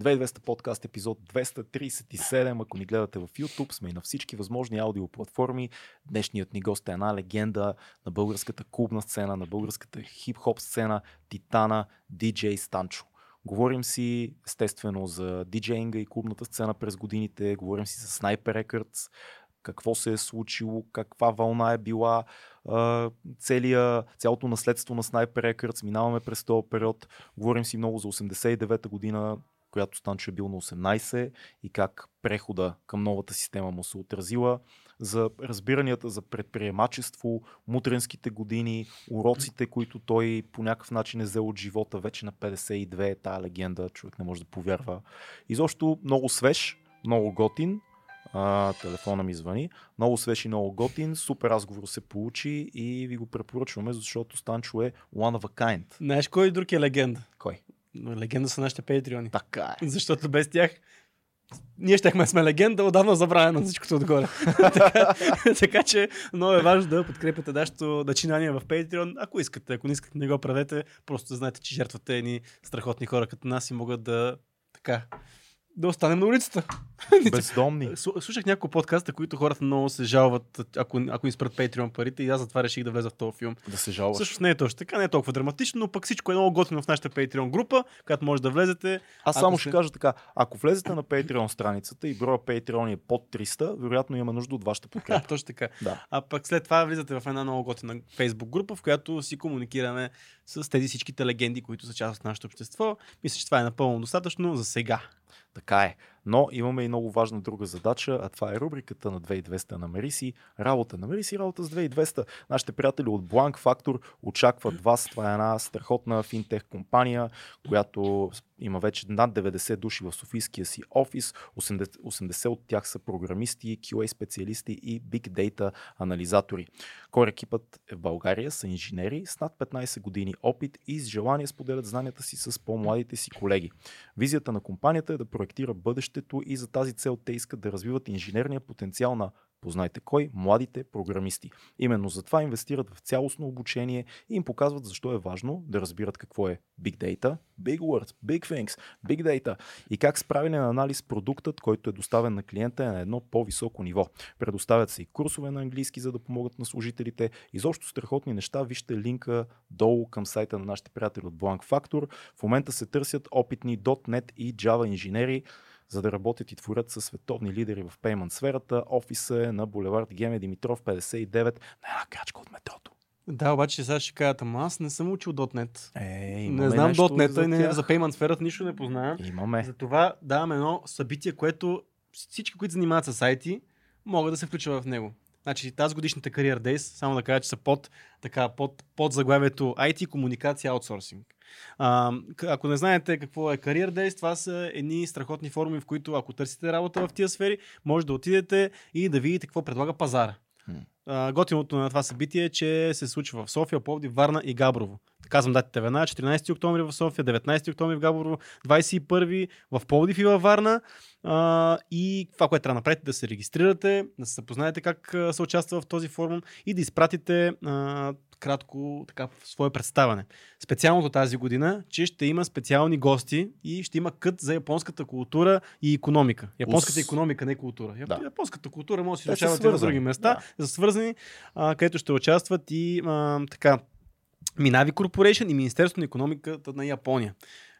2200 подкаст епизод 237. Ако ни гледате в YouTube, сме и на всички възможни аудиоплатформи. Днешният ни гост е една легенда на българската клубна сцена, на българската хип-хоп сцена, Титана, DJ Станчо. Говорим си естествено за диджеинга и клубната сцена през годините, говорим си за Sniper Records, какво се е случило, каква вълна е била, целия, цялото наследство на Sniper Records, минаваме през този период, говорим си много за 89-та година, която Станчо е бил на 18 и как прехода към новата система му се отразила, за разбиранията за предприемачество, мутренските години, уроците, които той по някакъв начин е взел от живота вече на 52, е тая легенда, човек не може да повярва. Изобщо много свеж, много готин, а, телефона ми звъни. Много свеж и много готин. Супер разговор се получи и ви го препоръчваме, защото Станчо е one of a kind. Знаеш кой друг е легенда? Кой? Легенда са нашите патреони. Така е. Защото без тях ние щехме сме легенда, отдавна забравено всичкото отгоре. така, така, че много е важно да подкрепяте нашето начинание в Patreon. Ако искате, ако не искате, не го правете. Просто знаете, че жертвате едни страхотни хора като нас и могат да така да останем на улицата. Бездомни. Слушах няколко подкаста, които хората много се жалват, ако, ако изпрат Patreon парите и аз затова реших да влеза в този филм. Да се жалваш. Също не е точно така, не е толкова драматично, но пък всичко е много готино в нашата Patreon група, която може да влезете. Аз само ще кажа така, ако влезете на Patreon страницата и броя Patreon е под 300, вероятно има нужда от вашата подкрепа. точно така. Да. А пък след това влизате в една много готина Facebook група, в която си комуникираме с тези всичките легенди, които са част от нашето общество. Мисля, че това е напълно достатъчно за сега. Така е. Но имаме и много важна друга задача, а това е рубриката на 2200 намери си работа. Намери си работа с 2200. Нашите приятели от Blank Factor очакват вас. Това е една страхотна финтех компания, която има вече над 90 души в Софийския си офис. 80, 80 от тях са програмисти, QA специалисти и Big Data анализатори. Кор екипът е в България, са инженери с над 15 години опит и с желание споделят знанията си с по-младите си колеги. Визията на компанията е да проектира бъдещето и за тази цел те искат да развиват инженерния потенциал на Познайте кой? Младите програмисти. Именно затова инвестират в цялостно обучение и им показват защо е важно да разбират какво е Big Data, Big Words, Big Things, Big Data и как с правилен анализ продуктът, който е доставен на клиента е на едно по-високо ниво. Предоставят се и курсове на английски, за да помогат на служителите. Изобщо страхотни неща. Вижте линка долу към сайта на нашите приятели от Blank Factor. В момента се търсят опитни .NET и Java инженери за да работят и творят със световни лидери в пеймент сферата. Офиса е на булевард Геме Димитров 59 на една крачка от метрото. Да, обаче сега ще кажат, ама аз не съм учил .NET. Е, не знам .NET и не, за Payment сферата нищо не познавам. Имаме. Затова давам едно събитие, което всички, които занимават с сайти, могат да се включат в него. Значи тази годишните Career Days, само да кажа, че са под, така, под, под заглавието IT комуникация аутсорсинг. А, ако не знаете какво е Career Days, това са едни страхотни форуми, в които ако търсите работа в тия сфери, може да отидете и да видите какво предлага пазара. Uh, готиното на това събитие е, че се случва в София, Пловдив, Варна и Габрово. Казвам датите веднага. 14 октомври в София, 19 октомври в Габрово, 21 в Пловдив и във Варна. Uh, и това, което трябва да направите, да се регистрирате, да се запознаете как се участва в този форум и да изпратите uh, кратко така свое представане. Специалното тази година, че ще има специални гости и ще има кът за японската култура и економика. Японската Ус... економика, не култура. Да. Японската култура може да се изучавате на други места, да. са свързани, а, където ще участват и а, така Минави Corporation и Министерството на економиката на Япония.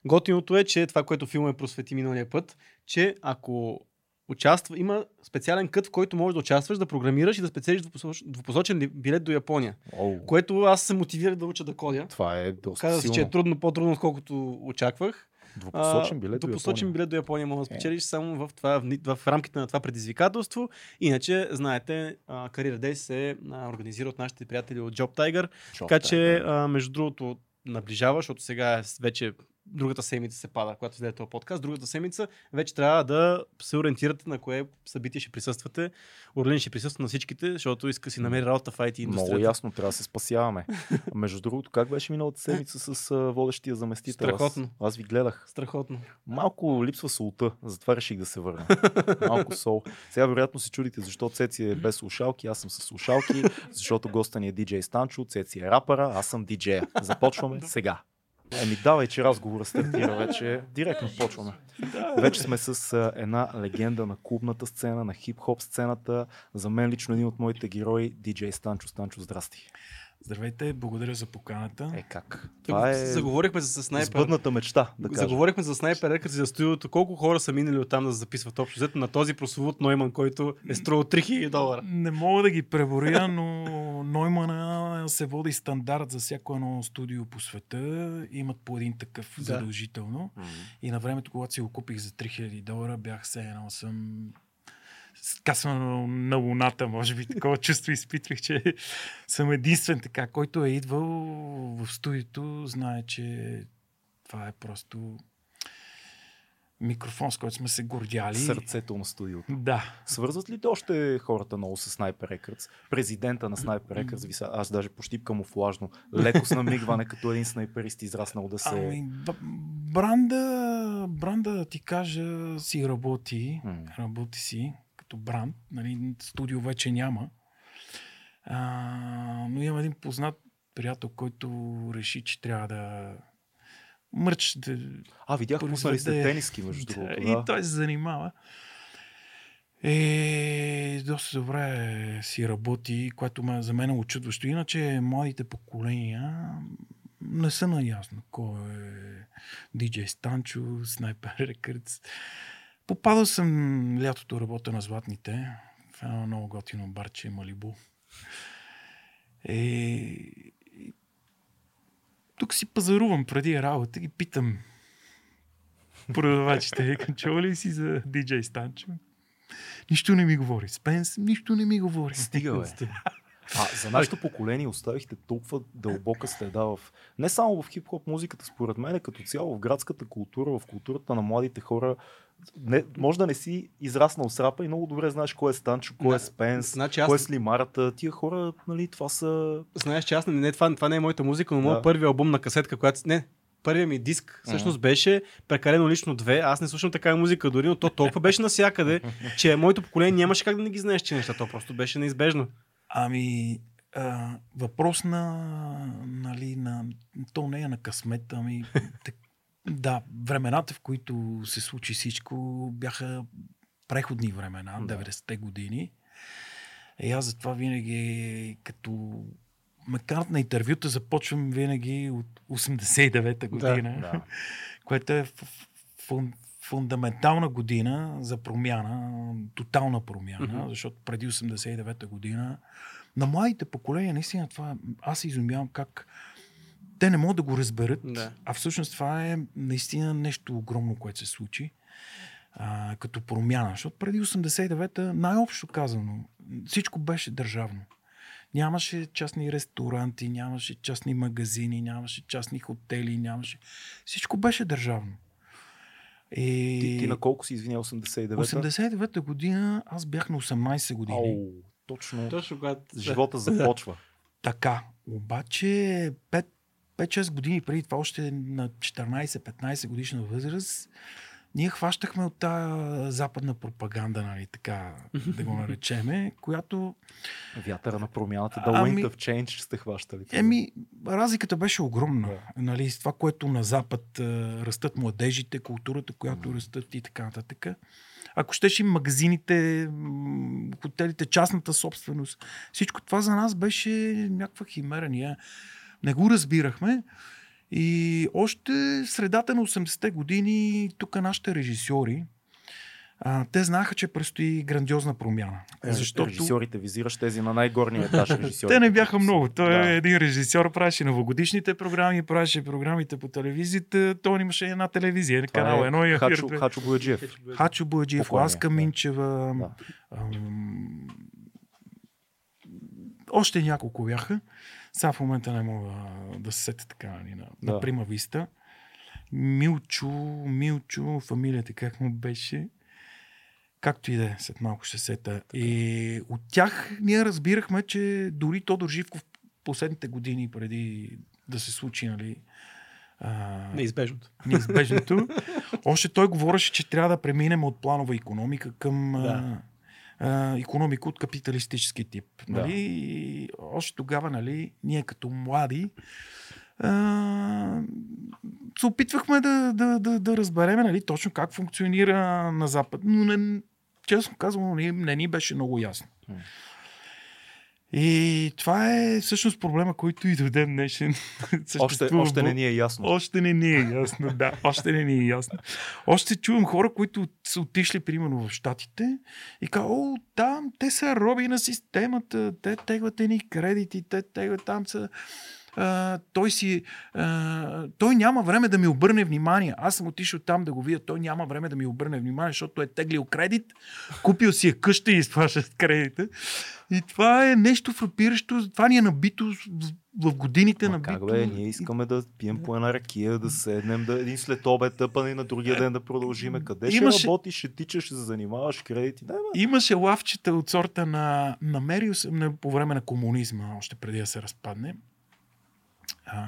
Готиното е, че това, което филма е просвети миналия път, че ако участва, има специален кът, в който можеш да участваш, да програмираш и да спечелиш двупосочен билет до Япония. Oh. Което аз се мотивирах да уча да кодя. Това е доста Каза се, че е трудно, по-трудно, отколкото очаквах. Двупосочен билет до Япония. билет до Япония може да спечелиш е. само в, това, в, в рамките на това предизвикателство. Иначе, знаете, Career Day се организира от нашите приятели от Job Tiger. Job така Tiger. че, а, между другото, наближава, защото сега е вече другата седмица се пада, когато излезе този подкаст. Другата седмица вече трябва да се ориентирате на кое събитие ще присъствате. Орлин ще присъства на всичките, защото иска си намери работа в IT индустрията. Много ясно, трябва да се спасяваме. Между другото, как беше миналата седмица с водещия заместител? Страхотно. Аз, аз ви гледах. Страхотно. Малко липсва солта, затова реших да се върна. Малко сол. Сега вероятно се чудите защо Цеци е без слушалки, аз съм с слушалки, защото госта ни е DJ Станчо, Цеци е рапъра, аз съм диджея. Започваме сега. Еми давай, че разговора стартира вече. Директно почваме. Вече сме с а, една легенда на клубната сцена, на хип-хоп сцената. За мен лично един от моите герои, диджей Станчо. Станчо, здрасти. Здравейте, благодаря за поканата. Е как? Това е Заговорихме за снайпер. Сбъдната мечта, да кажа. Заговорихме за снайпер рекърд за студиото. Колко хора са минали оттам да записват общо взето на този прословут Нойман, който е струвал 3000 долара? Не мога да ги преборя, но Ноймана се води стандарт за всяко едно студио по света. Имат по един такъв Да. задължително. И на времето, когато си го купих за 3000 долара, бях все едно съм скасано на луната, може би такова чувство изпитвах, че съм единствен така, който е идвал в студиото, знае, че това е просто микрофон, с който сме се гордяли. Сърцето на студиото. Да. Свързват ли още хората много с Sniper Records? Президента на Sniper Records, ви са- аз даже почти камуфлажно, леко с намигване, като един снайперист израснал да се... Ами, б- бранда, бранда, да ти кажа, си работи. М. Работи си като бранд. Нали, студио вече няма. А, но имам един познат приятел, който реши, че трябва да мърч да, А, видях, пуснали сте тениски, между Да, другото. И Да. той се занимава. Е, доста добре си работи, което ме, за мен е очудващо. Иначе младите поколения не са наясно кой е DJ Станчо, Sniper Records. Попадал съм лятото работа на Златните в едно много готино барче Малибу. Е, тук си пазарувам преди работа и питам продавачите. Викам, чува ли си за DJ Станчо? Нищо не ми говори. Спенс, нищо не ми говори. Стига, бе. А за нашето поколение оставихте толкова дълбока следа в... Не само в хип-хоп музиката, според мен, като цяло в градската култура, в културата на младите хора. Не, може да не си израснал с рапа и много добре знаеш кой е Станчо, кой е Спенс, значи аз- кой е Слимарата. Тия хора, нали, това са... Знаеш, че аз не, не това, това не е моята музика, но Да. моят първи албум на касетка, която... Не, първият ми диск всъщност беше прекалено лично две. Аз не слушам такава музика дори, но то толкова беше навсякъде, че моето поколение нямаше как да не ги знаеш, че неща. То просто беше неизбежно. Ами, а, въпрос на, нали, на, то не е на късмет, ами, так, да, времената, в които се случи всичко, бяха преходни времена, Да. 90-те години. И аз затова винаги, като канат на интервюта, започвам винаги от 89-та година, Да. което е фун, фундаментална година за промяна, тотална промяна, Мгм. защото преди 89-та година на младите поколения, наистина това, аз се изумявам как те не могат да го разберат, Да. а всъщност това е наистина нещо огромно, което се случи а, като промяна. Защото преди 89-та, най-общо казано, всичко беше държавно. Нямаше частни ресторанти, нямаше частни магазини, нямаше частни хотели, нямаше... Всичко беше държавно. И... Ти, ти на колко си извиня 89-та? 89-та година аз бях на 18 години. Ау, точно. Точно когато... Живота започва. Така. Обаче 5-6 години преди това, още на 14-15 годишна възраст, ние хващахме от тази западна пропаганда, нали, така да го наречеме, която Вятъра на промяната, The Ами- Wind of Change сте хващали. Еми, разликата беше огромна. Да. Нали, с това, което на Запад а, растат младежите, културата, която растат и така нататък. Ако щеш и магазините, хотелите, частната собственост, всичко това за нас беше някаква химера. Ние не го разбирахме. И още средата на 80-те години тук нашите режисьори, а, те знаеха, че предстои грандиозна промяна. Защото... Режисьорите визираш тези на най-горния етаж режисьори. Те не бяха много. Той Да. е един режисьор, правеше новогодишните програми, правеше програмите по телевизията. Той имаше една телевизия, Това канал е едно и Хачо, Хачо, Бояджиев. Хачо Бояджиев, Ласка да. Минчева. Да. ам, Още няколко бяха. Сега в момента не мога да се сетя така нали, на, Да. на Прима Виста. Милчо, Милчо, фамилията как му беше. Както и да е, след малко ще сета. И от тях ние разбирахме, че дори Тодор Живков последните години преди да се случи, нали, а, Неизбежното. неизбежното. Още той говореше, че трябва да преминем от планова економика към Да. Да. а, економика от капиталистически тип. Да. Нали? И още тогава, нали, ние като млади, а, се опитвахме да, да, да, да разбереме нали, точно как функционира на Запад. Но не, честно казвам, не, не ни беше много ясно. И това е всъщност проблема, който и до ден днешен Още, още не ни е ясно. Още не ни е ясно, да. Още не ни е ясно. Още чувам хора, които са отишли, примерно, в Штатите и казват, о, там, те са роби на системата, те теглят ни кредити, те теглят там са... А, той си... А, той няма време да ми обърне внимание. Аз съм отишъл там да го видя. Той няма време да ми обърне внимание, защото е теглил кредит, купил си е къща и изплаща кредита. И това е нещо фрапиращо. Това ни е набито в- годините Ма набито. как бе, ние искаме да пием по една ракия, да седнем, да един след обед тъпане и на другия ден да продължиме. Къде ще Имаше- работиш, ще тичаш, ще се занимаваш кредити? Не, бе. Имаше лавчета от сорта на... На, по време на комунизма, още преди да се разпадне. А,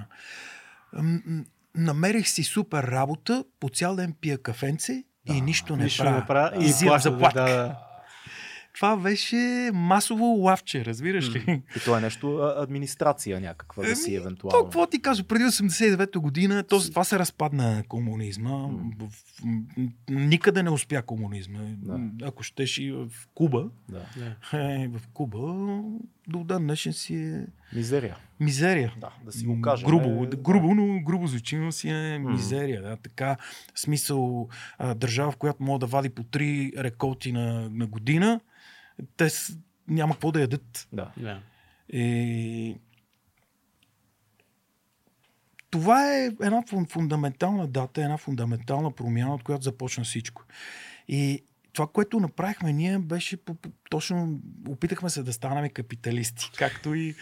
намерих си супер работа, по цял ден пия кафенце и нищо не Нищо правя. не правя и плаща, заплатка. да, да. Това беше масово лавче, разбираш ли? И това е нещо администрация някаква да си Еми, евентуално. То, какво ти кажа, преди 89-та година, то, това се разпадна комунизма. Никъде не успя комунизма. Да. Ако щеш и в Куба, Да. Да. е, в Куба до ден днешен си е Мизерия. мизерия. Да, да си го кажем. Грубо, е, грубо, но грубо звучи, но си е мизерия. Да. Така, смисъл, а, държава, в която мога да вади по три реколти на, на година, те с, няма какво да ядат. Да. Да. И... Това е една фун- фундаментална дата, една фундаментална промяна, от която започна всичко. И това, което направихме ние, беше по, по, точно опитахме се да станем капиталисти. Както и,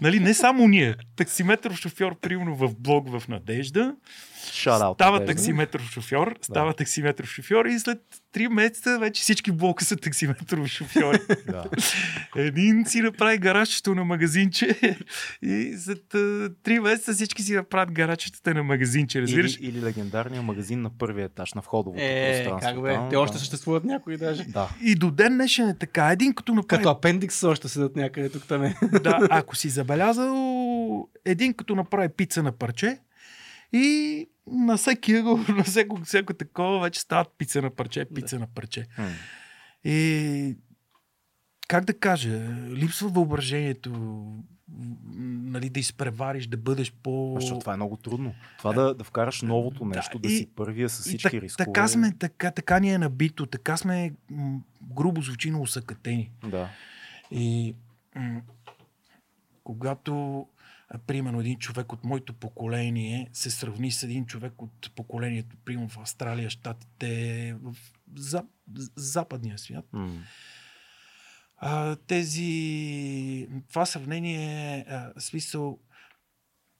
нали, не само ние. Таксиметров шофьор, примерно в блог в Надежда, Shout out, става таксиметров шофьор, става таксиметров шофьор и след 3 месеца вече всички блока са таксиметров шофьори. Да. Един си направи гаражчето на магазинче и след а, три месеца всички си направят гаражчетата на магазинче, разбираш? Или, или легендарния магазин на първия етаж на входовото Е, пространство. как бе? Там, Те още съществуват някои даже. Да. И до ден днешен е така. Един като направи... Като апендикс още седат някъде тук там. е. да, ако си забелязал, един като направи пица на парче и на всеки на всеко, всеко такова вече стават пица на парче, пица на парче. М. И как да кажа, липсва въображението, нали, да изпревариш, да бъдеш по... Защото това е много трудно. Това да, да вкараш новото Да, нещо, да, и- си първия с И всички так, рискове. така сме, така, така ни е набито, така сме м, грубо звучи, но усъкатени. Да. И м- когато, примерно, един човек от моето поколение се сравни с един човек от поколението, примерно в Австралия, Штатите, в за, западния свят, М. а, тези, това сравнение, а, смисъл,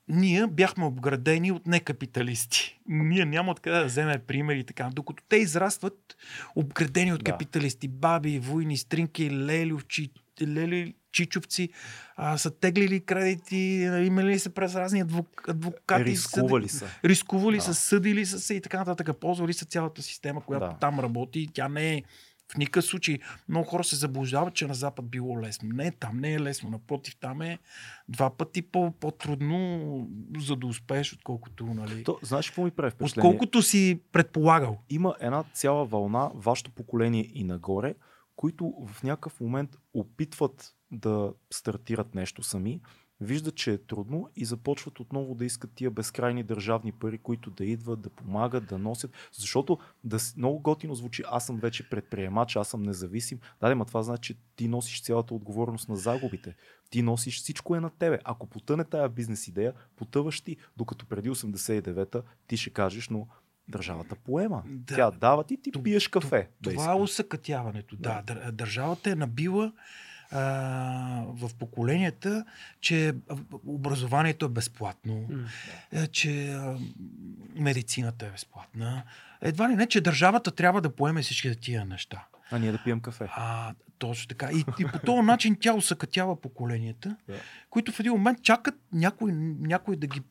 ние бяхме обградени от некапиталисти. Ние няма откъде да вземем примери и така. Докато те израстват обградени от Да. капиталисти, баби, войни, стринки, лелювчи, лели, чичовци, а, са теглили кредити, имали се през разни адвок, адвокати. Рискували са. Рискували Да. са, съдили са се и така нататък. Ползвали са цялата система, която Да. там работи. Тя не е в никакъв случай. Много хора се заблуждават, че на Запад било лесно. Не, там не е лесно. Напротив, там е два пъти по- по-трудно, за да успееш, отколкото, нали, То, знаеш какво ми прави впечатление? отколкото си предполагал. Има една цяла вълна, вашето поколение и нагоре, които в някакъв момент опитват да стартират нещо сами, виждат, че е трудно и започват отново да искат тия безкрайни държавни пари, които да идват, да помагат, да носят. Защото да, много готино звучи, аз съм вече предприемач, аз съм независим. Да, ма това значи, че ти носиш цялата отговорност на загубите. Ти носиш всичко е на тебе. Ако потъне тая бизнес идея, потъваш ти, докато преди 89-та ти ще кажеш, но държавата поема. Да. Тя дава ти, ти Т- пиеш кафе. Това е усъкътяването. Да. Дър- Държавата е набила а, в поколенията, че образованието е безплатно, е, че а, медицината е безплатна. Едва ли не, че държавата трябва да поеме всички тия неща. А ние да пием кафе. А, точно така. И, и по този начин тя усъкътява поколенията, Да. които в един момент чакат някой, някой да ги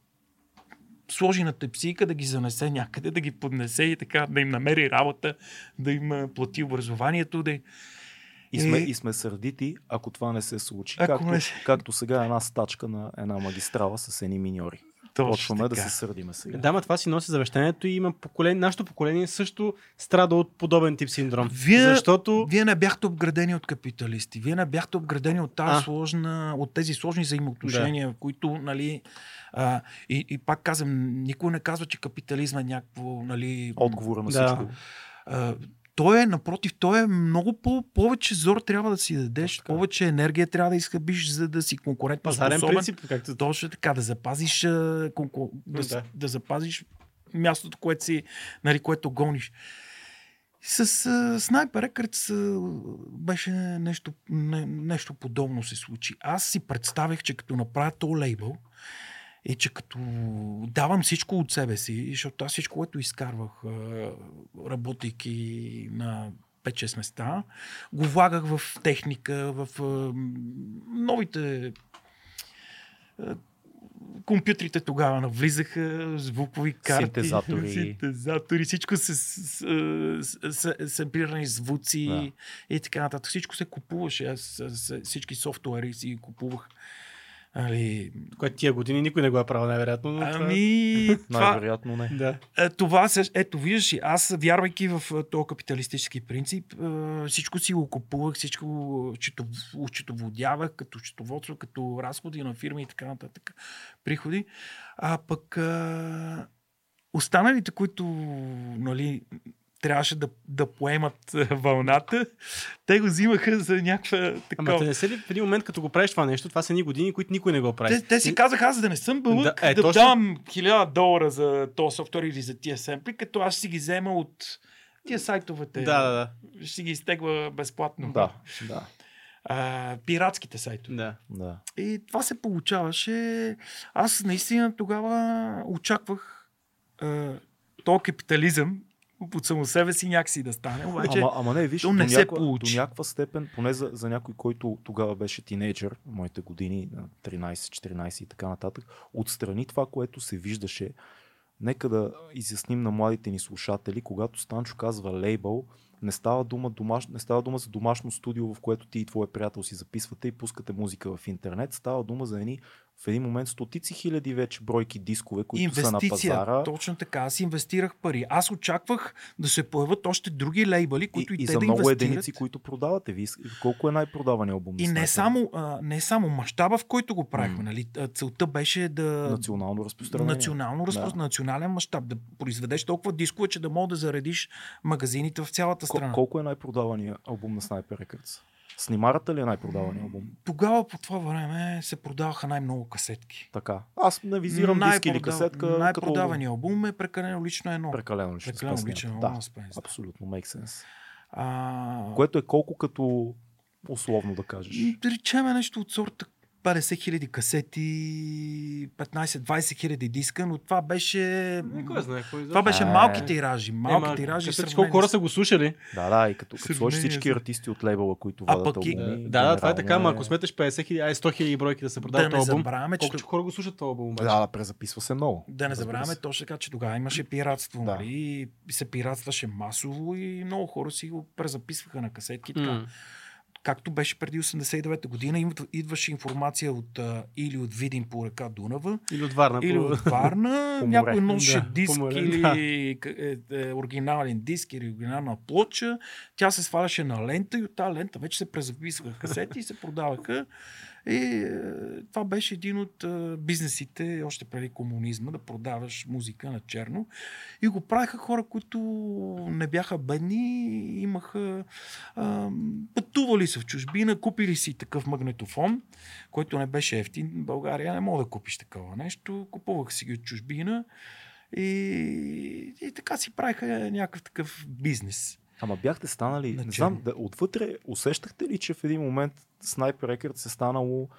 сложи на тепсийка, да ги занесе някъде, да ги поднесе и така, да им намери работа, да им плати образованието, да... И сме, Е. и сме сърдити, ако това не се случи. Ако Както, не както сега една стачка на една магистрала с едни миньори. Почваме да се сърдиме сега. Да, ма това си носи завещанието и има поколение, нашето поколение също страда от подобен тип синдром. Вие, Защото вие не бяхте обградени от капиталисти. Вие не бяхте обградени от, тази А. сложна, от тези сложни взаимоотношения, в които, нали, а, и, и пак казвам, никой не казва, че капитализма е някакво, нали, Отговора на Да. всичко. а, той е, напротив, той е много по- повече зор трябва да си дадеш, така. повече енергия трябва да изхъбиш, за да си конкурентно пазарен способен. принцип, както Точно така, да запазиш, конку... да, Да. да. запазиш мястото, което си, нали, което гониш. С а, Records а, беше нещо, не, нещо подобно се случи. Аз си представих, че като направя този лейбъл и че като давам всичко от себе си, защото аз всичко, което изкарвах, работейки на 5-6 места, го влагах в техника, в новите компютрите тогава навлизаха, звукови карти, Синтезатори. синтезатори всичко с, с, с, с, с събирани звуци Да. и така нататък. Всичко се купуваше. Аз с, с, всички софтуери си купувах. Али, което тия години никой не го е правил, най-вероятно. Но ами, това, Най-вероятно не. Да. е, това, ето, виждаш, аз вярвайки в този капиталистически принцип, всичко си го купувах, всичко счетоводявах, като счетоводство, като разходи на фирми и така нататък, приходи. А пък останалите, които нали, трябваше да, да поемат е, вълната, те го взимаха за някаква Ама такова. те не се ли в един момент, като го правиш това нещо, това са едни години, които никой не го прави. Те, те си казаха, аз да не съм бълък, Да, е, да точно. давам 1000 долара за този софтуер или за тия семпли, като аз си ги взема от тия сайтовете. Да, да, да. Ще си ги изтегва безплатно. Да, да, А, пиратските сайтове. да. да. И това се получаваше. Аз наистина тогава очаквах а, то капитализъм от само себе си някакси да стане. Обаче, Ама, ама не, виж, то до, не се някаква, получи. до някаква степен, поне за, за някой, който тогава беше тинейджър, моите години, на 13, 14 и така нататък, отстрани това, което се виждаше, нека да изясним на младите ни слушатели, когато Станчо казва лейбъл, не става, дума, домаш... не става дума за домашно студио, в което ти и твой приятел си записвате и пускате музика в интернет. Става дума за едни в един момент стотици хиляди вече бройки дискове, които са на инвестиция. пазара. Точно така. Аз инвестирах пари. Аз очаквах да се появят още други лейбъли, които и, и, и те за да много инвестират. единици, които продавате. Ви, колко е най-продавания албум? на И не само, а, не само мащаба, в който го правихме. Нали? Целта беше да... национално разпространение. Национално разпрос... Да. национален мащаб, да произведеш толкова дискове, че да мога да заредиш магазините в цялата Кол- страна. колко е най-продавания албум на Sniper Records? Снимарата ли е най-продавания албум? Тогава по това време се продаваха най-много касетки. Така. Аз не визирам диск или Най-продав- касетка. Най-продавания албум е прекалено лично едно. Като... Прекалено лично. Прекалено лично едно Да, абсолютно, make sense. А... Което е колко като условно да кажеш. Да речеме нещо от сорта 50 хиляди касети, 15-20 хиляди диска, но това беше... Не, кой знае, кой Това беше Е. малки тиражи. Малки Ема, тиражи. като сравнение колко хора са го слушали? Да, да, и като, като сложиш всички артисти от лейбъла, които А и- албуми. Да, да, това е така, ама ако сметаш 50 хиляди, ай 100 хиляди бройки да се продава Да албум, забравяме, че колко хора го слушат този албум? Да, да, презаписва се много. Да не забравяме точно така, че тогава имаше пиратство, Да. нали? И се пиратстваше масово и много хора си го презаписваха на касетки. Така. Както беше преди 89-та година, идва- идваше информация от, а, или от Видин по река Дунава, Или от Варна. или по- от Варна, някой носеше Да, диск море, или да. е, е, оригинален диск или оригинална плоча. Тя се сваляше на лента и от тази лента вече се презаписваха касети и се продаваха. И е, това беше един от е, бизнесите, още преди комунизма, да продаваш музика на черно. И го правиха хора, които не бяха бедни, имаха а, пътували са в чужбина, купили си такъв магнетофон, който не беше ефтин. България не мога да купиш такова нещо. Купувах си ги от чужбина и, и така си правиха някакъв такъв бизнес. Ама бяхте станали, На не знам, да, отвътре усещахте ли, че в един момент Sniper Records е станало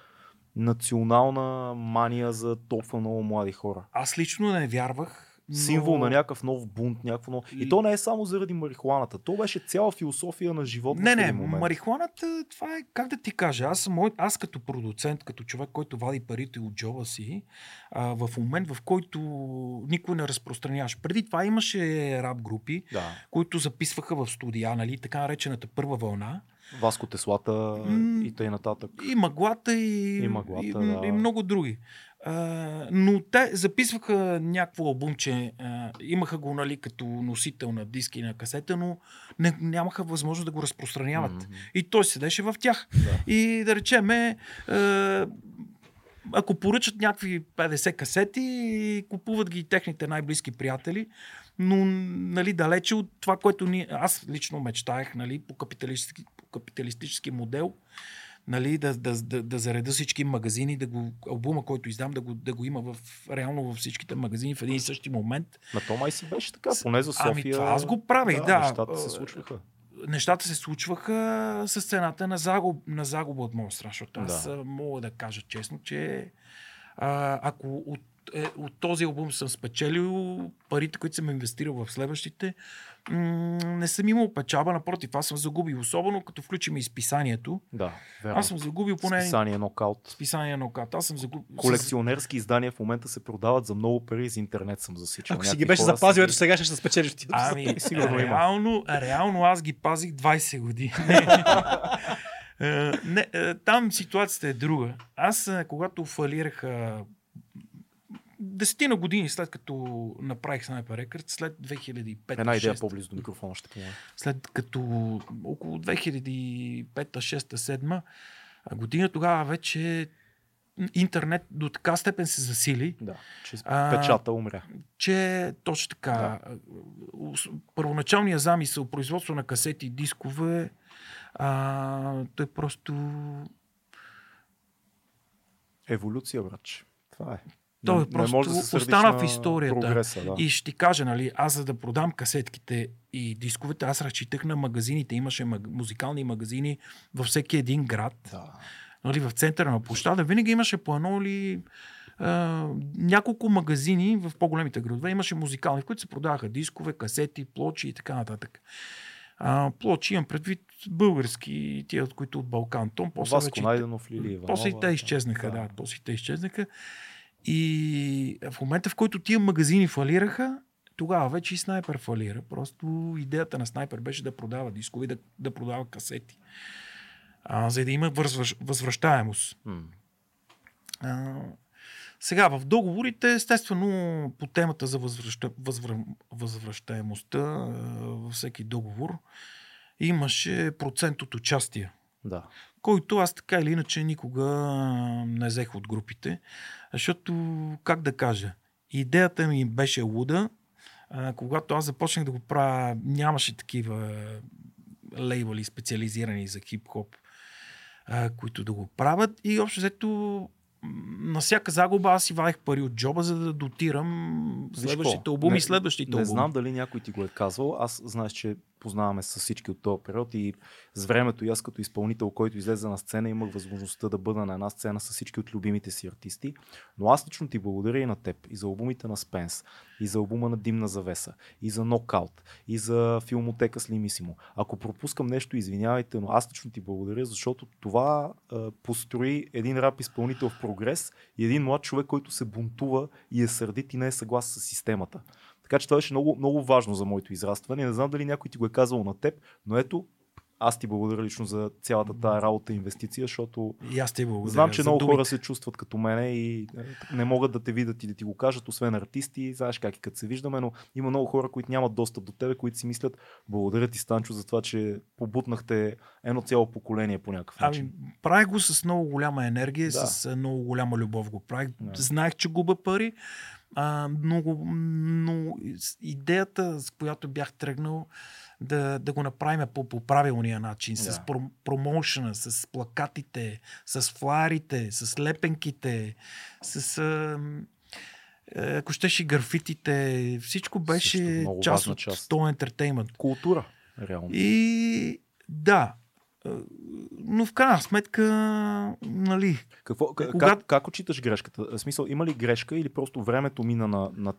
национална мания за толкова много млади хора? Аз лично не вярвах. Но... Символ на някакъв нов бунт, някакво ново... И то не е само заради марихуаната. То беше цяла философия на живота Не, не, момент. марихуаната, това е, как да ти кажа, аз, мой, аз като продуцент, като човек, който вади парите от джоба си, а, в момент, в който никой не разпространяваш. Преди това имаше рап групи, Да. които записваха в студия, нали, така наречената първа вълна. Васко Теслата М, и тъй нататък. И мъглата, и, И мъглата, и, да. и много други. А, но те записваха някакво албумче, а, имаха го нали, като носител на диски и на касета, но не, нямаха възможност да го разпространяват. Мгм. И той седеше в тях. Да. И да речеме, ако поръчат някакви 50 касети, купуват ги техните най-близки приятели, но нали, далече от това, което ни, аз лично мечтаях нали, по, капиталистически, капиталистически модел, нали, да, да, да, да зареда всички магазини, да го, албума, който издам, да го, да го има в, реално във всичките магазини в един и същи момент. Ма то май си беше така, поне за София. Ами това аз го правих, да. Нещата се Е, случваха. нещата се случваха с цената на, загуб, на загуба от моя страна, защото аз Да. да. мога да кажа честно, че а, ако от, е, от този албум съм спечелил парите, които съм инвестирал в следващите, м- не съм имал печаба, напротив, аз съм загубил, особено като включим изписанието. Да, верно. Аз съм загубил поне Списание нокаут. списание на оката. Аз съм загубил. Колекционерски издания в момента се продават за много пари из интернет съм засичал. Ако си ги беше запазил, ето сега ще се спечелиш ти. Ами, Сигурно има. реално, реално аз ги пазих 20 години. Е, не, е, там ситуацията е друга. Аз, е, когато фалираха десетина години след като направих Sniper Records, след 2005 Една идея 6, по-близо до микрофона ще помогне. след като около 2005 6 7 година, тогава вече интернет до така степен се засили, Да, че А, печата умря. че точно така. Да. Първоначалният замисъл, производство на касети и дискове, а, той просто... Еволюция, братче. Това е. Той Не- просто не може да се остана на в историята. Прогреса, да. И ще ти кажа, нали, аз за да продам касетките и дисковете, аз разчитах на магазините. Имаше маг... музикални магазини във всеки един град. да. нали, в центъра на площада, винаги имаше по едно или а, няколко магазини в по-големите градове. Имаше музикални, в които се продаваха дискове, касети, плочи и така нататък. А, плочи имам предвид български, тия, от които от Балкан. Том, после Васко вече, Найденов, Лили Иванова. после те изчезнаха, да. после и те изчезнаха. И в момента, в който тия магазини фалираха, тогава вече и снайпер фалира. Просто идеята на снайпер беше да продава дискове, и да, да продава касети. А, за да има възвръщ, възвръщаемост. А, сега, в договорите, естествено, по темата за възвръща, възвър, възвръщаемостта във всеки договор, имаше процент от участие, Да. Който аз така или иначе никога не взех от групите, защото, как да кажа, идеята ми беше луда. Когато аз започнах да го правя, нямаше такива лейбъли специализирани за хип-хоп, които да го правят. И общо взето на всяка загуба аз си вадех пари от джоба, за да дотирам следващите албуми не- и следващите Не албуми. знам дали някой ти го е казвал. Аз знаеш, че познаваме с всички от този период и с времето и аз като изпълнител, който излезе на сцена, имах възможността да бъда на една сцена с всички от любимите си артисти. Но аз лично ти благодаря и на теб, и за албумите на Спенс, и за албума на Димна завеса, и за Нокаут, и за филмотека с Лимисимо. Ако пропускам нещо, извинявайте, но аз лично ти благодаря, защото това а, построи един рап изпълнител в прогрес и един млад човек, който се бунтува и е сърдит и не е съгласен с системата. Така че това беше много, много важно за моето израстване. Не знам дали някой ти го е казал на теб, но ето, аз ти благодаря лично за цялата тази работа и инвестиция, защото И аз ти благодаря. знам, че много думите. хора се чувстват като мене и е, не могат да те видят и да ти го кажат, освен артисти. Знаеш как и като се виждаме, но има много хора, които нямат достъп до тебе, които си мислят, благодаря ти, Станчо, за това, че побутнахте едно цяло поколение по някакъв начин. Ами, правих го с много голяма енергия, Да. с а, много голяма любов го правих. Да. Знаех, че губа пари, а, много, но с- идеята, с която бях тръгнал, да, да го направим по, по правилния начин, с Да. про, промоушена, с плакатите, с фларите, с лепенките, с... А, ако щеш и графитите, всичко беше част от част. този ентертеймент. Култура, реално. И да, но в крайна сметка, нали, Какво, к- Кога- как, как отчиташ грешката? В смисъл, има ли грешка или просто времето мина на, на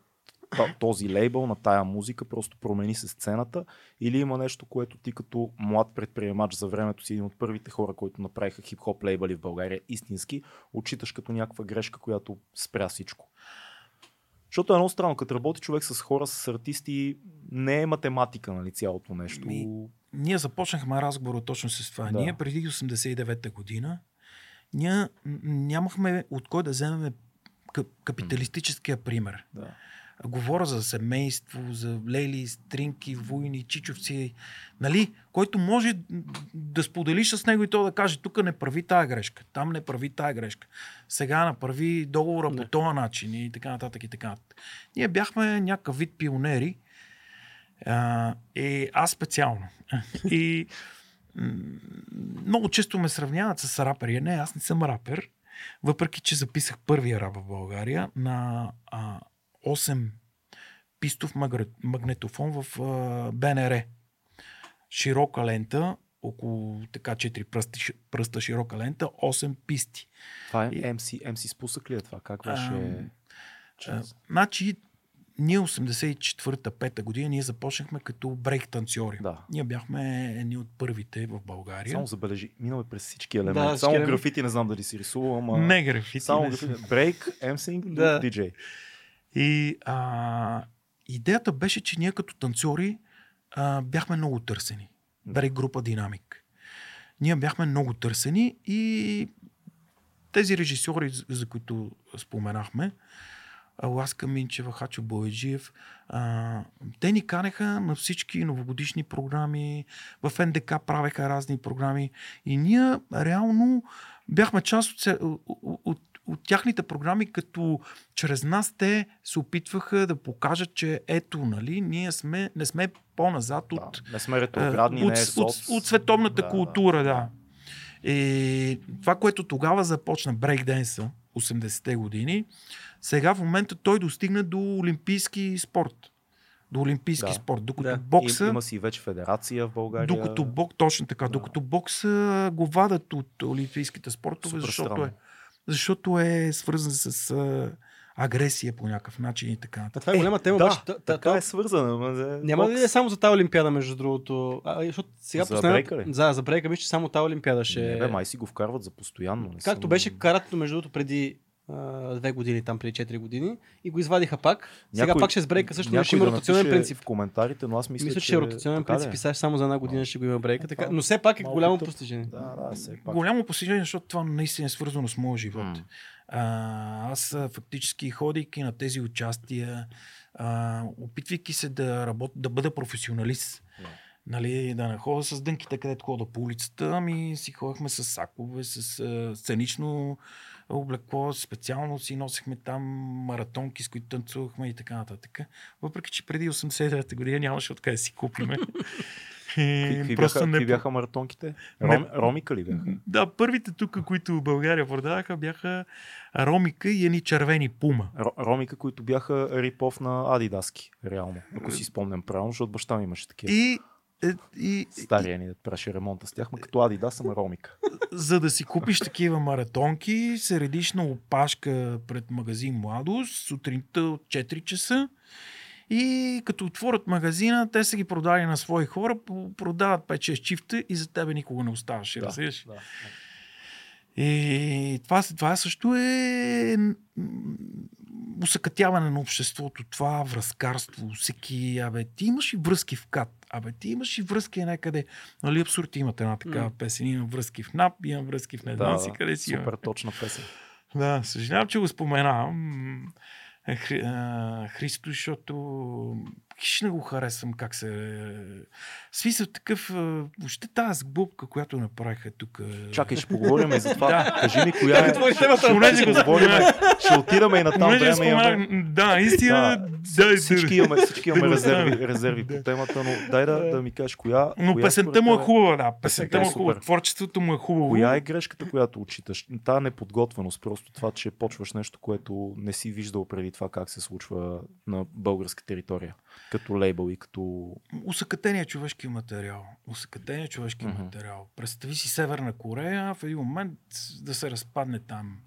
този лейбъл, на тая музика, просто промени се сцената? Или има нещо, което ти като млад предприемач за времето си, един от първите хора, които направиха хип-хоп лейбъли в България, истински, отчиташ като някаква грешка, която спря всичко? Защото е много странно, като работи човек с хора, с артисти, не е математика, нали, цялото нещо. Ми, ние започнахме разговора точно с това. Да. Ние преди 89-та година ние нямахме от кой да вземем кап- капиталистическия пример. Да. Говоря за семейство, за лели, стринки, войни, чичовци, нали? който може да споделиш с него и то да каже, тук не прави тая грешка, там не прави тая грешка, сега направи договора по Не. този начин и така нататък и така нататък. Ние бяхме някакъв вид пионери, а, и аз специално. и много често ме сравняват с рапери. Не, аз не съм рапер, въпреки че записах първия рап в България на а, 8 пистов магнетофон в а, БНР. Широка лента, около така 4 пръста, пръста широка лента, 8 писти. Това е MC, MC спусък ли е това? Как беше? Че- А, значи, ние 84-та-5 година ние започнахме като брейк танцори. Да. Ние бяхме едни от първите в България. Само забележи, минал е през всички елементи. Да, само елементи. графити не знам дали си рисувал, ама... Не графити. Само не графити. Брейк, емсинг, Да. диджей. И а, идеята беше, че ние като танцори а, бяхме много търсени. Брейк група Динамик. Ние бяхме много търсени и тези режисьори, за- които споменахме, а, Ласка Минчева, Хачо Боеджиев, а, те ни канеха на всички новогодишни програми, в НДК правеха разни програми и ние реално бяхме част от, от, от, от тяхните програми, като чрез нас те се опитваха да покажат, че ето, нали, ние сме, не сме по-назад от, Да. Не сме ретроградни, от, не е от, соц. от световната Да, култура, да. И това, което тогава започна брейкденса, 80-те години, сега в момента той достигна до олимпийски спорт. До олимпийски Да. спорт. Докато Да. бокса... Има си вече федерация в България. Докато бок, точно така, Да. докато бокса го вадат от олимпийските спортове, Супер защото странно. е, защото е свързан с агресия по някакъв начин и така. А нататък. това е голяма тема. да, обаче, та- та- така то- е свързана. За Няма да е само за тази олимпиада, между другото? А, защото сега За последната- брейка ли? За, за брейка мисля, че само тази олимпиада ще... Не, бе, май си го вкарват за постоянно. Не Както съм- беше каратето, между другото, преди а, две години, там преди 4 години и го извадиха пак. Сега Някой- пак ще с брейка също, но ще има да ротационен принцип. В коментарите, но аз мисля, Мисля, че е ротационен така е? принцип и сега само за една година ще го има брейка. Така, това- но все пак е голямо тъп. постижение. Да, да, все пак. Голямо постижение, защото това наистина е свързано с моя живот. М. А, аз фактически ходейки на тези участия, а, опитвайки се да, работ, да бъда професионалист, нали, да не ходя с дънките, където хода по улицата, ами си ходихме с сакове, с а, сценично облекло, специално си носихме там маратонки, с които танцувахме и така нататък. Въпреки, че преди 89-та година нямаше откъде да си купиме. Какви, бяха, какви бяха маратонките? Не- Ром, ромика ли бяха? Да, първите тук, които в България продаваха, бяха ромика и едни червени пума. Ро, ромика, които бяха рипов на Адидаски, реално. Ако си спомням правилно, защото баща ми имаше такива. И, е, и, Стария ни да правеше ремонта с тях, ма като Адидас, ама ромика. за да си купиш такива маратонки, се редиш на опашка пред магазин Младост, сутринта от 4 часа и като отворят магазина, те са ги продали на свои хора, продават 5-6 чифта и за тебе никога не оставаше. Да, разбираш? да. И това, това също е усъкътяване на обществото, това връзкарство, всеки, абе, ти имаш и връзки в КАТ, абе, ти имаш и връзки някъде. Нали, абсурд имате една такава М. песен, имам връзки в НАП, имам връзки в не знам си къде си. Супер имам. точна песен. Да, съжалявам, че го споменавам. Е, Хри, Христо, защото хищ не го харесвам как се... Смисъл такъв... Въобще тази сглупка, която направиха тук... Чакай, ще поговорим и за това. Да. Кажи ми коя е. Понеже го Ще говорим, ще отидаме и на там време. Имаме, да, истина, Да, да, всички имаме, всички имаме резерви, резерви по темата, но дай да, да ми кажеш коя. Но коя песента му е тебе- хубава, да. Песента е му е хубава. Творчеството му е хубаво. Коя е грешката, която отчиташ? Та неподготвеност, просто това, че почваш нещо, което не си виждал преди това как се случва на българска територия, като лейбъл и като... Усъкътения човешки материал. Усъкътения човешки Мгм. материал. Представи си Северна Корея в един момент да се разпадне там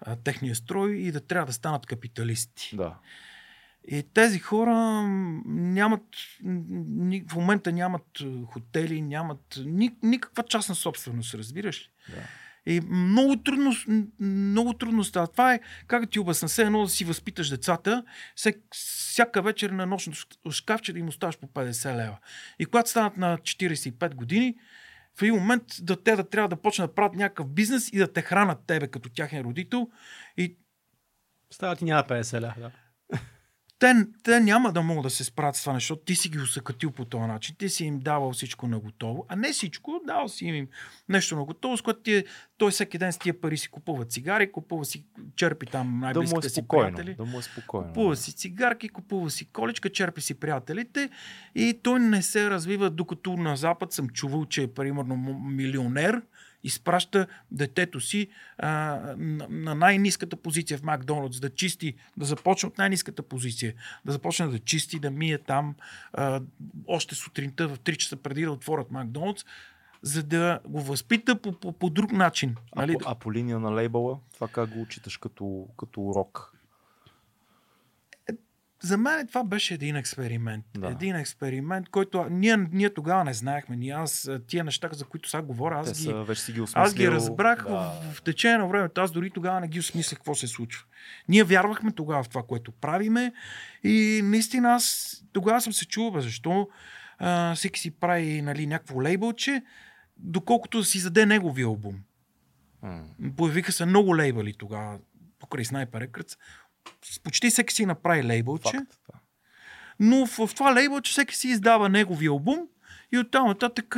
а, техния строй и да трябва да станат капиталисти. Да. И тези хора нямат, в момента нямат хотели, нямат ни, никаква частна собственост, разбираш ли? да. И много трудно, много трудно става. Това е, как ти обясна, все едно да си възпиташ децата, всяка вечер на нощното шкафче да им оставаш по 50 лева. И когато станат на 45 години, в един момент да те да трябва да почнат да правят някакъв бизнес и да те хранат тебе като тяхен родител. И Става ти няма 50 ля. Да. Те, те няма да могат да се справят с това, нещо, защото ти си ги усъкатил по този начин. Ти си им давал всичко на готово, а не всичко, дал си им нещо на готово, с което ти, е- той всеки ден с тия пари си купува цигари, купува си, черпи там Да е най-близките си спокойно. приятели. Да му е спокойно. Купува си цигарки, купува си количка, черпи си приятелите и той не се развива, докато на Запад съм чувал, че е примерно милионер, изпраща детето си а, на, на най-низката позиция в Макдоналдс, да чисти, да започне от най-низката позиция, да започне да чисти, да мие там а, още сутринта в 3 часа преди да отворят Макдоналдс, за да го възпита по, по, по друг начин. А, Нали? а по линия на лейбъла, това как го учиташ като, като урок? За мен това беше един експеримент. Да. Един експеримент, който ние, ние тогава не знаехме. Ние, аз тия неща, за които сега говоря, Те аз ги, са, вече си ги осмислил. аз ги разбрах Да. в, в течение на времето. Аз дори тогава не ги осмислях какво се случва. Ние вярвахме тогава в това, което правиме и наистина аз тогава съм се чувал, бе, защо а, всеки си прави нали, някакво лейбълче, доколкото си заде неговия албум. М. Появиха се много лейбъли тогава, покрай Sniper Records. Почти всеки си направи лейбълче. Факт, да. Но в, в това лейбъл, че всеки си издава неговия албум и оттам нататък,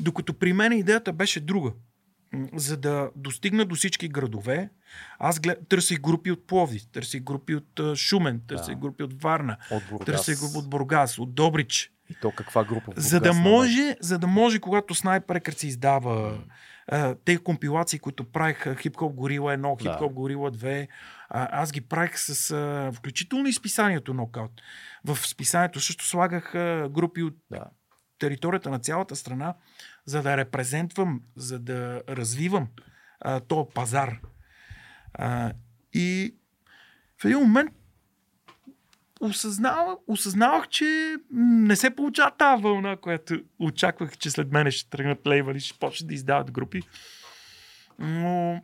докато при мен идеята беше друга. За да достигна до всички градове, аз глед... търсих групи от Пловдив, търсих групи от Шумен, търсих Да. групи от Варна, От Бургас. търсих групи от Бургас, от Добрич. И то каква група? в За да, Бургас може, за да може, когато Sniper Records издава а, тези компилации, които правих 1, Hip Да. Hop Gorilla 2, а, аз ги правих с включително и списанието Knockout. В списанието също слагах групи от Да. територията на цялата страна, за да репрезентвам, за да развивам а, този пазар. А, и в един момент осъзнавах, осъзнавах, че не се получава тази вълна, която очаквах, че след мене ще тръгнат лейбъли, ще почнат да издават групи. Но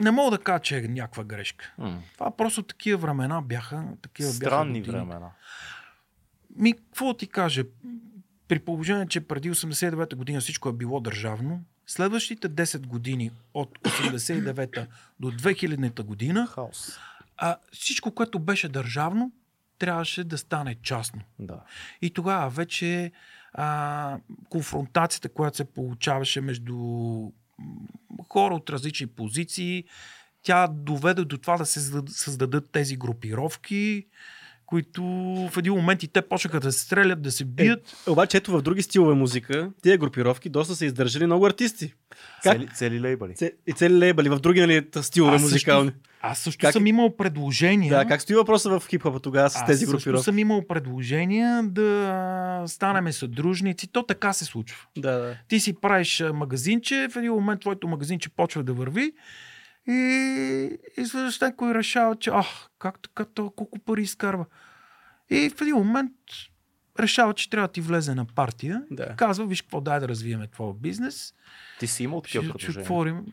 не мога да кажа, че е някаква грешка. М. Това просто такива времена бяха. Такива Странни бяха години. времена. Ми, какво ти кажа? При положение, че преди 89-та година всичко е било държавно, следващите 10 години от 89-та до 2000-та година, Хаос. А всичко, което беше държавно, трябваше да стане частно. Да. И тогава вече а, конфронтацията, която се получаваше между хора от различни позиции, тя доведе до това да се създад- създадат тези групировки, които в един момент и те почнаха да се стрелят, да се бият. Е, обаче ето в други стилове музика, тия групировки доста са издържали много артисти. Как? Цели, цели лейбъли. Це- И цели лейбъли в други нали, стилове също- музикални. Аз също Как- съм имал предложения. Да, как стои въпроса в хип-хопа тогава с Аз тези също групировки? съм имал предложения да станеме съдружници. То така се случва. Да, да. Ти си правиш магазинче, в един момент твоето магазинче почва да върви и изведнъж някой решава, че ах, как така, то колко пари изкарва. И в един момент решава, че трябва да ти влезе на партия. Да. Казва, виж какво, дай да развиеме твоя бизнес. Ти си имал такива Ще, ще предложения. отворим.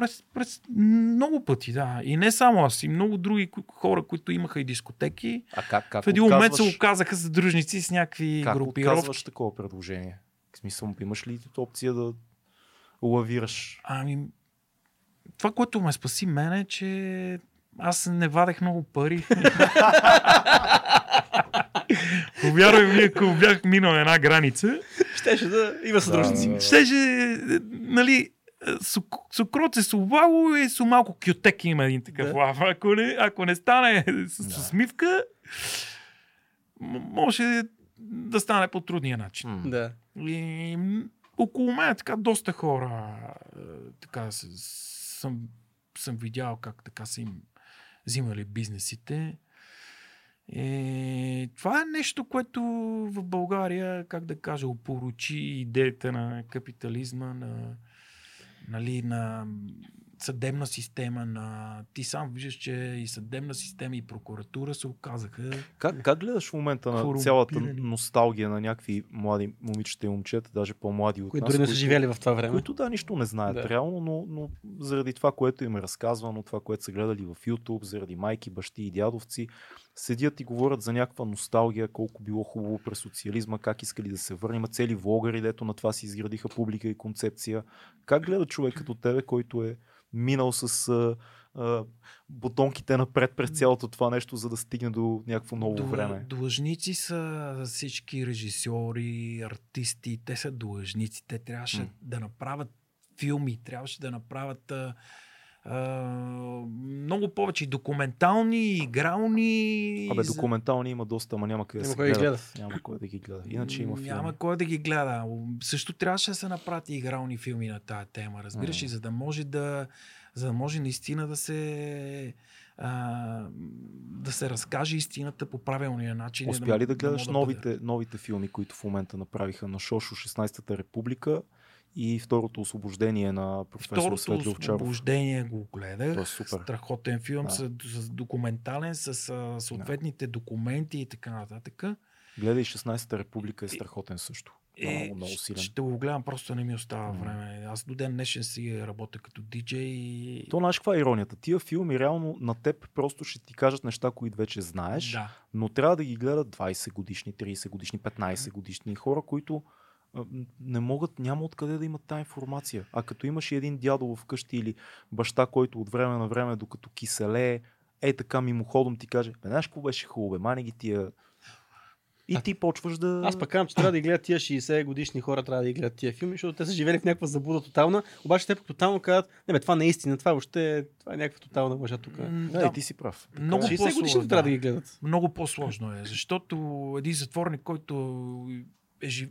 През, през много пъти, да. И не само аз, и много други хора, които имаха и дискотеки. А как, как В един момент се отказваш- оказаха съдружници с някакви Как групировки. отказваш такова предложение? В смисъл, имаш ли опция да лавираш? Ами, това, което ме спаси мен е, че аз не вадех много пари. Повярвай ми, ако бях минал една граница, Щеше да има съдружници. Да. щеше, нали, сукрот се сувало и с малко кютек има един такъв Да. лав. Ако не, ако не стане с, Да. усмивка, може да стане по трудния начин. Да. И около мен така доста хора е, така съм, съм видял как така са им взимали бизнесите. И това е нещо, което в България, как да кажа, опоручи идеята на капитализма, на, нали, на съдебна система, на... ти сам виждаш, че и съдебна система, и прокуратура се оказаха. Как, как гледаш в момента на цялата носталгия на някакви млади момичета и момчета, даже по-млади от Които нас, дори не са живели в това време. които да, нищо не знаят Да. реално, но, но заради това, което им е разказвано, това, което са гледали в YouTube, заради майки, бащи и дядовци, седят и говорят за някаква носталгия, колко било хубаво през социализма, как искали да се върнем. Цели влогари, дето на това си изградиха публика и концепция. Как гледа човек като тебе, който е минал с а, а, бутонките напред през цялото това нещо, за да стигне до някакво ново Длъ- време? Длъжници са всички режисьори, артисти, те са длъжници. Те трябваше М. да направят филми, трябваше да направят а, много повече документални, игрални. Абе, документални има доста, ама няма къде да се кой да гледа. Няма кой да ги гледа. Иначе има филми. Няма кой да ги гледа. Също трябваше да се направят и игрални филми на тая тема, разбираш, М. и за да може да, за да може наистина да се а, да се разкаже истината по правилния начин. Успя ли да гледаш може новите, бъде. новите филми, които в момента направиха на Шошо 16-та република и второто освобождение на професор Второто Овчаров? освобождение го гледах. То е супер. Страхотен филм, Да. с, с документален, с а, съответните документи и така нататък. Гледай 16-та република е страхотен също. Е, Много, много силен. ще го гледам, просто не ми остава М. време. Аз до ден днешен си работя като диджей и... То знаеш каква е иронията? Тия филми реално на теб просто ще ти кажат неща, които вече знаеш, Да. но трябва да ги гледат 20 годишни, 30 годишни, 15 годишни хора, които не могат, няма откъде да имат тази информация. А като имаш един дядо вкъщи или баща, който от време на време, докато киселее, е така мимоходом ти каже, бе, знаеш какво беше хубаво, бе, мани ги тия... И А- ти почваш да... Аз пък казвам, че трябва да ги гледат тия 60 годишни хора, трябва да ги гледат тия филми, защото те са живели в някаква заблуда тотална, обаче те пък тотално казват, не бе, това не е истина, това въобще това е някаква тотална лъжа тук. Да, и ти си прав. Много 60 по-сложно, годишни трябва да ги гледат. Много по-сложно е, защото един затворник, който е жив...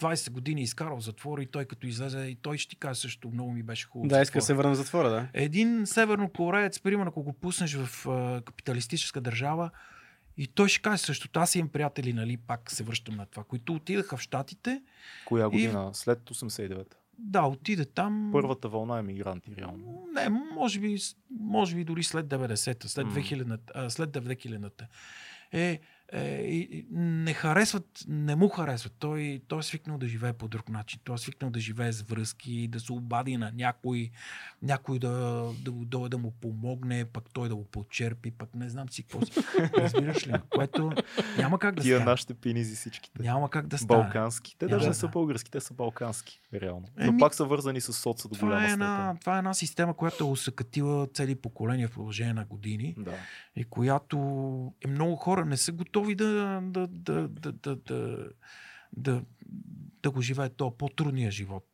20 години изкарал затвора и той като излезе, и той ще ти каже също, много ми беше хубаво. Да, иска да се върна в затвора, да. Един севернокореец, примерно, ако го пуснеш в а, капиталистическа държава, и той ще каже същото. Аз имам приятели, нали, пак се връщам на това, които отидаха в Штатите. Коя година? След 89-та. Да, отиде там. Първата вълна емигранти, реално. Не, може би, може би дори след 90-та, след М. 2000-та, а, след 2000-та. Е, е, не харесват, не му харесват. Той, той е свикнал да живее по друг начин. Той е свикнал да живее с връзки, да се обади на някой, някой да, да, дойде да му помогне, пък той да го почерпи, пък не знам си какво. Разбираш ли? Което няма как да Тия стане. нашите пенизи всичките. Няма как да стане. Балкански. Те Няма даже да не са български, те са балкански, реално. Но Еми, пак са вързани с соца до Това голяма е, степен. това е една система, която е усъкатила цели поколения в продължение на години. Да. и която е много хора не са готови да, да, да, да, да, да, да, да го живеят този по-трудния живот.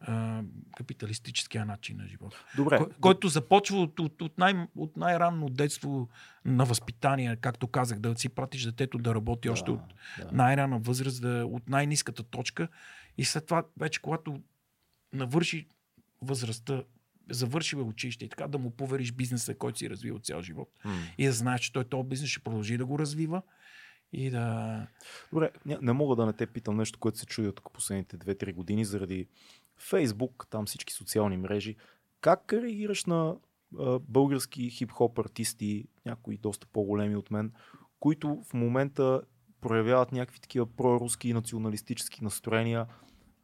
А, капиталистическия начин на живот. Добре. Кой, който започва от, от, от, най, от най-ранно детство на възпитание, както казах, да си пратиш детето да работи да, още от да. най-рана възраст, да, от най-низката точка и след това вече когато навърши възрастта, завърши в училище и така да му повериш бизнеса, който си развил цял живот М. и да знаеш, че той този бизнес ще продължи да го развива и да... Добре, ня- не мога да не те питам нещо, което се чуди от последните 2-3 години заради Фейсбук, там всички социални мрежи. Как реагираш на а, български хип-хоп артисти, някои доста по-големи от мен, които в момента проявяват някакви такива проруски и националистически настроения,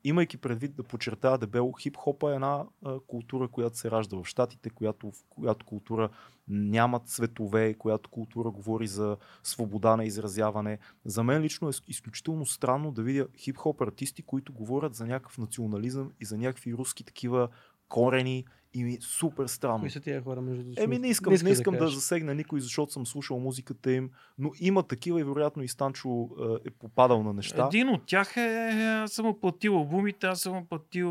имайки предвид да подчертая дебело, хип-хопа е една а, култура, която се ражда в Штатите, която, в която култура няма цветове, която култура говори за свобода на изразяване. За мен лично е изключително странно да видя хип-хоп артисти, които говорят за някакъв национализъм и за някакви руски такива корени и ми е супер странно. Кои са тия хора между другото? Еми не искам, не искам да, да засегна никой, защото съм слушал музиката им, но има такива и вероятно и Станчо е, е попадал на неща. Един от тях е, аз съм оплатил албумите, аз съм оплатил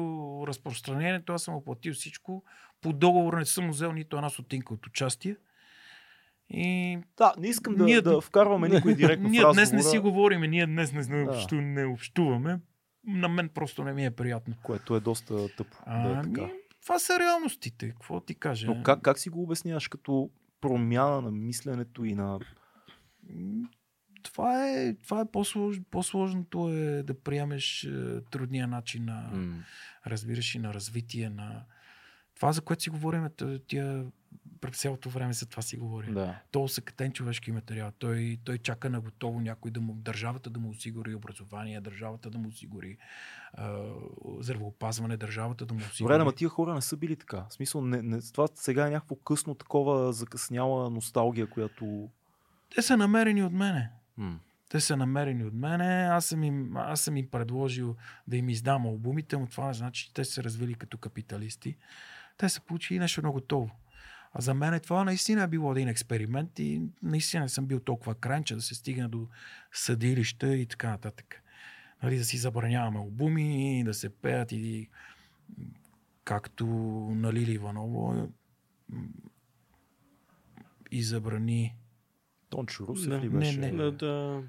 разпространението, аз съм оплатил всичко. По договор не съм взел нито една сотинка от участие. И Да, не искам да, Ние- да вкарваме никой директно ние в днес не си говорим, ние днес не, не, Да. общу, не общуваме. На мен просто не ми е приятно. което е доста тъпо. да е Ами, така. Това са реалностите. Какво ти кажа? Но как, как си го обясняваш като промяна на мисленето и на... Това е, това е по-слож, по-сложното е да приемеш е, трудния начин на, М. разбираш и на развитие на, Това, за което си говорим, т- тия през цялото време за това си говорим. Да. То съкътен човешки материал. Той, той чака на готово някой да му, държавата да му осигури образование, държавата да му осигури а, здравеопазване, държавата да му осигури. Добре, ама тия хора не са били така. В смисъл, не, не, това сега е някакво късно такова закъсняла носталгия, която... Те са намерени от мене. М. Те са намерени от мене. Аз съм им, аз съм им предложил да им издам албумите, но това не значи, че те са се развили като капиталисти. Те са получили нещо много готово. А за мен това наистина е било един експеримент и наистина не съм бил толкова крайен, че да се стигне до съдилища и така нататък. Нали, да си забраняваме албуми, да се пеят и както на Лили Иваново м, и забрани Тончо Русев Да. ли Не, беше? не. Да, да.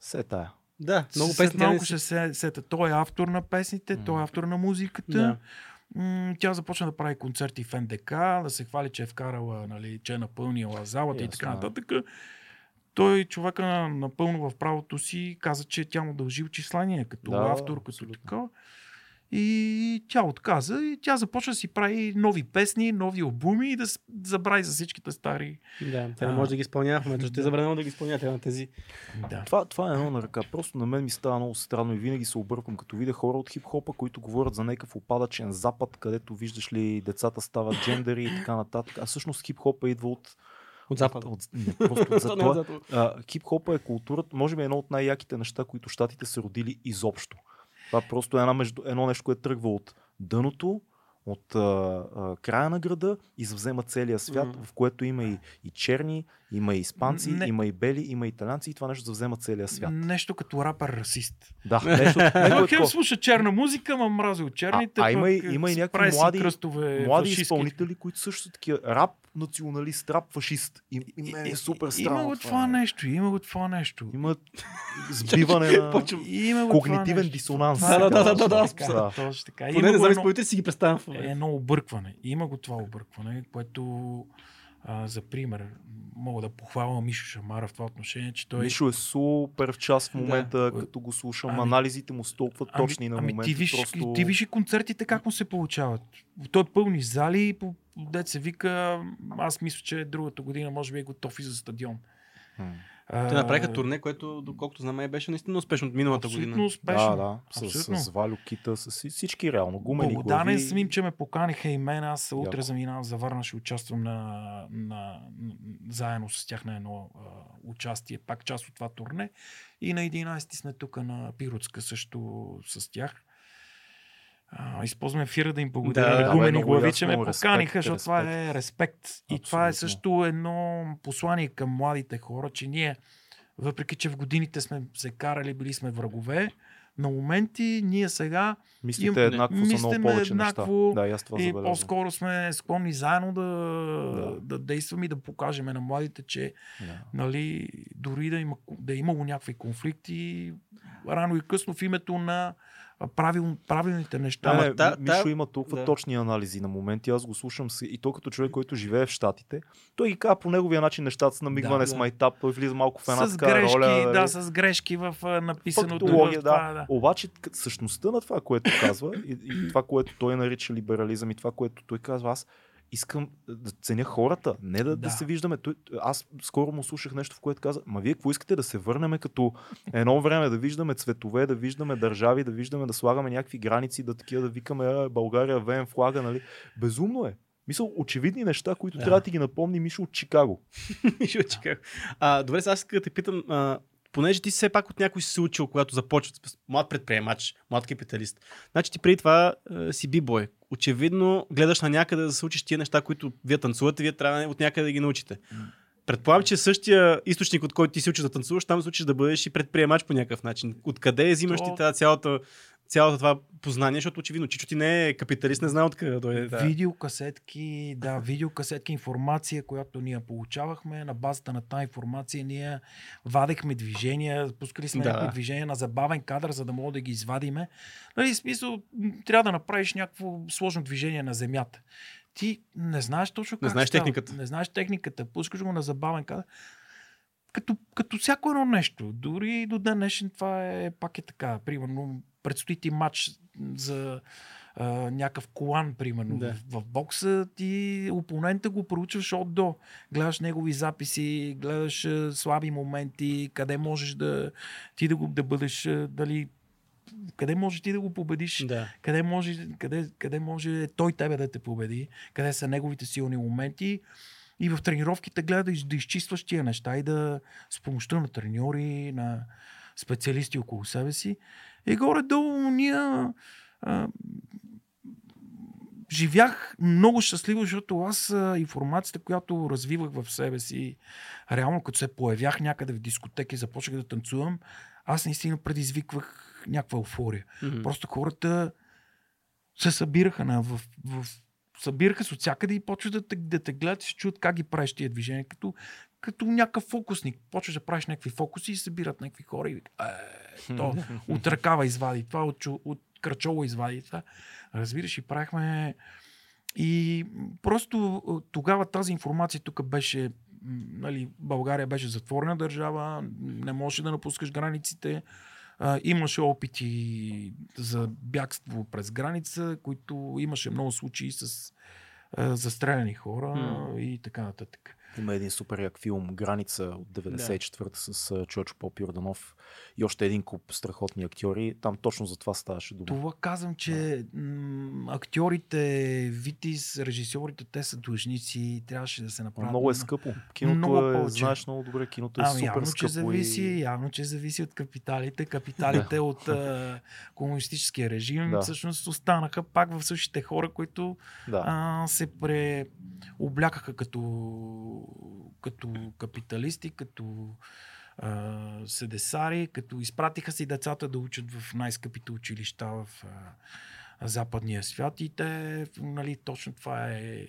Се тая. да много песни. малко не ще се сета. Той е автор на песните, той е автор на музиката. Да. Тя започна да прави концерти в НДК, да се хвали, че е вкарала, нали, че е напълнила залата и Ясно, така да. нататък. Той, човека напълно в правото си, каза, че тя му дължи отчисление като Да, автор, като абсолютно. И тя отказа и тя започна да си прави нови песни, нови албуми и да забрави за всичките стари. Да, тя не може да ги изпълнява в момента. Ще е Да. забранено да ги изпълнява тя на тези. Да. Това, това е едно на ръка. Просто на мен ми става много странно и винаги се обърквам, като видя хора от хип-хопа, които говорят за някакъв опадъчен запад, където виждаш ли децата стават джендери и така нататък. А всъщност хип-хопа идва от... От запад. От, от, не, просто от, е запад. хип-хопа е културата, може би едно от най-яките неща, които щатите са родили изобщо. Това просто е една между, едно нещо, което тръгва от дъното, от а, а, края на града и завзема целия свят, Мгм. в което има и, и черни, има и испанци, Не. има и бели, има и италянци и това нещо завзема целия свят. Нещо като рапър расист. Да, нещо, нещо е хем слуша черна музика, ма мрази от черните. А- а има и- има и някакви млади- кръстове, Млади фашистки. изпълнители, които също са такива рап националист, рап фашист. И, и, мен е супер странно. Има го това нещо, има го това нещо. Има сбиване на. Има когнитивен дисонанс. Е Да, да, да, да, да, да. Точно така. Поне изпълнителите си ги представям е едно объркване. Има го това объркване, което а, за пример мога да похваля Мишо Шамара в това отношение, че той Мишо е супер в час в Да. момента, като го слушам. Ами- анализите му са толкова точни на ами момента. ти виж, просто... ти виж и концертите как му се получават. Той пълни зали и по дет се вика, аз мисля, че другата година може би е готов и за стадион. М. Те направиха турне, което, доколкото знам, е беше наистина успешно от миналата Абсолютно година. успешно. Да, да. С, Абсолютно. с, Валю Кита, с всички- реално. Гумени Благодарен глави. съм им, че ме поканиха и мен. Аз утре заминавам за Варна, ще участвам на, на, на, заедно с тях на едно а, участие, пак част от това турне. И на 11 сме тук на Пиротска също с тях. А, използвам ефира да им благодаря Да, гумени глави, че ме поканиха, защото това е респект. И това е Абсолютно. също едно послание към младите хора, че ние, въпреки че в годините сме се карали, били сме врагове, на моменти ние сега Мислите Им- еднакво за много мислиме повече еднакво неща. Да, и аз това и по-скоро сме склонни заедно да, Да. да. да действаме и да покажем на младите, че Да. нали, дори да, има, да е имало някакви конфликти, рано и късно в името на правил, правилните неща. Ама, Ама та- Мишо та- има толкова да. точни анализи на моменти. Аз го слушам с- и то като човек, който живее в Штатите. Той ги казва по неговия начин нещата с намигване Да, с да. майтап. Той влиза малко в една с така грешки, роля. да, нали? с грешки в написаното. Фактология, в това, да. да. Обаче същността на това, което казва и, и това, което той нарича либерализъм и това, което той казва, аз искам да ценя хората, не да, да. Да. се виждаме. Той, аз скоро му слушах нещо, в което каза, ма вие какво искате да се върнем като едно време да виждаме цветове, да виждаме държави, да виждаме да слагаме някакви граници, да такива да викаме «А, България, ВМ флага, нали? Безумно е. Мисъл, очевидни неща, които Да. трябва да ти ги напомни Мишо от Чикаго. Ще чаках. А, добре, сега аз искам да те питам, а, понеже ти все пак от някой си се учил, когато започва, млад предприемач, млад капиталист. Значи ти преди това а, си бибой. Очевидно гледаш на някъде да се учиш тия неща, които вие танцувате, вие трябва от някъде да ги научите. Предполагам, че същия източник, от който ти се учиш да танцуваш, там се учиш да бъдеш и предприемач по някакъв начин. Откъде взимаш ти тази цялата, цялата това познание, защото очевидно Чичо ти не е капиталист, не знае откъде да дойде. Да. Видеокасетки, да, видеокасетки, информация, която ние получавахме. На базата на тази информация ние вадехме движения, пускали сме Да. някакви движения на забавен кадър, за да мога да ги извадиме. Нали, смисъл, трябва да направиш някакво сложно движение на земята. Ти не знаеш точно Не как знаеш става. техниката. Не знаеш техниката. Пускаш го на забавен кадър. Като, като всяко едно нещо. Дори и до ден днешен това е пак е така. Примерно, предстои ти матч за а, някакъв колан, примерно. Да. В, в бокса ти опонента го проучваш от до. Гледаш негови записи, гледаш а, слаби моменти, къде можеш да ти да го да бъдеш, а, дали къде можеш ти да го победиш, Да. къде може, къде, къде може той тебе да те победи, къде са неговите силни моменти. И в тренировките гледа да, из- да изчистваш тия неща и да с помощта на треньори, на специалисти около себе си. И горе-долу ние а, живях много щастливо, защото аз а, информацията, която развивах в себе си, реално като се появях някъде в дискотеки, започнах да танцувам, аз наистина предизвиквах някаква еуфория. Мгм. Просто хората се събираха на, в, в, събираха се от всякъде и почват да да те гледат и се чуят как ги правиш тия движения, като, като някакъв фокусник. Почваш да правиш някакви фокуси и събират някакви хора и е, то от ръкава извади това, от, от кръчола извади това. Разбираш, и правихме... И просто а, тогава тази информация тук беше нали, България беше затворена държава, не можеше да напускаш границите. А, имаше опити за бягство през граница, които имаше много случаи с а, застреляни хора М. и така нататък. Има един супер як филм Граница от 94-та с а, Чочо Поп Йорданов и още един куп страхотни актьори. Там точно за това ставаше дума. Това казвам, че м- актьорите, Витис, режисьорите, те са длъжници, трябваше да се направят. Много е скъпо. Киното Много е, повече. знаеш много добре, киното е Ами, супер явно, скъпо. че зависи, И... явно, че зависи от капиталите. Капиталите от а, комунистическия режим Да. всъщност останаха пак в същите хора, които Да. а, се преоблякаха като, като капиталисти, като а, седесари, като изпратиха си децата да учат в най-скъпите училища в а, западния свят и те, нали, точно това е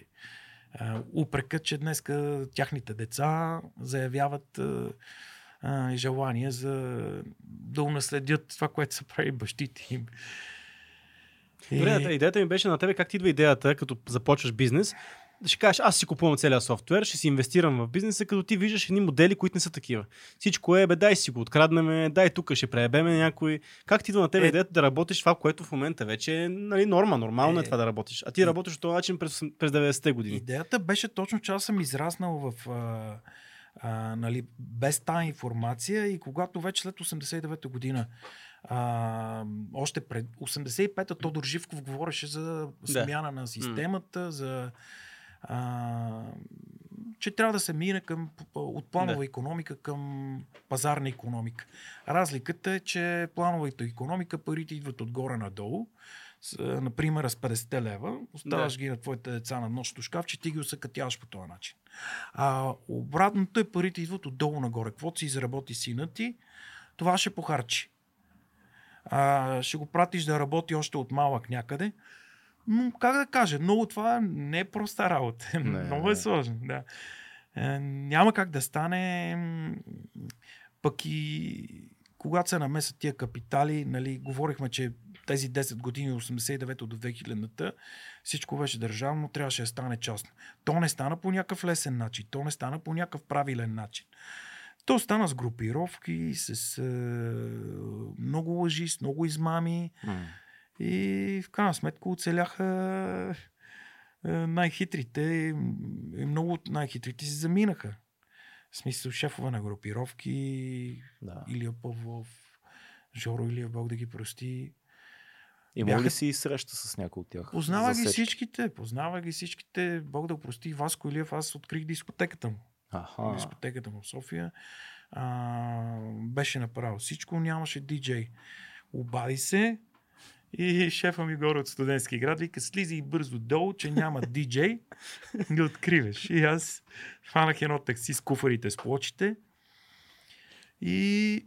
а, упрекът, че днес тяхните деца заявяват а, а, желание за да унаследят това, което са правили бащите им. Добре, да, идеята ми беше на тебе как ти идва идеята, като започваш бизнес, ще кажеш, аз си купувам целият софтуер, ще си инвестирам в бизнеса, като ти виждаш едни модели, които не са такива. Всичко е, бе, дай си го откраднеме, дай тук ще преебеме някой. Как ти идва на тебе Е. идеята да работиш това, което в момента вече е нали, норма, нормално е, Е. това да работиш. А ти работиш по този начин през, през 90-те години. Идеята беше точно, че аз съм израснал в. А, а, нали, без тази информация и когато вече след 89-та година а, още пред 85-та Тодор Живков говореше за смяна на системата, за а, че трябва да се мине към, от планова Да. економика към пазарна економика. Разликата е, че плановата економика парите идват отгоре надолу. С, например, с 50 лева, оставаш Да. ги на твоите деца на нощното шкафче, ти ги усъкътяваш по този начин. А обратното е парите идват отдолу нагоре. Каквото си изработи сина ти, това ще похарчи. А, ще го пратиш да работи още от малък някъде. Как да кажа, много това не е проста работа. Не. много е сложно. Да. Е, няма как да стане. Пък и когато се намесят тия капитали, нали, говорихме, че тези 10 години, 89 до 2000-та, всичко беше държавно, трябваше да стане частно. То не стана по някакъв лесен начин, то не стана по някакъв правилен начин. То стана с групировки, с е, много лъжи, с много измами М. и в крайна сметка оцеляха е, най-хитрите и и много от най-хитрите си заминаха. В смисъл шефове на групировки, Да. Илия Павлов, Жоро Илия, Бог да ги прости. Има бяха- ли си среща с някой от тях? Познава ги всичките, познава ги всичките. Бог да прости Васко Илиев, аз открих дискотеката му. Аха. дискотеката му в София. А, беше направил всичко, нямаше диджей. Обади се и шефа ми горе от студентски град вика, слизи и бързо долу, че няма диджей, ги откриваш. И аз хванах едно такси с куфарите с плочите и,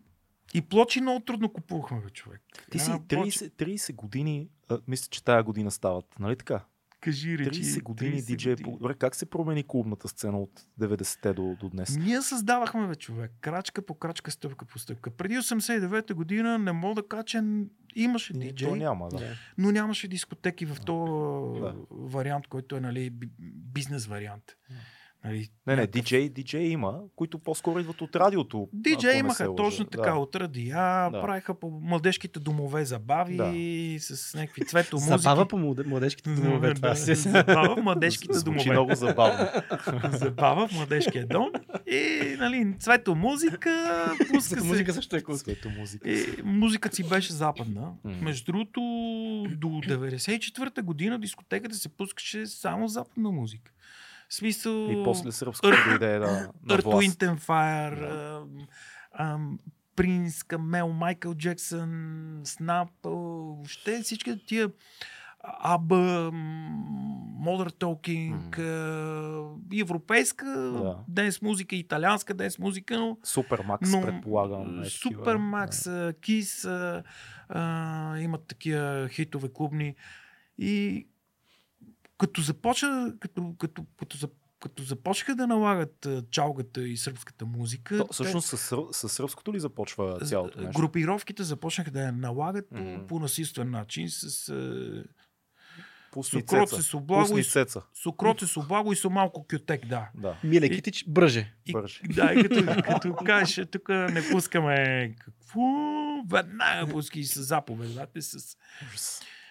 и плочи много трудно купувахме, бе, човек. Ти си Една плоча- 30, 30 години, а, мисля, че тая година стават, нали така? Кажи, речи. 30 години 30 диджей. години. Добре, как се промени клубната сцена от 90-те до, до днес? Ние създавахме, бе, човек. Крачка по крачка, стъпка по стъпка. Преди 89-та година не мога да кажа, че имаше диджей, То няма, да. Да. но нямаше дискотеки в този Да. вариант, който е нали, би- бизнес вариант. Нали, Не, не, DJ, DJ има, които по-скоро идват от радиото. се имаха лъжа. точно така Да. от радия, Да. правиха по младежките домове забави Да. с някакви цвето музики. Забава по младе- младежките домове. Това си. Забава в младежките Звучи домове. много забавно. Забава в младежкия дом. И, нали, цвето музика, пуска се. музика също е кул. Свето музика. И музиката си беше западна. Между другото, до 94-та година дискотеката се пускаше само западна музика. В смисъл... И после сръбската дойде да, на Earth. Wind and Fire, Да. ам, Принц, Камел, Майкъл Джексън, Снап, въобще всички тия Аба, Modern Talking, европейска Да. денс музика, италианска денс музика, но Супермакс, но предполагам. е. Супермакс, а, Кис а, имат такива хитове клубни. И като започна, като, като, като, като започнаха да налагат чалгата и сръбската музика, То, всъщност с, сръ- с сръбското ли започва те- цялото нещо? групировките започнаха да я налагат по, Мгм. по насилствен начин с Пусни Сокрот цеца. с облаго и. Сокроце с облаго и с малко кютек, да. Да. Миле Китич бръже. И, Бърже. да, и като, като кажеш, тук не пускаме какво, веднага пуски с заповед, с.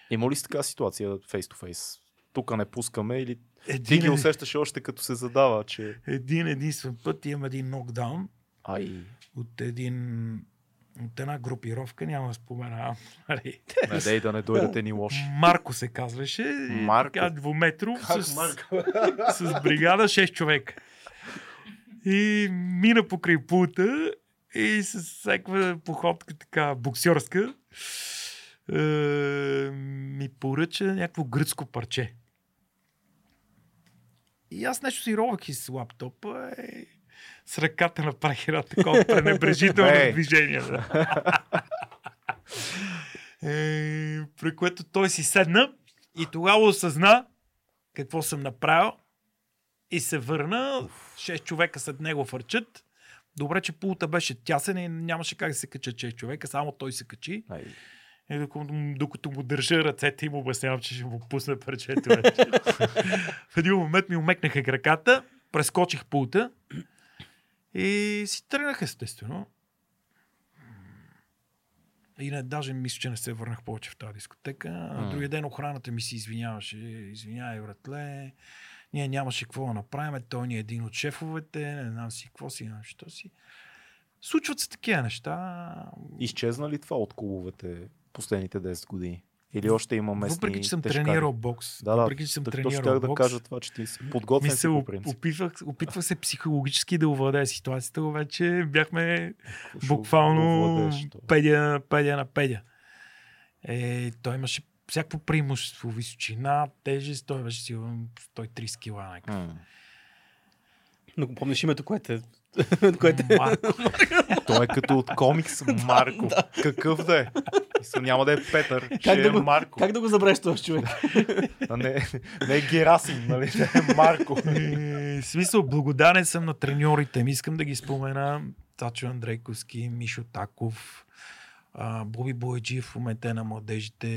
Има ли си така ситуация face to face? Тук не пускаме или ти един, ги усещаш още като се задава, че... един единствен път имам един нокдаун Ай, от един от една групировка, няма да споменавам. нали. не дей да не дойдете ни лоши. Марко се казваше. Марко? Така, двуметров с, с бригада 6 човека. И мина покрай пулта и с всякаква походка така боксерска е, ми поръча някакво гръцко парче. И аз нещо си ровах из лаптопа и с ръката направих едно такова пренебрежително движение. Е, при което той си седна и тогава осъзна какво съм направил и се върна. Шест човека след него фърчат. Добре, че пулта беше тясен и нямаше как да се качат 6 човека, само той се качи. Ай. И докато, докато му държа ръцете и му обяснявам, че ще му пусне парчето в един момент ми умекнаха краката, прескочих пулта и си тръгнах естествено. И не, даже мисля, че не се върнах повече в тази дискотека. М. другия ден охраната ми се извиняваше. Извинявай, братле. Ние нямаше какво да направим. Той ни е един от шефовете. Не знам си какво си, не знам що си. Случват се такива неща. Изчезна ли това от клубовете последните 10 години? Или още има местни Въпреки, че съм тежкари? тренирал бокс. Да, да. въпреки, че съм тренирал щях да бокс. кажа това, че ти си подготвен си по принцип. опитвах, опитвах се психологически да овладея ситуацията, обаче бяхме Какво буквално педя, педя на педя. Е, той имаше всякакво преимущество, височина, тежест, той беше сигурно 130 кила. Но помниш името, което е... което е... Марко. Той е като от комикс Марко. Какъв да е? Мисля, няма да е Петър, ще да е го- Марко. Как да го забравиш този човек? А не, не е Герасим, нали? Не е Марко. Е, в смисъл, благодарен съм на треньорите ми. Искам да ги спомена. Тачо Андрейковски, Мишо Таков, Боби Бойджиев в момента е на младежите.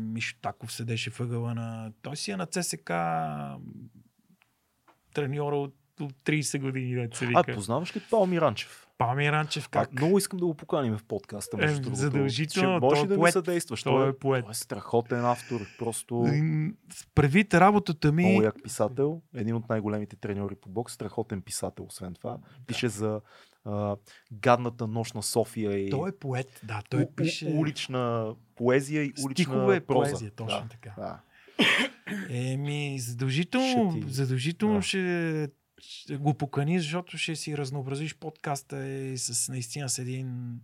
Мишо Таков седеше въгъла на... Той си е на ЦСК треньора от 30 години, да се А, вика. познаваш ли Пал Миранчев? Пами Ранчев как? А, много искам да го поканим в подкаста. Е, другото. задължително, Ще може той е да ми поет. съдействаш? Той е поет. Той е страхотен автор. Просто Предвид работата ми... много як писател. Един от най-големите треньори по бокс. Страхотен писател, освен това. Пише за а, гадната нощ на София и Той е поет, да. Той у- пише... улична поезия и улична Стихове, проза. поезия, точно да, така. Да. Еми, задължително, Ще ти- задължително да. ще, го покани, защото ще си разнообразиш подкаста и с наистина с един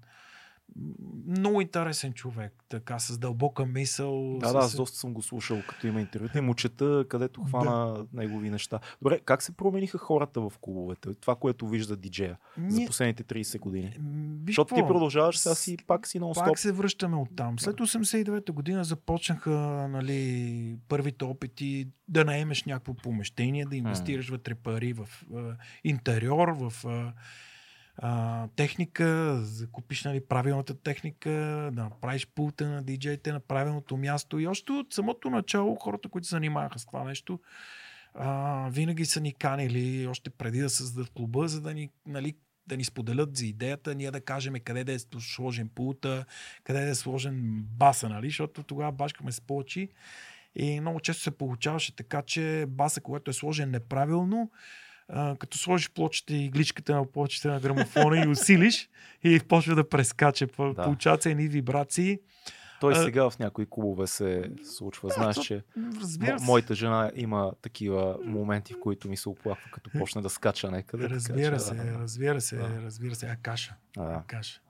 много интересен човек, така с дълбока мисъл. Да, с... да, аз доста съм го слушал, като има интервюта и му чета, където хвана негови неща. Добре, как се промениха хората в клубовете? Това, което вижда диджея за Ние... последните 30 години. Виж Защото ти какво, продължаваш сега си пак си нон-стоп. Пак се връщаме от там. След 89-та година започнаха нали, първите опити да наемеш някакво помещение, да инвестираш вътре пари в а, интериор, в а, а, техника, закупиш нали, правилната техника, да направиш пулта на диджеите на правилното място. И още от самото начало хората, които се занимаваха с това нещо, а, винаги са ни канили още преди да създадат клуба, за да ни, нали, да ни споделят за идеята, ние да кажем къде да е сложен пулта, къде да е сложен баса, нали? защото тогава башкаме с плочи и много често се получаваше така, че баса, когато е сложен неправилно, а, като сложиш плочите и гличката на плочите на грамофона и усилиш и почва да прескача. Да. Получават се едни вибрации. Той а, сега в някои клубове се случва. Да, Знаеш, то, че мо, моята жена има такива моменти, в които ми се оплаква, като почне да скача някъде. Разбира така, се, да, разбира се, да. разбира се. А каша. А, а каша.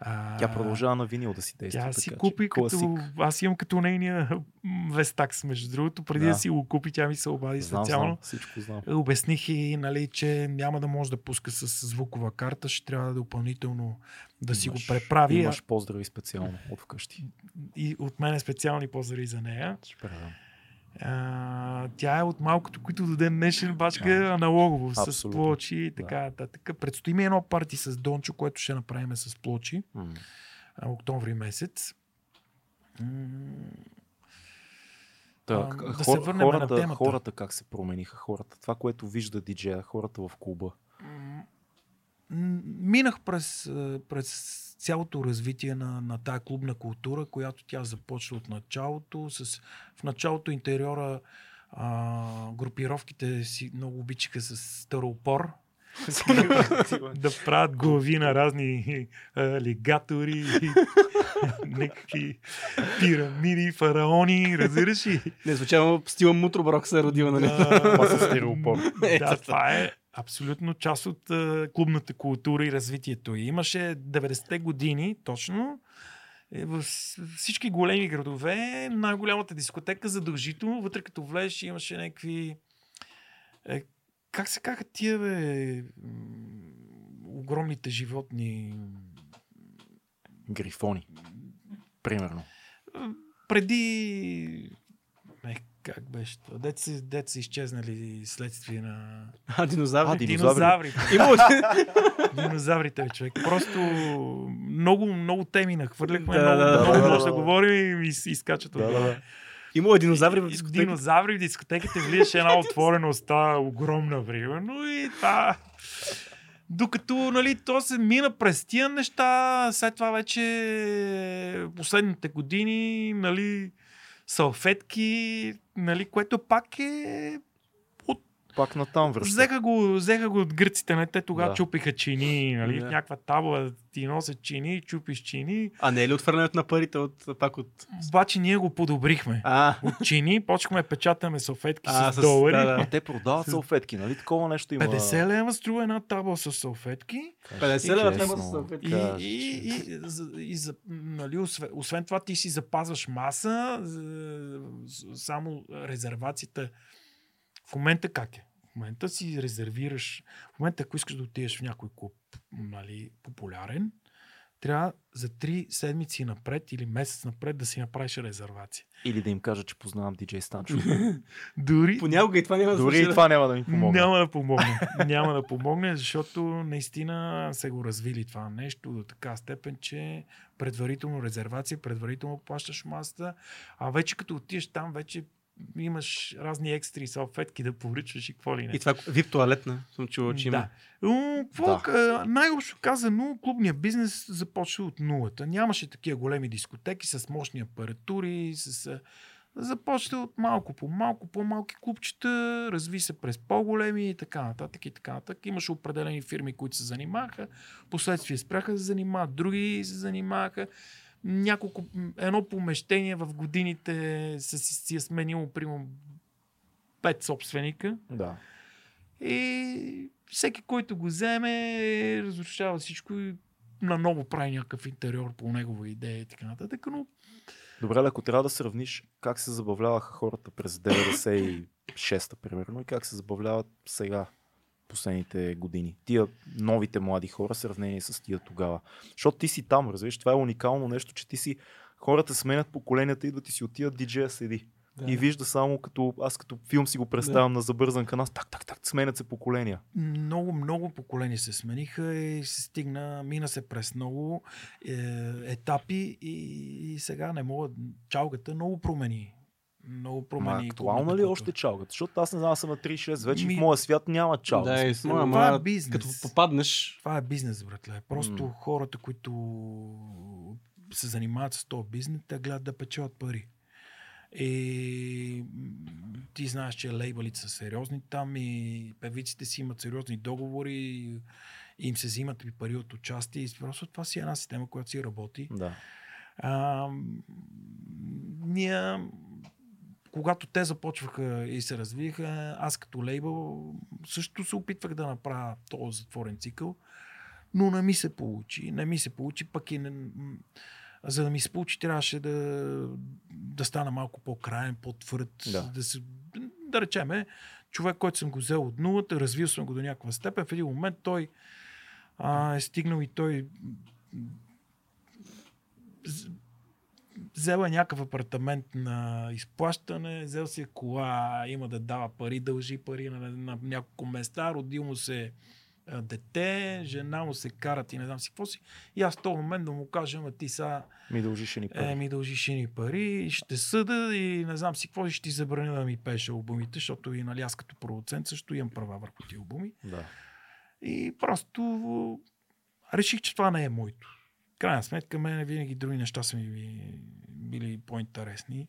А, Тя продължава на винил да си действа. Тя така, си купи като... Аз имам като нейния Вестакс, между другото. Преди да. да си го купи, тя ми се обади знам, специално. Знам, всичко знам. Обясних и, нали, че няма да може да пуска с звукова карта, ще трябва да допълнително да имаш, си го преправи. Имаш поздрави специално от вкъщи. И от мен специални поздрави за нея. Да. А, тя е от малкото, които до ден днешен бачка да. аналогово, Абсолютно. с плочи и така нататък. Предстои ми едно парти с Дончо, което ще направим с плочи. Mm. октомври месец. Та, а, да хор, се върнем хората, на темата. Хората как се промениха? Хората, това, което вижда диджея, хората в клуба. Минах през, през цялото развитие на, на тая клубна култура, която тя започва от началото. С, в началото интериора а, групировките си много обичаха с старопор. да правят глави на разни алигатори, някакви пирамиди, фараони, разбираш ли? Не, случайно стила Мутроброк се е родила, нали? Да, да, това е абсолютно част от а, клубната култура и развитието. И имаше 90-те години, точно, е, в всички големи градове, най-голямата дискотека задължително, вътре като влезеш имаше някакви... Е, как се казаха тия, бе, огромните животни? Грифони, примерно. Преди как беше това? Деца, деца изчезнали следствие на... А, динозаври? А, динозаври. Динозаврите, човек. Просто много, много теми нахвърляхме, да, много, да, много да, може да, да, говорим и изкачат да, да. Има динозаври в дискотеките. Динозаври в дискотеките влияше една отворена уста, огромна, примерно, и това... Докато, нали, то се мина през тия неща, след това вече последните години, нали, салфетки, нали, което пак е пак на там връща. Взеха го, взеха го от гърците, не? Те тогава да. чупиха чини, нали? Да. В някаква табла ти носят чини, чупиш чини. А не е ли отвърнането на парите от, пак от... Обаче ние го подобрихме. А. От чини почнахме печатаме салфетки а, с, с долари. Да, да. А те продават салфетки, нали? Такова нещо има. 50 лева струва една табла с салфетки. 50 лева табла с салфетки. И, и, и, и, и, нали, освен, освен това ти си запазваш маса, само резервацията в момента как е? Момента си резервираш, в момента ако искаш да отидеш в някой клуб нали, популярен, трябва за три седмици напред или месец напред да си направиш резервация. Или да им кажа, че познавам диджей Станчо. Дори, Понякога и това няма да Дори и това няма да ми помогне. Няма да помогне. няма да помогне, защото наистина се го развили това нещо до така степен, че предварително резервация, предварително плащаш масата, а вече като отидеш там, вече имаш разни екстри салфетки да поръчваш и какво ли не. И това вип туалетна, съм чувал, че има. Да. Да. Най-общо казано, клубният бизнес започва от нулата. Нямаше такива големи дискотеки с мощни апаратури, с... Започва от малко по малко, по-малки клубчета, разви се през по-големи и така нататък и така нататък. Имаше определени фирми, които се занимаха, последствие спряха да се занимават, други се занимаваха няколко, едно помещение в годините се си, си е сменило, примерно, пет собственика. Да. И всеки, който го вземе, разрушава всичко и наново прави някакъв интериор по негова идея и така нататък. Но... Добре, ако трябва да сравниш как се забавляваха хората през 96-та, примерно, и как се забавляват сега, последните години. Тия новите млади хора, сравнение с тия тогава. Защото ти си там, разбираш, това е уникално нещо, че ти си хората сменят поколенията, идват и си отиват, диджея седи. Да. И вижда само като, аз като филм си го представям да. на забързан канал, так, так, так, сменят се поколения. Много, много поколения се смениха и се стигна, мина се през много е, етапи и, и сега не мога, чалгата много промени много Ма промени. актуална ли е още чалгата? Защото аз не знам, аз съм на 36, вече Ми- в моя свят няма чалга. Да, и Смисъл, моя, това е бизнес. като попаднеш, Това е бизнес, братле. Просто М. хората, които се занимават с този бизнес, те гледат да печелят пари. И ти знаеш, че лейбълите са сериозни там и певиците си имат сериозни договори и им се взимат и пари от участие. И просто това си е една система, която си работи. Да. А, ние, когато те започваха и се развиха, аз като лейбъл също се опитвах да направя този затворен цикъл, но не ми се получи. Не ми се получи, пък и не, за да ми се получи, трябваше да, да стана малко по-краен, по-твърд, Да. да, се, да речеме, човек, който съм го взел от нулата, развил съм го до някаква степен, в един момент той а, е стигнал и той з- взел е някакъв апартамент на изплащане, взел си е кола, има да дава пари, дължи пари на, на няколко места, родил му се а, дете, жена му се карат и не знам си какво си. И аз в този момент да му кажа, ама ти сега Ми дължиш ни пари. е, ми дължиш ни пари, ще съда и не знам си какво ще ти забраня да ми пееш албумите, защото и нали, аз като продуцент също имам права върху ти албуми. Да. И просто реших, че това не е моето. Крайна сметка, мене винаги други неща са ми би- били по-интересни.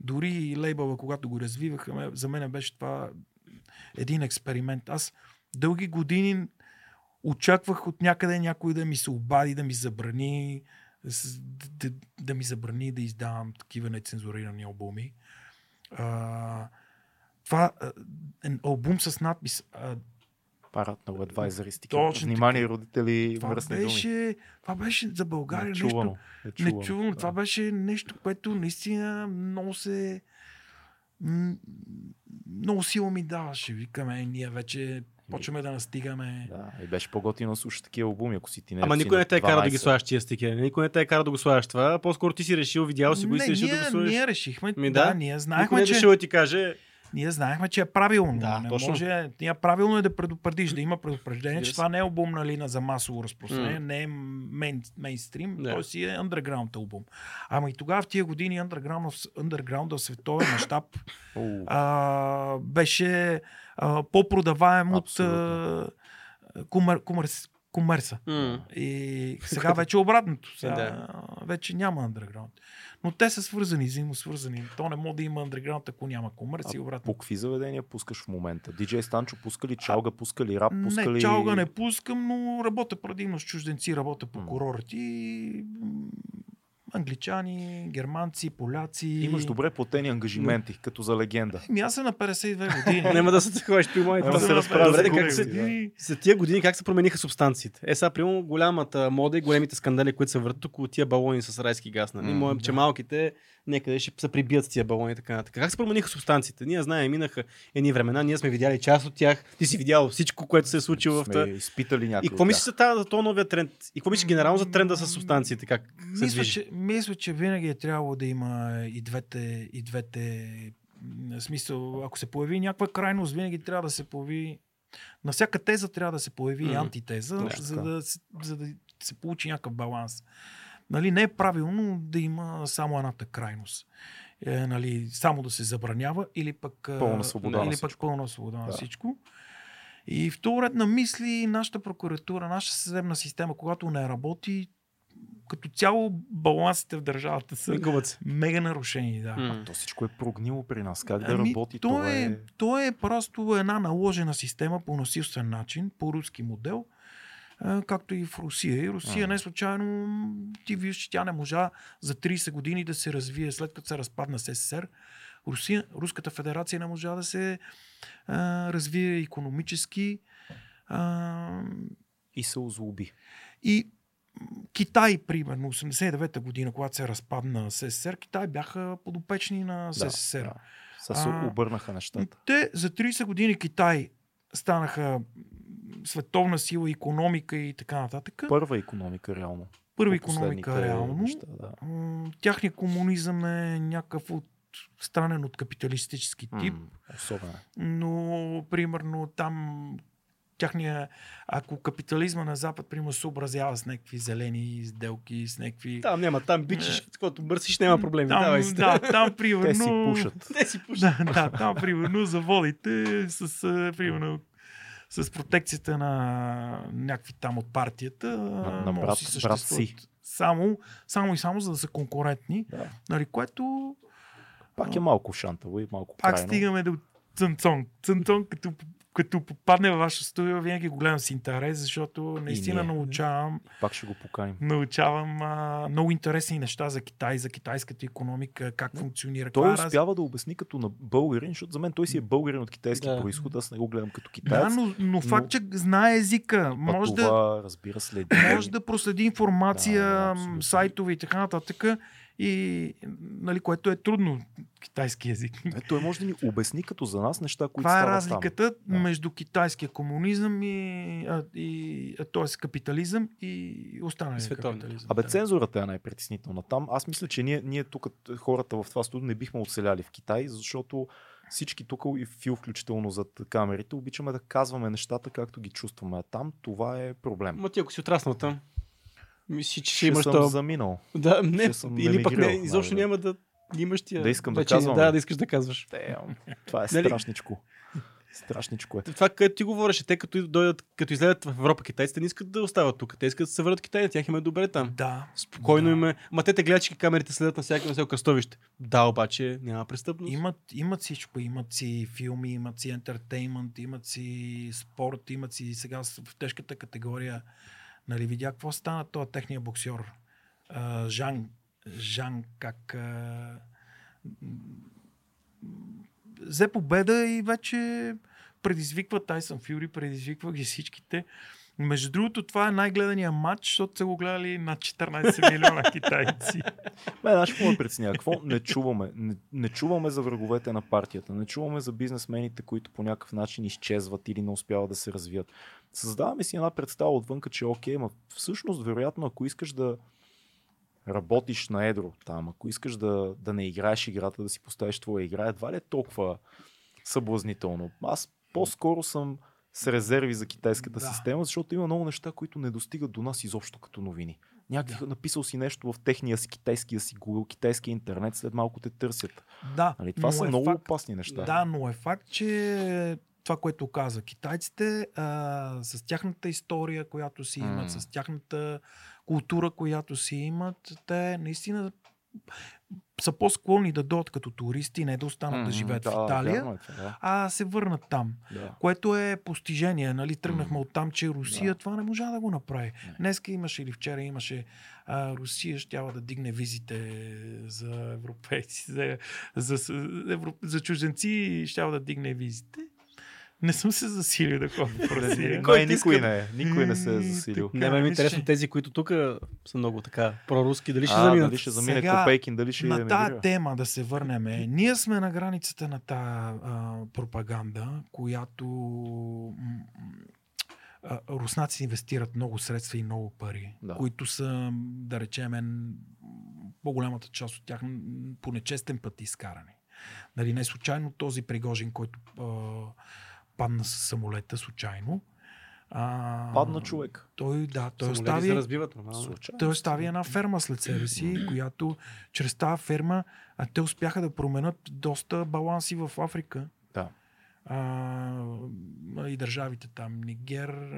Дори и лейбъла, когато го развиваха, за мен беше това един експеримент. Аз дълги години очаквах от някъде някой да ми се обади, да ми забрани, да, да ми забрани да издавам такива нецензурирани албуми. А, това е албум с надпис а, Parental advisory Точно Внимание, родители, това думи. беше, това беше за България нещо Нечувано. Нечувано. нечувано. Да. Това беше нещо, което наистина много се... Много сила ми даваше. Викаме, ние вече почваме да настигаме. Да, и беше по-готино да слушаш такива албуми, ако си ти не Ама никой не те е карал да ги 12. слагаш тия стикери. Никой не те е карал да го слагаш това. По-скоро ти си решил, видял си го и си решил ние, да го сложиш. ние решихме, Ми да, да. ние Никой знаехме, не е че, дошъл да ти каже, ние знаехме, че е правилно. Да, не точно. може, ние правилно е да предупредиш, да има предупреждение, че това не е албум на Лина за масово разпространение, М. не е мейн, мейнстрим, Да. той си е underground албум. Ама и тогава в тия години underground, underground в световен мащаб а, беше а, по-продаваем от а, Абсолютно. комер, комерс, комерса. м, И сега вече е обратното. Сега Да. вече няма underground. Но те са свързани, взаимосвързани. То не може да има underground, ако няма комерс и обратно. по какви заведения пускаш в момента? DJ Станчо пуска ли чалга, пуска ли рап, пуска Не, ли... чалга не пускам, но работя предимно с чужденци, работя по курорти. м, Англичани, германци, поляци. Имаш добре платени ангажименти, като за легенда. Ами аз съм на 52 години. Няма да се ходиш при моите. Да се разправя как се, години. за тия години как се промениха субстанциите? Е, сега, примерно, голямата мода и големите скандали, които се въртат около тия балони с райски газ. Нали? Моем, че малките някъде ще се прибият с тия балони и така нататък. Как се промениха субстанциите? Ние знаем, минаха едни времена, ние сме видяли част от тях. Ти си видял всичко, което се е случило в Сме та... изпитали някакви И какво мислиш за тази- за този новия тренд? И какво мислиш генерално за тренда с субстанциите? Как се Мисля движи? че, мисля, че винаги е трябвало да има и двете, и двете смисъл, ако се появи някаква крайност, винаги трябва да се появи на всяка теза трябва да се появи и Мгм. антитеза, Да, за, да, се- за да се получи някакъв баланс. Нали, не е правилно да има само едната крайност. Е, нали, само да се забранява или пък, а, Пълна свобода на или пък всичко. пълна свобода на Да. всичко. И в този ред на мисли, нашата прокуратура, нашата съдебна система, когато не работи, като цяло балансите в държавата са се. мега нарушени. Да. М. То всичко е прогнило при нас. Как да Ами, работи то, това е, е... то е просто една наложена система по насилствен начин, по руски модел, а, както и в Русия. И Русия не случайно, ти виждаш, че тя не можа за 30 години да се развие след като се разпадна СССР. Русия, Руската федерация не можа да се а, развие економически. А, И се озлоби. и Китай, примерно, 89-та година, когато се разпадна СССР, Китай бяха подопечни на СССР. Да, да. Се обърнаха нещата. Те за 30 години Китай станаха световна сила, економика и така нататък. Първа економика, реално. Първа економика реално. Неща, да. Тяхният комунизъм е някакъв от странен от капиталистически тип, М, Особено. но примерно там тяхния, ако капитализма на Запад, примерно, се образява с някакви зелени сделки, с някакви... Там няма, там бичиш, каквото бърсиш, няма проблеми. Там, Давай си. да, там примерно... Те си пушат. Те си пушат. Да, да, там примерно заводите с, а, примерно, с протекцията на някакви там от партията. На, на брат, си брат съществуват си. Само, само и само за да са конкурентни, Да. нали, което Пак е малко шантаво и малко пак крайно. стигаме до Цънцон. Цънцон, като, като попадне във ваша студия, винаги го гледам с интерес, защото наистина научавам, Пак ще го поканим. научавам а, много интересни неща за Китай, за китайската економика, как функционира. Той раз- успява да обясни като на българин, защото за мен той си е българин от китайски Да. происход, аз не го гледам като Да, китаец. но, но факт, че знае езика. Може да, Пътува, разбира следи. може да проследи информация, Да, да, абсолютно. сайтове и така нататък. И, нали, което е трудно китайски език. Е, той може да ни обясни като за нас неща, които Това е разликата Да. между китайския комунизъм и, а, и а, т.е. капитализъм и останалия Световния. капитализъм. Там. Абе, да. цензурата е най-притеснителна там. Аз мисля, че ние, ние тук, хората в това студио, не бихме оцеляли в Китай, защото всички тук и Фил включително зад камерите обичаме да казваме нещата както ги чувстваме. А там това е проблем. Ма ти ако си отраснал там, мисли, че ще Ще имаш съм това. заминал. Да, не, ще съм или пък не, изобщо най-вероятно. няма да имаш тия. Да искам да казвам, Да, да искаш да казваш. Damn. Това е Нали? страшничко. Страшничко е. Това, което ти говореше, те като дойдат, като излезат в Европа, китайците не искат да остават тук. Те искат да се върнат Китай, на тях им е добре там. Да. Спокойно да. им е. Ма те те гледат, че камерите следят на всяко всяко кръстовище. Да, обаче няма престъпност. Имат, имат всичко. Имат си филми, имат си ентертеймент, имат си спорт, имат си сега в тежката категория. Нали, видя какво стана това техния боксер. Жан, Жан как взе победа и вече предизвиква Тайсън Фюри, предизвиква ги всичките. Между другото, това е най-гледания матч, защото са го гледали над 14 милиона китайци. Бе, знаеш какво ме притеснява? Какво не чуваме? Не, не чуваме за враговете на партията, не чуваме за бизнесмените, които по някакъв начин изчезват или не успяват да се развият. Създаваме си една представа отвънка, че окей, но всъщност, вероятно, ако искаш да работиш на едро там, ако искаш да, да не играеш играта, да си поставиш твоя игра, едва ли е толкова съблазнително. Аз по-скоро съм с резерви за китайската Да. система, защото има много неща, които не достигат до нас изобщо като новини. Някакви написал си нещо в техния си китайския си Google, китайски интернет, след малко те търсят. Да, Нали? Това са е много факт, опасни неща. Да, но е факт, че това, което каза китайците, а, с тяхната история, която си имат, М. с тяхната култура, която си имат, те наистина са по-склонни да дойдат като туристи, не да останат да М, живеят да, в Италия, е да. а се върнат там. Да. Което е постижение. Нали? Тръгнахме М. от там, че Русия Да. това не можа да го направи. Не. Днеска имаше или вчера имаше а, Русия щяла да дигне визите за европейци, за, за, за, за чужденци щяла да дигне визите. Не съм се засилил да ходя Русия. Кой, никой не е. Никой не се е засилил. Не, ме е мисля, интересно тези, които тук са много така проруски, дали ще заминат. дали ще замине Копейкин, дали ще на тая тема да се върнем. Ние сме на границата на тая а, пропаганда, която руснаци инвестират много средства и много пари, Да. които са, да речем, по-голямата част от тях по нечестен път изкарани. Нали, не случайно този Пригожин, който а, падна с самолета случайно. А, Падна човек. Той, да, той Самолети остави, се разбиват нормално. Той остави една ферма след себе си, която чрез тази ферма а, те успяха да променят доста баланси в Африка. Да. А, и държавите там, Нигер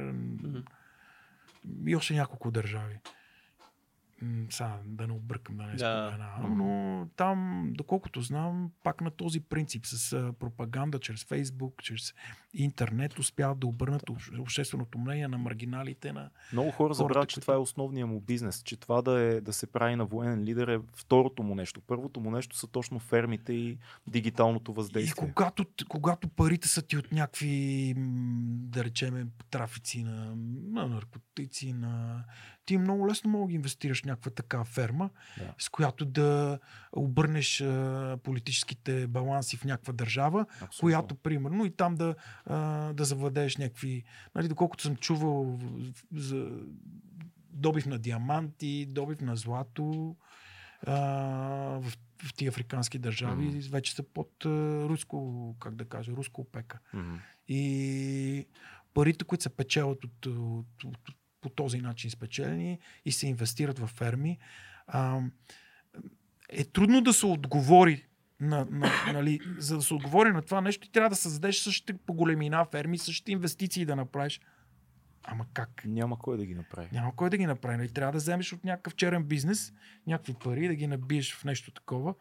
и още няколко държави. Сега да не объркам да не Да. споменавам, но там, доколкото знам, пак на този принцип с пропаганда чрез Фейсбук, чрез интернет успяват да обърнат обще- общественото мнение на маргиналите на Много хора забравят, че които- това е основният му бизнес, че това да, е, да се прави на военен лидер е второто му нещо. Първото му нещо са точно фермите и дигиталното И въздействие. когато, когато парите са ти от някакви, да речеме, трафици на, на наркотици, на... ти много лесно мога да инвестираш в някаква такава ферма, Да. с която да обърнеш политическите баланси в някаква държава, Абсолютно. която, примерно, и там да, а, да завладееш някакви... Нали, доколкото съм чувал за добив на диаманти, добив на злато, а, в, в тия африкански държави Мгм. вече са под а, руско, как да кажа, руско опека. Мгм. И парите, които се печелят от, от, от, от по този начин спечелени и се инвестират в ферми, а, е трудно да се отговори на, на, нали, за да се отговори на това нещо, ти трябва да създадеш същите по големина ферми, същите инвестиции да направиш. Ама как? Няма кой да ги направи. Няма кой да ги направи. Нали? Трябва да вземеш от някакъв черен бизнес някакви пари, да ги набиеш в нещо такова,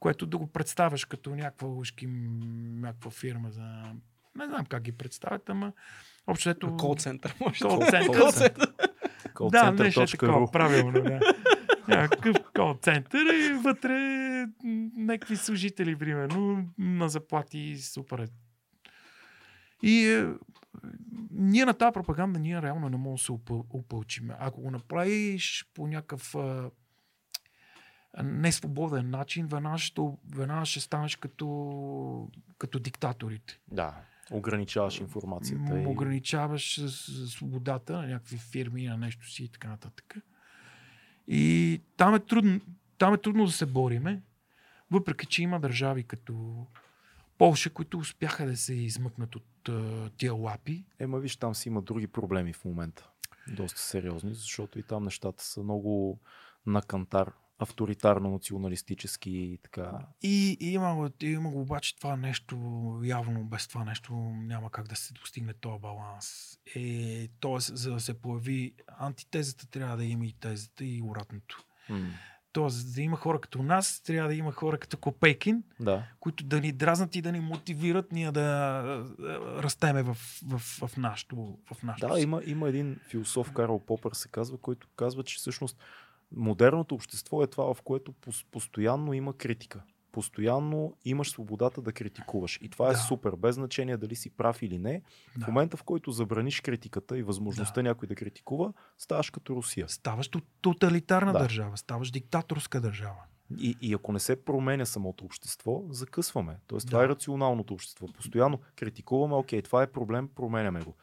което да го представяш като някаква ушки, някаква фирма за... Не знам как ги представят, ама общо ето... Кол център, може Кол да център. Кол център. Да, нещо е такова, правилно. Да. Някакъв кол център и вътре някакви служители, примерно, на заплати супер. е. И е, ние на тази пропаганда ние реално не можем да се опъл- опълчим. Ако го направиш по някакъв несвободен начин, веднага ще, веднага ще станеш като, като диктаторите. Да. Ограничаваш информацията. И... ограничаваш с свободата на някакви фирми, на нещо си и така нататък. И там е трудно, там е трудно да се бориме, въпреки че има държави като Полша, които успяха да се измъкнат от а, тия лапи. Ема виж, там си има други проблеми в момента. Доста сериозни, защото и там нещата са много на кантар, авторитарно, националистически и така. И, и има, има го обаче това нещо, явно без това нещо няма как да се достигне този баланс. Е, тоест, за да се появи антитезата, трябва да има и тезата и обратното. М, Тоест, за да има хора като нас, трябва да има хора като Копейкин, Да. които да ни дразнат и да ни мотивират ние да растеме в, в, в нашото, в нашото Да, си. има, има един философ, Карл Попър се казва, който казва, че всъщност модерното общество е това, в което пос- постоянно има критика. Постоянно имаш свободата да критикуваш. И това е Да. супер, без значение дали си прав или не. В Да. момента, в който забраниш критиката и възможността някой да критикува, ставаш като Русия. Ставаш тот- тоталитарна Да. държава, ставаш диктаторска държава. И, и ако не се променя самото общество, закъсваме. Тоест, това Да. е рационалното общество. Постоянно критикуваме, окей, това е проблем, променяме го.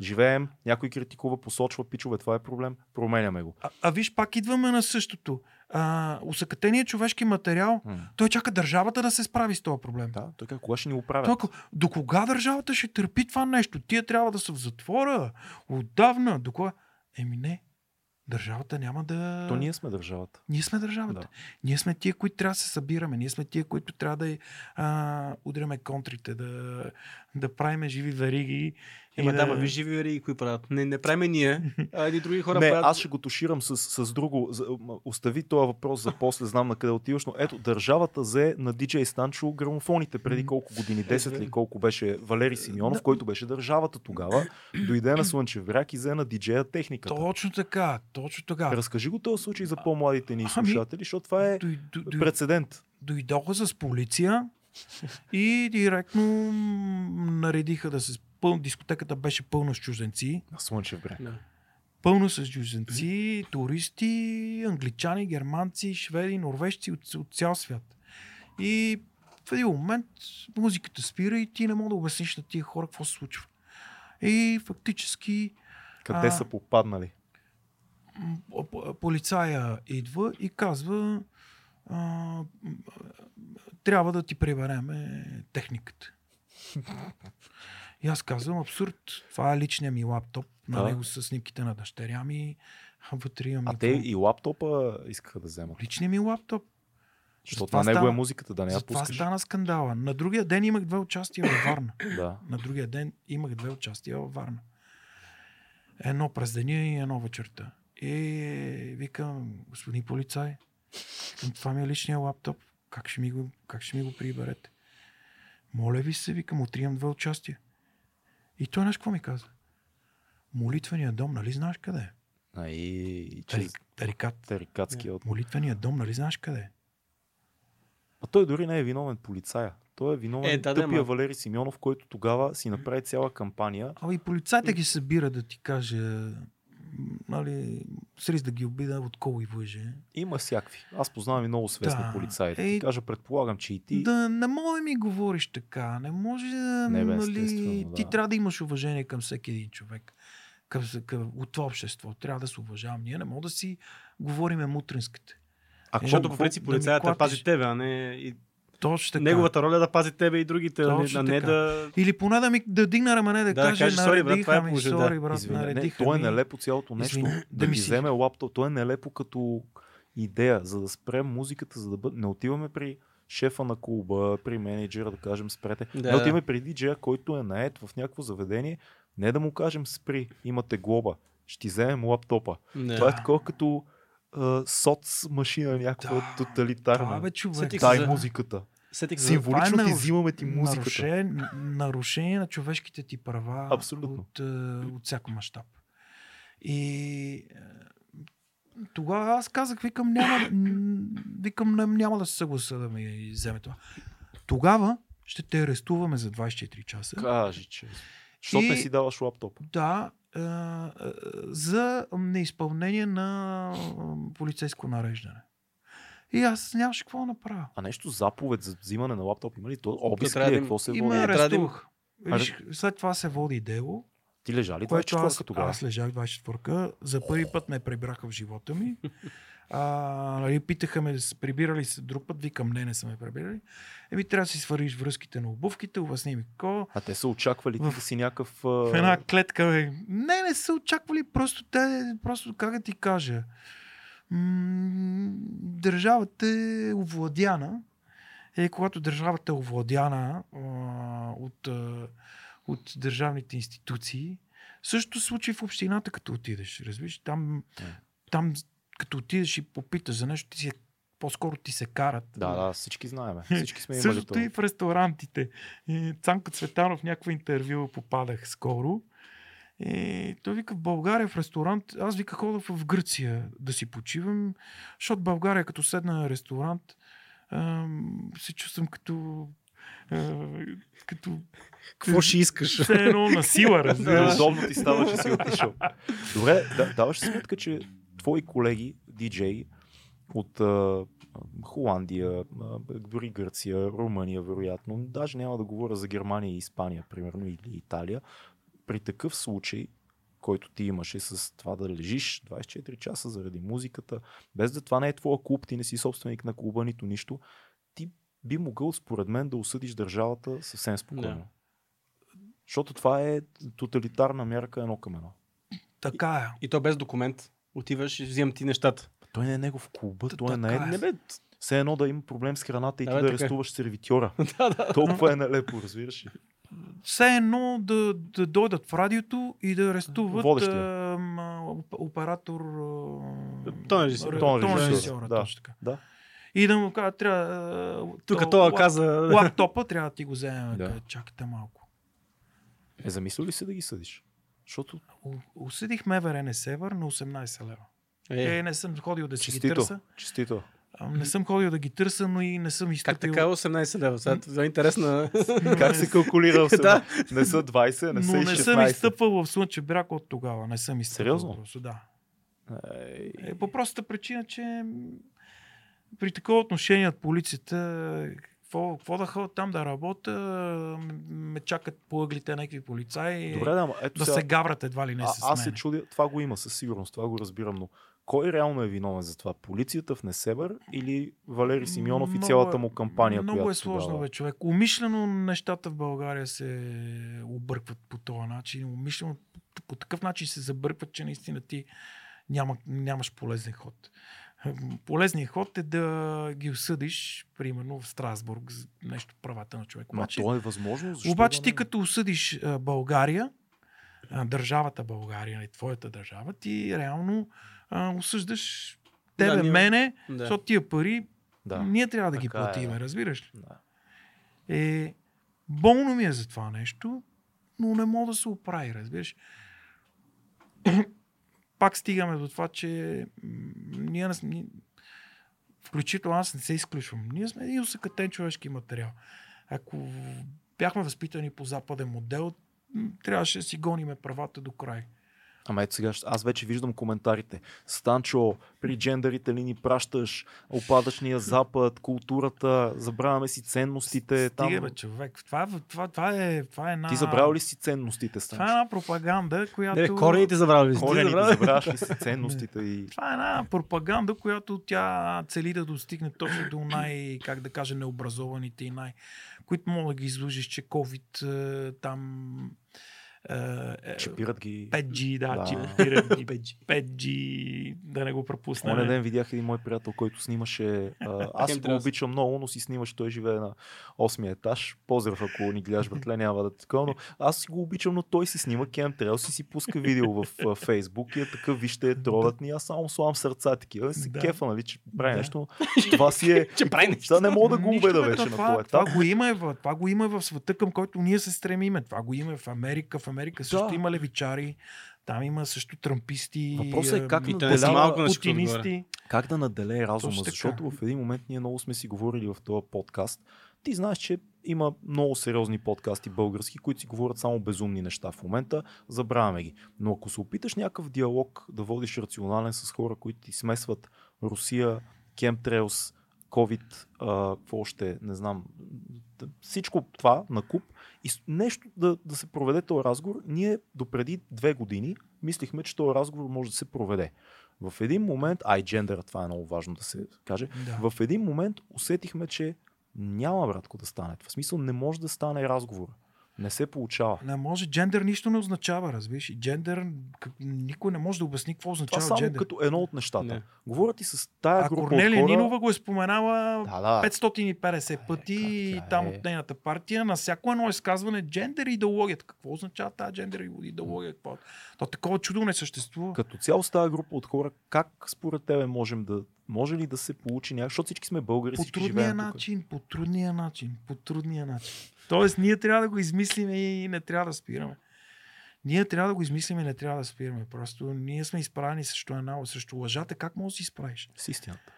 Живеем, някой критикува, посочва, пичове, това е проблем, променяме го. А, а виж, пак идваме на същото. А, усъкътеният човешки материал, М. той чака държавата да се справи с този проблем. Да, той казва, кога ще ни го правят? Той, до кога държавата ще търпи това нещо? Тия трябва да са в затвора. Отдавна. До кога? Еми не. Държавата няма да... То ние сме държавата. Ние сме държавата. Да. Ние сме тия, които трябва да се събираме. Ние сме тия, които трябва да а, удряме контрите, да, да правиме живи вериги. Ема да, ма виж живи вериги, кои правят. Не, не правиме ние, а едни други хора не, правят. аз ще го туширам с, с друго. Остави този въпрос за после, знам на къде отиваш, но ето, държавата взе на DJ Станчо грамофоните преди колко години, 10 ли колко беше Валери Симеонов, който беше държавата тогава, дойде на Слънчев бряг и взе на диджея техниката. Точно така, точно така. Разкажи го този случай за по-младите ни Ами, слушатели, защото това е прецедент. дойдоха с полиция и директно наредиха да се... Пъл, дискотеката беше пълна с чужденци. На Слънчев бряг. Да. Пълно с чужденци, туристи, англичани, германци, шведи, норвежци от, от цял свят. И в един момент музиката спира и ти не мога да обясниш на тия хора какво се случва. И фактически Къде А. са попаднали? полицая идва и казва а, трябва да ти прибереме техниката. И аз казвам абсурд. Това е личният ми лаптоп. На Да. него са снимките на дъщеря ми. Вътре имам А те и лаптопа искаха да вземат. Личният ми лаптоп. Защото на него е музиката, да не я пускаш. стана скандала. На другия ден имах две участия във Варна. Да. На другия ден имах две участия във Варна. Едно през деня и едно вечерта. И викам, господин полицай, викам, това ми е личния лаптоп. Как ще ми го, как ще ми го приберете? Моля ви се, викам, утре имам две участия. И той нещо какво ми каза? Молитвения дом, нали знаеш къде е? А и Тарик, тарикат. тарикатския от... Молитвения дом, нали знаеш къде е? А той дори не е виновен полицая. Той е виновен Е, да, да, тъпия ма. Валери Симеонов, който тогава си направи цяла кампания. А и полицайите ги събира да ти каже, нали, сриз да ги обида от кол и въже. Има всякакви. Аз познавам и много свестни Да. полицаи. Да Ей, ти кажа, предполагам, че и ти. Да не мога да ми говориш така. Не може да. Не, бе, нали, естествено, Ти да. трябва да имаш уважение към всеки един човек. Към, към, от това общество. Трябва да се уважавам. Ние не мога да си говориме мутринската. А какво, Защото по принцип да полицаята клатиш? пази тебе, а не и Точно така. Неговата роля е да пази тебе и другите, Точно а не така. да... Или поне да ми да дигна рамене, да, Да, каже, каже, «Сори, брат, това е ми, положение». сори, Да. брат, Извиня, не, то е нелепо цялото нещо. Извини, да, да ми си- вземе лаптоп. То е нелепо като идея, за да спрем музиката, за да бъде... Не отиваме при шефа на клуба, при менеджера, да кажем спрете. Да, не отиваме при диджея, който е наед в някакво заведение. Не да му кажем спри, имате глоба. Ще ти вземем лаптопа. Не. Това е такова като соц машина, някаква Да. тоталитарна. Това бе, човек. Дай се за- музиката. Сетих се. Символично е ти наруш- взимаме ти музиката. Нарушение, нарушение на човешките ти права Абсолютно. от, от всяко мащаб. И тогава аз казах, викам, няма, викам, не, няма да се съгласа да ми вземе това. Тогава ще те арестуваме за 24 часа. Кажи, че. Защото И- не си даваш лаптоп. Да, е, за неизпълнение на полицейско нареждане. И аз нямаше какво да направя. А нещо заповед за взимане на лаптоп има ли? То обиск ли е? Какво се води? трябва да им- арестувах. Виж, след това се води дело, Ти лежа ли това което аз, тогава? аз лежах 24-ка. За първи път ме прибраха в живота ми. А, нали, питаха ме, се прибирали се друг път, викам, не, не са ме прибирали. Еми, трябва да си свариш връзките на обувките, обясни ми какво. А те са очаквали ти В- да си някакъв... В една клетка, бе. Не, не са очаквали, просто те, просто как да ти кажа. М- държавата е овладяна. Е, когато държавата е овладяна а, от, а, от държавните институции, също случи в общината, като отидеш. Разбираш, там, Не. там като отидеш и попиташ за нещо, ти си, по-скоро ти се карат. Да, да, всички знаем. Всички сме имали Същото това. и в ресторантите. И Цанко Цветанов в някакво интервю попадах скоро. И той вика в България в ресторант, аз вика хода в Гърция да си почивам, защото България като седна на ресторант ам, се чувствам като като Какво ще искаш? все едно на сила, разбираш. Удобно ти става, че си отишъл. Добре, да, даваш сметка, че твои колеги, диджеи от а, Холандия, а, дори Гърция, Румъния, вероятно, даже няма да говоря за Германия и Испания, примерно, или Италия, при такъв случай, който ти имаше с това да лежиш 24 часа заради музиката, без да това не е твоя клуб, ти не си собственик на клуба, нито нищо, ти би могъл, според мен, да осъдиш държавата съвсем спокойно. Да. Защото това е тоталитарна мярка едно към едно. Така е. И то без документ. Отиваш и взимам ти нещата. Той не е негов клуба, Т- той е на е. Не бе, Все едно да има проблем с храната и Да, ти бе, да така е. арестуваш сервитьора. да, да. Толкова е нелепо, разбираш ли? Все едно да, да дойдат в радиото и да арестуват Водещия. а, оп- оператор. Тон режисьор. ре- Тон режисьор, да. точно така. Да. И да му кажа, трябва. Тук то- това лап- каза... Лаптопа трябва да ти го вземем. Да. Чакайте малко. Е, замисля ли се да ги съдиш? Защото Осъдих МВР Север на 18 лева. Е, Е, не съм ходил да си ги търса. честито. Не съм ходил да ги търса, но и не съм как изстъпил. така 18 лева? Сега това е интересна... Как се калкулира? Да. Не са 20, не са но и не съм 16. изстъпвал в Слънчев бряг от тогава. Не съм изстъпвал. Сериозно? Просто, да. Е, по простата причина, че при такова отношение от полицията, какво, какво да ходя там да работя, ме чакат по ъглите някакви полицаи, Добре, да, ама ето да сега, се гаврат едва ли не а, с аз се мен. чудя, това го има със сигурност, това го разбирам, но кой реално е виновен за това? Полицията в Несебър или Валери Симеонов и Много цялата е- му кампания, Много която е сложно, тогава... бе, човек. Умишлено нещата в България се объркват по този начин. Умишлено по такъв начин се забъркват, че наистина ти няма, нямаш полезен ход. Полезният ход е да ги осъдиш, примерно в Страсбург, за нещо правата на човек. Обаче, то е възможно, защо обаче да ти не? като осъдиш България, държавата България, и твоята държава, ти реално а, осъждаш тебе, Да, ние- мене, Да. защото тия пари Да. ние трябва да ги Така е, платиме, да. разбираш ли? Да. Е, болно ми е за това нещо, но не мога да се оправи, разбираш. Пак стигаме до това, че ние, не сме- включително аз не се изключвам. Ние сме един усъкътен човешки материал. Ако бяхме възпитани по западен модел, трябваше да си гониме правата до край. Ама ето сега, аз вече виждам коментарите. Станчо, при джендерите ли ни пращаш, опадъчния запад, културата, забравяме си ценностите. Там... Стига, бе, човек. Това, това, това, е, това е една... Ти забравя ли си ценностите, Станчо? Това е една пропаганда, която... Не, корените забравили. си. Корените, забравяш. забравяш ли си ценностите и... Това е една пропаганда, която тя цели да достигне точно до най, как да кажа, необразованите и най... които мога да ги излъжиш, че COVID е, там... Е, е, Чипират ги. 5G, да, Да. чипират ги 5G, да не го пропуснем. Оня ден видях един мой приятел, който снимаше. А, аз си го обичам много, но си снимаше. Той живее на 8 етаж. Поздрав, ако ни гледаш, братле, няма да такова. Но аз си го обичам, но той си снима Chemtrails и си пуска видео в Фейсбук и е такъв, вижте, тролят ни. Аз само славам сърца такива. Се Да. кефа, нали, че прави Да. нещо. Това си е. Че прави нещо. Да, не мога да го убеда бе, вече то на това, това, етап. го има, и в- това го има в света, към който ние се стремиме. Това го има в Америка. В Америка също Да. има левичари. Там има също трамписти. Въпросът е как а, И наделява- малко путинисти. Как да наделее разума, защото в един момент ние много сме си говорили в този подкаст. Ти знаеш, че има много сериозни подкасти български, които си говорят само безумни неща в момента, забравяме ги. Но ако се опиташ някакъв диалог да водиш рационален с хора, които ти смесват Русия, Chemtrails, COVID, а, какво още, не знам, всичко това на куп и нещо да, да се проведе този разговор, ние допреди две години мислихме, че този разговор може да се проведе. В един момент, ай, джендера, това е много важно да се каже, Да. в един момент усетихме, че няма, братко, да стане. В смисъл не може да стане разговор. Не се получава. Не може. Джендър нищо не означава, разбираш. И джендър, как, никой не може да обясни какво Това означава само джендър. като едно от нещата. Не. Говорят и с тая А група Корнелия хора... Нинова го е споменала Да, да. 550 пъти как тя там е? от нейната партия. На всяко едно изказване джендър и идеологията. Какво означава тази джендър и идеология? Какво? То такова чудо не съществува. Като цяло с тази група от хора, как според тебе можем да... Може ли да се получи някак? Защото всички сме българи, По всички трудния живеем тук. начин, по трудния начин, по трудния начин. Тоест, ние трябва да го измислим и не трябва да спираме. Ние трябва да го измислим и не трябва да спираме. Просто ние сме изправени срещу една, срещу лъжата. Как можеш да си изправиш? С истината.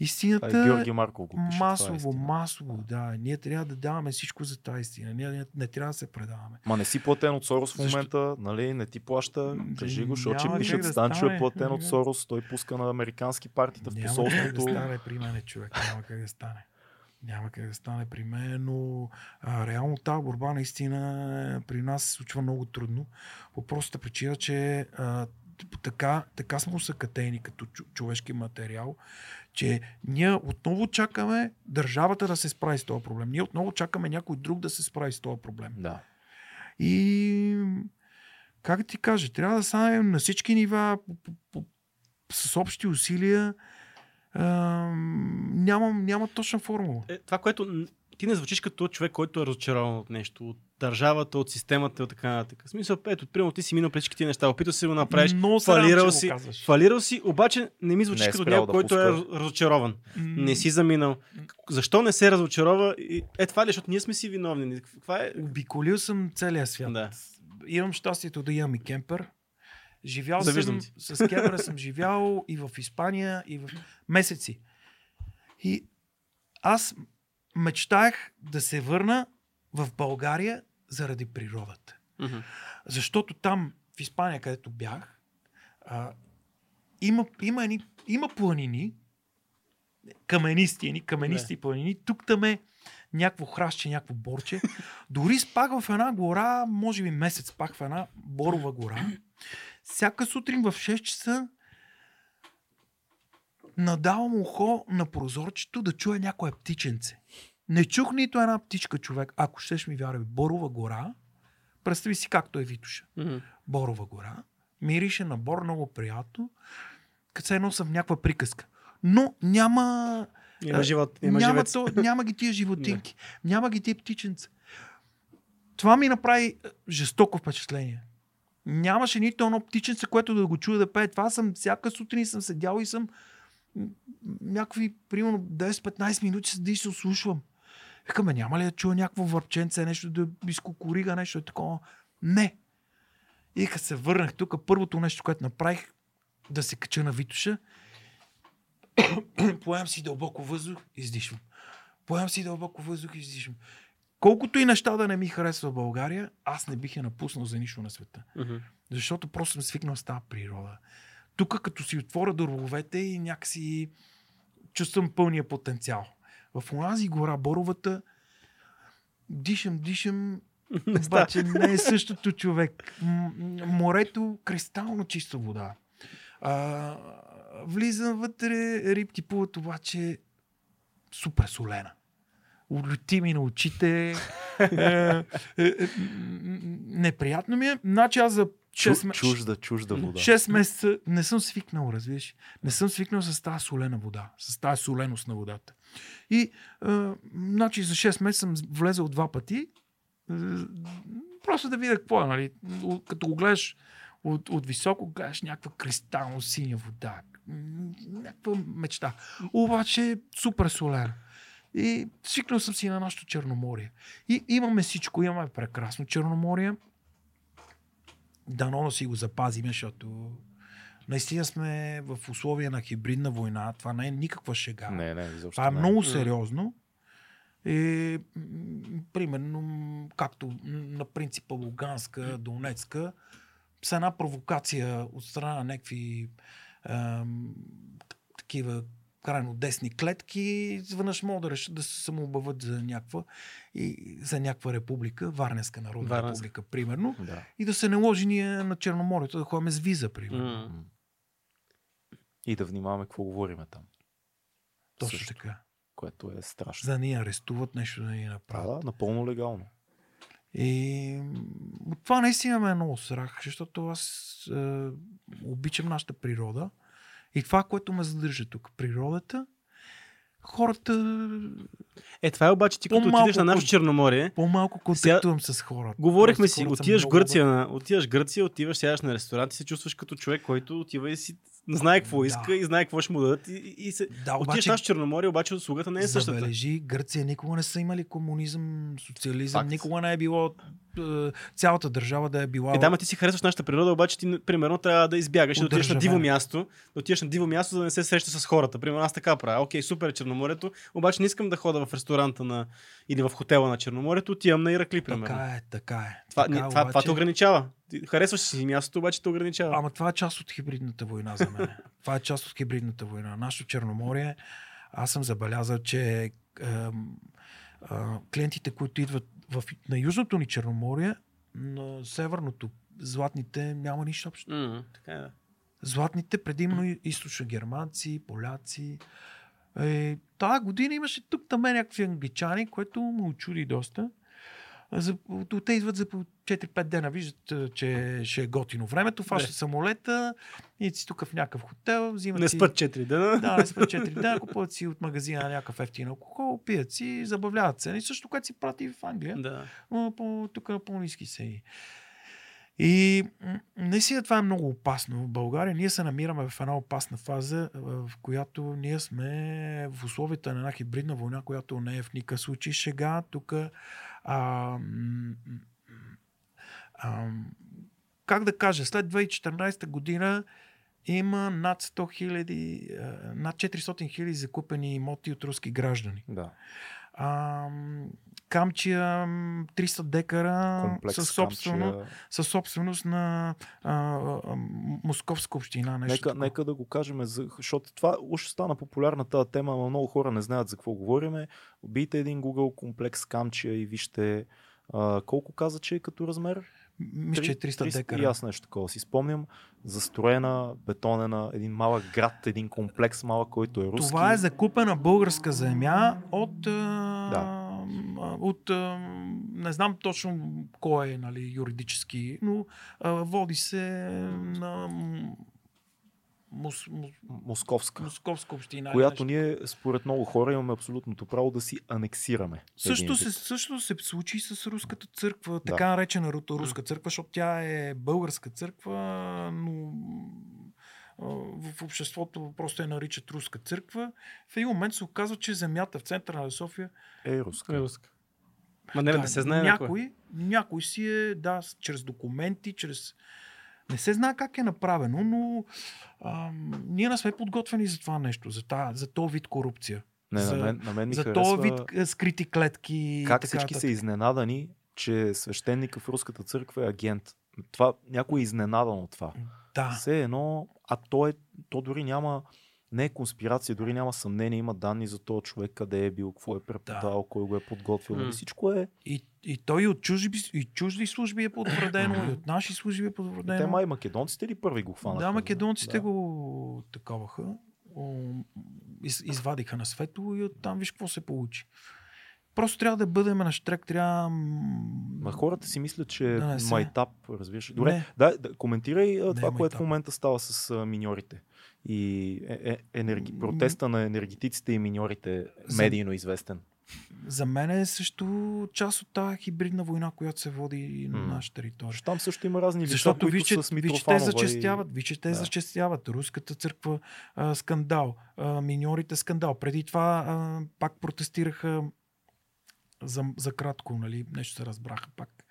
Истината Това е Георги Марков го пише. е масово, истина. масово, да. Ние трябва да даваме всичко за тази истина. Ние не, не трябва да се предаваме. Ма не си платен от Сорос в Защо? момента, нали? Не ти плаща. Кажи го, защото пишат да Станчо е стане. платен от. Сорос. Той пуска на американски партита в Няма как да посолството. стане при мен, човек. Няма как да стане. Няма как да стане при мен, но а, реално тази борба наистина при нас се случва много трудно. По простата причина, че а, така, така сме усъкатени като човешки материал, че ние отново чакаме държавата да се справи с този проблем. Ние отново чакаме някой друг да се справи с този проблем. Да. И как ти кажа, трябва да станем на всички нива по, по, по, с общи усилия. Нямам, няма точна формула. Е, това, което ти не звучиш като човек, който е разочарован от нещо, от държавата, от системата и от така нататък. В смисъл, ето, примерно ти си минал през всички тия неща, опитал си да го направиш, радвам, фалирал си, фалирал си, обаче не ми звучи Не е като някой, да който е пуска. раз- разочарован. Не си заминал. Защо не се разочарова? Е, това ли, защото ние сме си виновни. Каква е? Обиколил съм целия свят. Да. Имам щастието да имам и кемпер. Живял Завиждам съм, ти. с кемпера съм живял и в Испания, и в месеци. И аз мечтаях да се върна в България заради природата. Мгм. Защото там, в Испания, където бях, а, има, има, едни, има планини, каменисти, едни каменисти планини. Тук там е някакво хращче, някакво борче. Дори спах в една гора, може би месец спах в една борова гора. Всяка сутрин в 6 часа надавам ухо на прозорчето да чуя някое птиченце. Не чух нито една птичка човек. Ако щеш ми вярвай, Борова гора, представи си както е Витуша. Мгм. Борова гора, мирише на бор много приятно, като се едно съм в някаква приказка. Но няма, Има живот, има няма, живец. то, няма ги тия животинки, няма ги тия птиченца. Това ми направи жестоко впечатление. Нямаше нито едно птиченце, което да го чуя да пее. Това съм, всяка сутрин съм седял и съм някакви, примерно 10-15 минути седи и се ослушвам. Викаме, няма ли да чуя някакво върченце, нещо да изкукорига, нещо е такова? Не. И като се върнах тук, първото нещо, което направих, да се кача на Витуша, поемам си дълбоко въздух, издишвам. Поемам си дълбоко въздух, издишвам. Колкото и неща да не ми харесва България, аз не бих я напуснал за нищо на света. Мгм. Защото просто съм свикнал с тази природа. Тук като си отворя дървовете и някакси чувствам пълния потенциал. В онази гора Боровата дишам, дишам, обаче не е същото човек. М- морето, кристално чиста вода. А, влизам вътре, рибки плуват, обаче супер солена. Улети ми на очите. Е, е, е, неприятно ми е. Значи аз за 6 Чу, чужда, чужда вода. 6 месеца не съм свикнал, разбираш. Не съм свикнал с тази солена вода, с тази соленост на водата. И, а, значи, за 6 месеца съм влезал два пъти, а, просто да видя какво е, нали. Като го гледаш от, от високо, гледаш някаква кристално синя вода. Някаква мечта. Обаче супер солена. И свикнал съм си на нашето Черноморие. И имаме всичко, имаме прекрасно Черноморие дано да си го запазиме, защото наистина сме в условия на хибридна война. Това не е никаква шега. Не, не, Това е не. много сериозно. И, примерно, както на принципа Луганска, Донецка, с една провокация от страна на някакви такива крайно десни клетки, изведнъж могат да решат да се самоубават за някаква, и, за някаква република, Варненска народна Варненска. република, примерно, Да. и да се наложи ние на Черноморието да ходим с виза, примерно. М. И да внимаваме какво говориме там, Точно също. така. което е страшно. За да ни арестуват нещо да ни направят. да, напълно легално. И от това наистина ме е много страх, защото аз е, обичам нашата природа. И това, което ме задържа тук, природата, хората, Е, това е обаче ти като отидеш на нашето Черноморие, по-малко контактувам с хората. Говорихме си, отиваш в Гърция, на, отиваш Гърция, отиваш, сядаш на ресторант и се чувстваш като човек, който отива и си знае какво Да. иска и знае какво ще му дадат. И, и, се... Да, Отиваш обаче, в нашето Черноморие, обаче услугата не е същата. забележи, Гърция никога не са имали комунизъм, социализъм, Факт. никога не е било е, цялата държава да е била... Е, да, ма ти си харесваш нашата природа, обаче ти, примерно, трябва да избягаш да отидеш на диво място, да отидеш на диво място, за да не се срещаш с хората. Примерно, аз така правя. Окей, супер е Черноморието, обаче не искам да хода в ресторанта на... или в хотела на Черноморието, отивам на Иракли, примерно. така е, така е. Това, така, това, това, това те ограничава. Харесваш си мястото, обаче те ограничава. Ама това е част от хибридната война за мен. това е част от хибридната война. Нашето Черноморие, аз съм забелязал, че ем, а, клиентите, които идват в, на Южното ни Черноморие, на Северното, златните няма нищо общо. Така е. да. Златните, предимно и- източно германци, поляци. Е, тази година имаше тук там някакви англичани, което ме очуди доста. За, те идват за по 4-5 дена, виждат, а, че ще е готино времето, фащат самолета, и си тук в някакъв хотел, взимат Не си... спът 4 дена. Да, не спят 4 дена, купуват си от магазина някакъв ефтин алкохол, пият си, забавляват се. И също, което си прати в Англия да. но по, тук на по-низки цени. И наистина това е много опасно. В България ние се намираме в една опасна фаза, в която ние сме в условията на една хибридна война, която не е в никакъв случай шега. Тук а, а, как да кажа, след 2014 година има над 100 хиляди, а, над 400 хиляди закупени имоти от руски граждани. Да. А, Камчия, м, 300 декара Комплекс със, собствено, Камчия. със собственост на а, а, Московска община. Нещо Нека, такова. нека да го кажем, за- защото това уж стана популярна тази тема, но много хора не знаят за какво говориме. Бийте един Google комплекс Камчия и вижте а, колко каза, че е като размер. Мисля, че е 300 И декара. аз нещо такова си спомням. Застроена, бетонена, един малък град, един комплекс малък, който е руски. Това е закупена българска земя от, Да. от не знам точно кой е нали, юридически, но води се на мос, мос, Московска. Московска община. Която ние, според много хора, имаме абсолютното право да си анексираме. Също се, също се случи с руската църква, Да. така наречена ру- руска църква, защото тя е българска църква, но в обществото просто я наричат руска църква. В един момент се оказва, че земята в центъра на София Е руска. Е, руска. Ма не, не се знае някой. някой, си е, да, чрез документи, чрез... Не се знае как е направено, но а, ние не сме подготвени за това нещо, за, та, за този вид корупция. Не, за- на мен, на мен ми за харесва този вид а, скрити клетки. и как така всички са нататък. изненадани, че свещеника в руската църква е агент това, някой е изненадан от това. Да. Все едно, а то, е, то дори няма, не е конспирация, дори няма съмнение, има данни за този човек, къде е бил, какво е преподавал, да. кой го е подготвил. Mm. Всичко е. И, и той и от чужди, и чужди служби е потвърдено, и от наши служби е Те потвърдено. май македонците ли първи го хванаха? Да, македонците Да. го таковаха. Из, извадиха на свето и оттам виж какво се получи. Просто трябва да бъдем на штрек, трябва... Ма хората си мислят, че Да, не майтап, разбираш. Добре, Не. да, да, коментирай а, това, е което в момента става с а, миньорите. И е, е, енерги... Протеста на енергетиците и миньорите, За- медийно известен. За мен е също част от тази хибридна война, която се води на М. наша територия. Там също има разни лица, Защото които виж, че, с виж, че те зачестяват. Виж, че те Да. зачестяват. Руската църква а, скандал. А, миньорите скандал. Преди това а, пак протестираха за, за кратко, нали? Нещо се разбраха пак.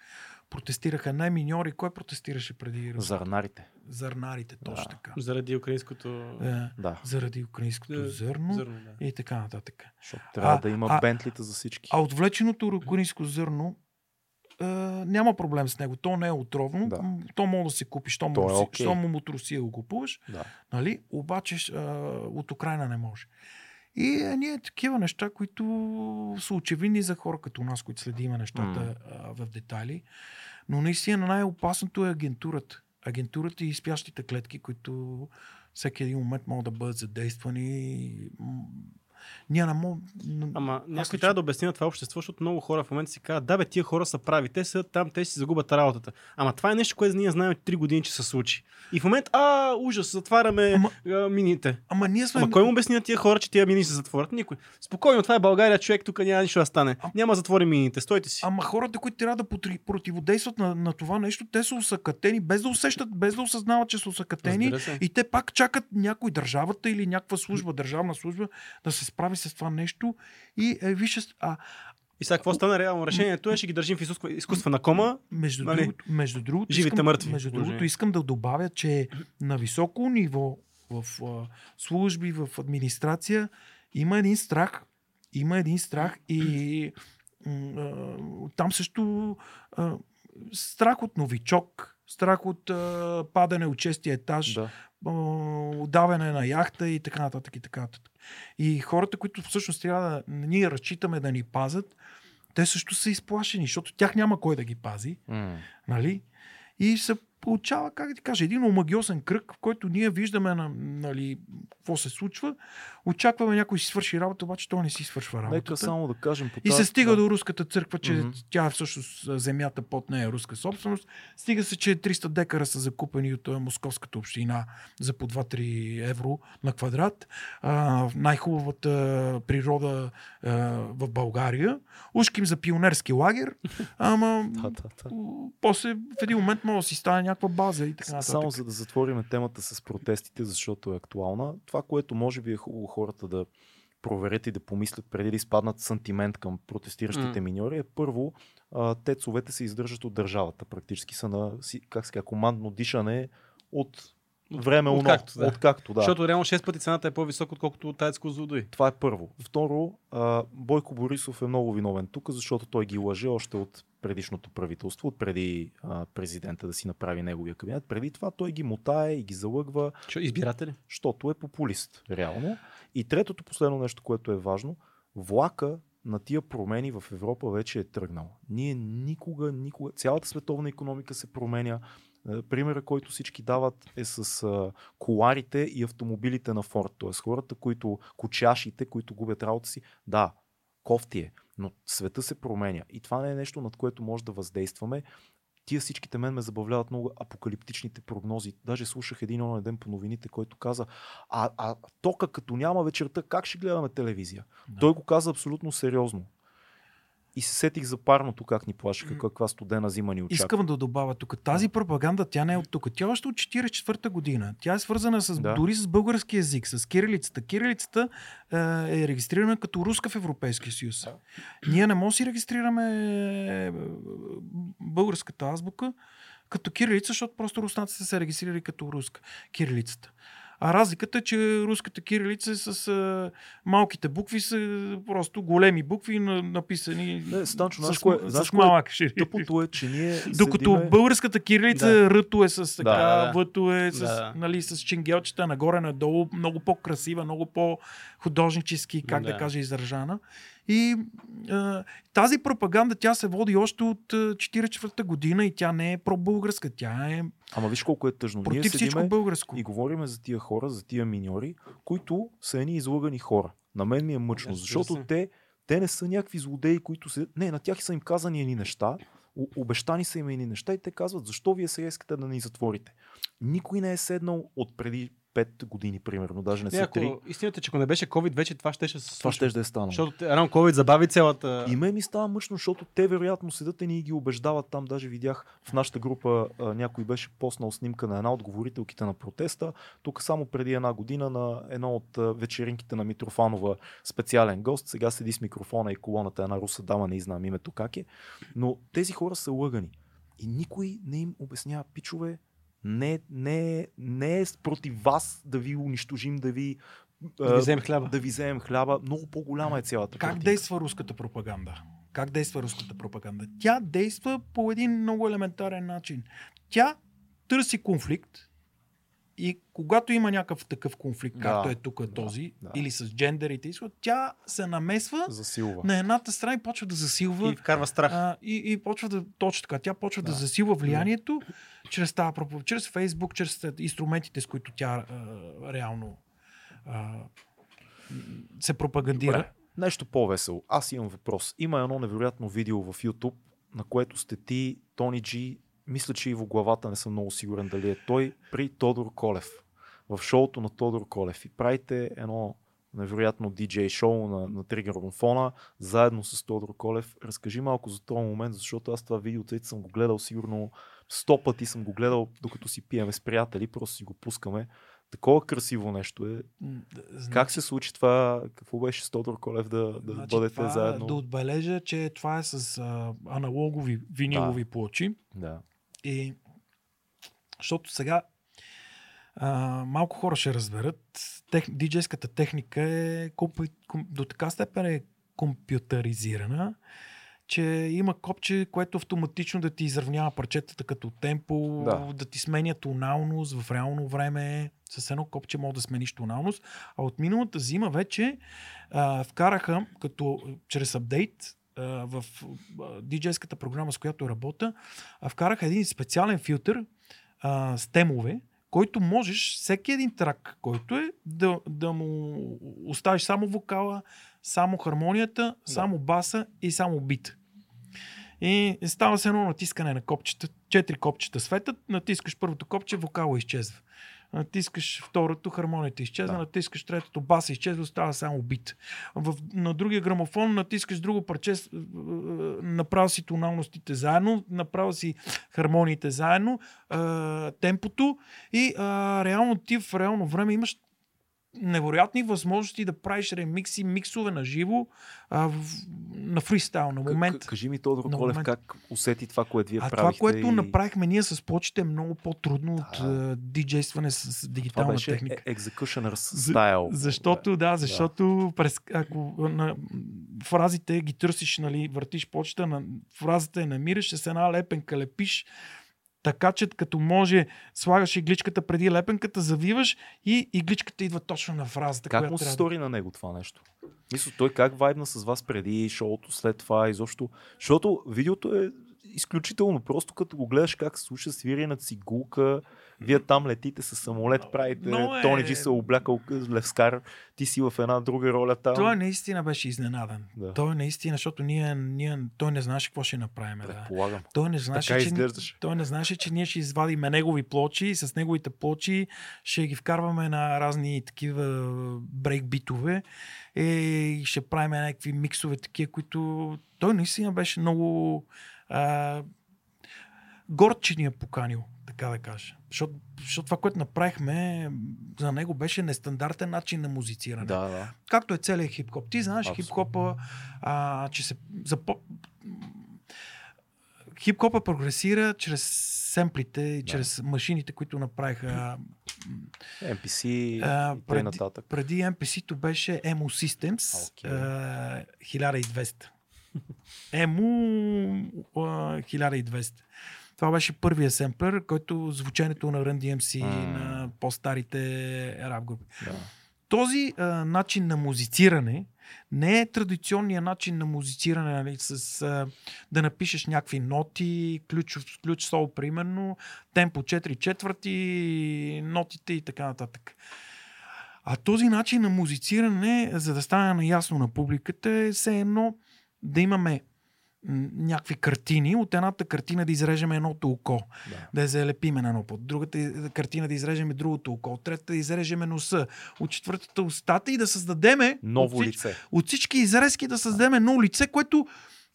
Протестираха не миньори. Кой протестираше преди? Зърнарите. Зърнарите, точно Да. така. Заради украинското Е, Да. заради украинското Е, зърно, зърно. Да. и така нататък. Защото трябва А, да има а- бентлита за всички. А отвлеченото украинско зърно е, няма проблем с него. То не е отровно. Да. То може да се купи, е му, окей. щом му от Русия го купуваш. Да. Нали? Обаче а, от Украина не може. И ние такива неща, които са очевидни за хора като нас, които следиме нещата М. а, в детайли. Но наистина най-опасното е агентурата. Агентурата и спящите клетки, които всеки един момент могат да бъдат задействани. Ние не мога... Ама някой трябва да обясни на това общество, защото много хора в момента си казват, да бе, тия хора са прави, те са там, те си загубят работата. Ама това е нещо, което ние знаем от 3 години, че се случи. И в момента, а, ужас, затваряме Ама- а, мините. Ама ние сме... Ама кой му обясни на тия хора, че тия мини се затворят? Никой. Спокойно, това е България, човек, тук няма нищо да стане. Няма да затвори мините, стойте си. Ама хората, които трябва да потри- противодействат на, на това нещо, те са усъкатени, без да усещат, без да осъзнават, че са усъкатени. И те пак чакат някой държавата или някаква служба, държавна служба, да се справи с това нещо. И е, виж, а, И сега какво стана реално? Решението е, ще ги държим в изкуство- изкуствена кома. между, Нали? другото, между другото, Живите искам, мъртви между другото, искам да добавя, че на високо ниво в а, служби, в администрация има един страх. Има един страх и а, там също а, страх от новичок, страх от а, падане от шестия етаж, Да. а, даване на яхта и така нататък и така нататък. И хората, които всъщност трябва да ние разчитаме да ни пазят, те също са изплашени, защото тях няма кой да ги пази, М. нали? И се получава, как да ти кажа, един омагиосен кръг, в който ние виждаме на, нали, какво се случва, очакваме някой си свърши работа, обаче той не си свършва работата. Нека само да кажем по И се стига да. до руската църква, че Мгм. тя е всъщност земята под нея е руска собственост. Стига се, че 300 декара са закупени от московската община за по 2-3 евро на квадрат. А, най-хубавата природа а, в България. Ушким за пионерски лагер, ама Да, да, да. после в един момент може да си стане някаква база и така нататък. Само за да затворим темата с протестите, защото е актуална. Това, което може би е хубаво хората да проверят и да помислят преди да изпаднат сантимент към протестиращите М. миньори е първо, а, тецовете се издържат от държавата. Практически са на как казва, командно дишане от време уно. откакто, да. Откакто, да. Защото реално 6 пъти цената е по-висока, отколкото от ТАЕЦ Козлодуй. Това е първо. Второ, а, Бойко Борисов е много виновен тук, защото той ги лъже още от предишното правителство, от преди а, президента да си направи неговия кабинет. Преди това той ги мутае и ги залъгва, Що, избиратели? защото е популист, реално. И третото последно нещо, което е важно, влака на тия промени в Европа вече е тръгнал. Ние никога, никога, цялата световна економика се променя. Е, Примера, който всички дават е с а, коларите и автомобилите на Форд. Т.е. хората, които, кочашите, които губят работа си, да, кофти е, но света се променя. И това не е нещо, над което може да въздействаме. Тия всичките мен ме забавляват много апокалиптичните прогнози. Даже слушах един онен ден по новините, който каза, а, а тока като няма вечерта, как ще гледаме телевизия? Да. Той го каза абсолютно сериозно. И се сетих за парното, как ни плашеха, М. каква студена зима ни очаква. Искам да добавя тук. Тази пропаганда, тя не е от тук. Тя е още от 44-та година. Тя е свързана с, Да. дори с български язик, с кирилицата. Кирилицата е, е регистрирана като руска в Европейския съюз. Да. Ние не можем да си регистрираме е, българската азбука като кирилица, защото просто руснаците са се регистрирали като руска кирилицата. А разликата е, че руската кирилица е с а, малките букви са просто големи букви, на, написани Не, Станчо, с, кое- с е малък шрифт. Тъпото е, че ние Докато седиме... българската кирилица Да. ръто е с така, Да, да, да. въто е с, Да. нали, с чингелчета нагоре-надолу, много по-красива, много по-художнически, как да, Да. кажа, изражана. И а, тази пропаганда, тя се води още от 44-та година и тя не е про-българска, тя е Ама виж колко е тъжно. Ние против всичко седиме българско. и говориме за тия хора, за тия миньори, които са едни излъгани хора. На мен ми е мъчно, защото се. те, те не са някакви злодеи, които се... Не, на тях са им казани едни неща, обещани са им едни неща и те казват, защо вие сега искате да ни затворите. Никой не е седнал от преди 5 години, примерно, даже не Не, са ако, 3. истината е, че ако не беше COVID, вече това ще се случи. Това ще да е станало. Защото те- рано COVID забави цялата... И мен ми става мъчно, защото те вероятно седят и ни ги убеждават там. Даже видях в нашата група а, някой беше поснал снимка на една от говорителките на протеста. Тук само преди една година на едно от вечеринките на Митрофанова специален гост. Сега седи с микрофона и колоната една руса дама, не знам името как е. Но тези хора са лъгани. И никой не им обяснява, пичове, не, не, не е против вас да ви унищожим, да ви Да ви вземем хляба. да ви вземем хляба. Много по-голяма е цялата Как картинка. действа руската пропаганда? Как действа руската пропаганда? Тя действа по един много елементарен начин. Тя търси конфликт и когато има някакъв такъв конфликт, Да, както е тук този, да. или с джендерите, тя се намесва Засилва. на едната страна и почва да засилва И вкарва страх. а, и, и почва да, точно така, тя почва да, Да. засилва влиянието чрез тази пропаганда, чрез Фейсбук, чрез а, инструментите, с които тя а, реално а, се пропагандира. Добре. Нещо по-весело. Аз имам въпрос. Има едно невероятно видео в YouTube, на което сте ти, Тони Джи, мисля, че и в главата не съм много сигурен дали е той, при Тодор Колев. В шоуто на Тодор Колев. И правите едно невероятно диджей шоу на, на тригерофона, заедно с Тодор Колев. Разкажи малко за този момент, защото аз това видео, тъй съм го гледал сигурно сто пъти съм го гледал, докато си пиеме с приятели, просто си го пускаме. Такова красиво нещо е. Да, Как се случи това? Какво беше с Тодор Колев да, да Значи бъдете това, заедно? Да отбележа, че това е с а, аналогови винилови плочи. Да. И защото сега а, малко хора ще разберат, тех, диджейската техника е компи, ком, до така степен е компютъризирана, че има копче, което автоматично да ти изравнява парчетата като темпо, Да. да ти сменя тоналност в реално време. С едно копче мога да смениш тоналност. А от миналата зима вече а, вкараха, като чрез апдейт, а, в диджейската програма, с която работя, а, вкараха един специален филтър а, с темове, който можеш всеки един трак, който е, да, да му оставиш само вокала, само хармонията, само баса и само бит. И става се едно натискане на копчета. Четири копчета светят, натискаш първото копче, вокала изчезва. Натискаш второто, хармонията изчезва, Да. натискаш третото, баса изчезва, остава само бит. В, на другия грамофон натискаш друго парче, направил си тоналностите заедно, направил си хармониите заедно, темпото и реално ти в реално време имаш невероятни възможности да правиш ремикси, миксове на живо, а, в, на фристайл, на момент. К- кажи ми, Тодор Колев, как усети това, което вие А това, правихте? което и... направихме ние с плочите е много по-трудно от Да. а, диджействане с, с Това дигитална беше техника. е- executioner За- стайл. Защото, да, защото през, ако на, фразите ги търсиш, нали, въртиш почта, на, фразата я намираш, с една лепенка лепиш, така че като може, слагаш игличката преди лепенката, завиваш и игличката идва точно на фразата, Как му се стори на него това нещо? Мисля, той как вайбна с вас преди шоуто, след това изобщо. Защото видеото е изключително просто, като го гледаш как се слуша свири на цигулка, вие там летите с самолет, правите, Но е- Тони Джи се е облякал Левскар, ти си в една друга роля там. Той наистина беше изненадан. Да. Той наистина, защото ние, ние, той не знаеше какво ще направим. Да. Той не знаеше, че, той не знаеше, че ние ще извадиме негови плочи и с неговите плочи ще ги вкарваме на разни такива брейкбитове и ще правим някакви миксове такива, които той наистина беше много а, горд, че ни е поканил, така да кажа. Защото, защото това, което направихме, за него беше нестандартен начин на музициране Да, да. както е целият хип-хоп. Ти знаеш Абсолютно. хип-хопа, а, че се запо... Хип-хопа прогресира чрез семплите, да. чрез машините, които направиха NPC А, и т.н. преди- нататък. Преди MPC-то беше Emo Systems Окей. а, 1200. А, 1200. Това беше първия семплер, който звученето на Run DMC М. на по-старите рап групи. Да. Този а, начин на музициране не е традиционния начин на музициране, нали, с а, да напишеш някакви ноти, ключ, ключ сол, примерно, темпо 4 четвърти, нотите и така нататък. А този начин на музициране, за да стане наясно на публиката, е все едно да имаме някакви картини. От едната картина да изрежеме едното око Да. да я залепиме на едно под другата и- картина да изрежеме другото око, от третата да изрежеме носа, от четвъртата устата и да създадеме Ново от, лице. от всички изрезки да създадем едно лице, което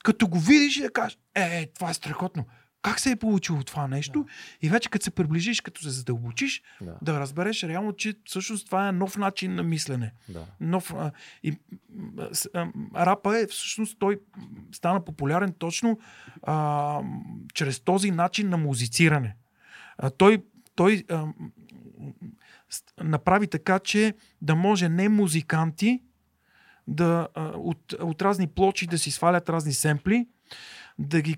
като го видиш и да кажеш, е, това е страхотно. Как се е получило това нещо? И вече като се приближиш, като се задълбочиш, Да. да разбереш реално, че всъщност това е нов начин на мислене. Да. Нов, а, и, а, рапа е всъщност той стана популярен точно а, чрез този начин на музициране. А, той той а, направи така, че да може не музиканти да, а, от, от разни плочи да си свалят разни семпли, да ги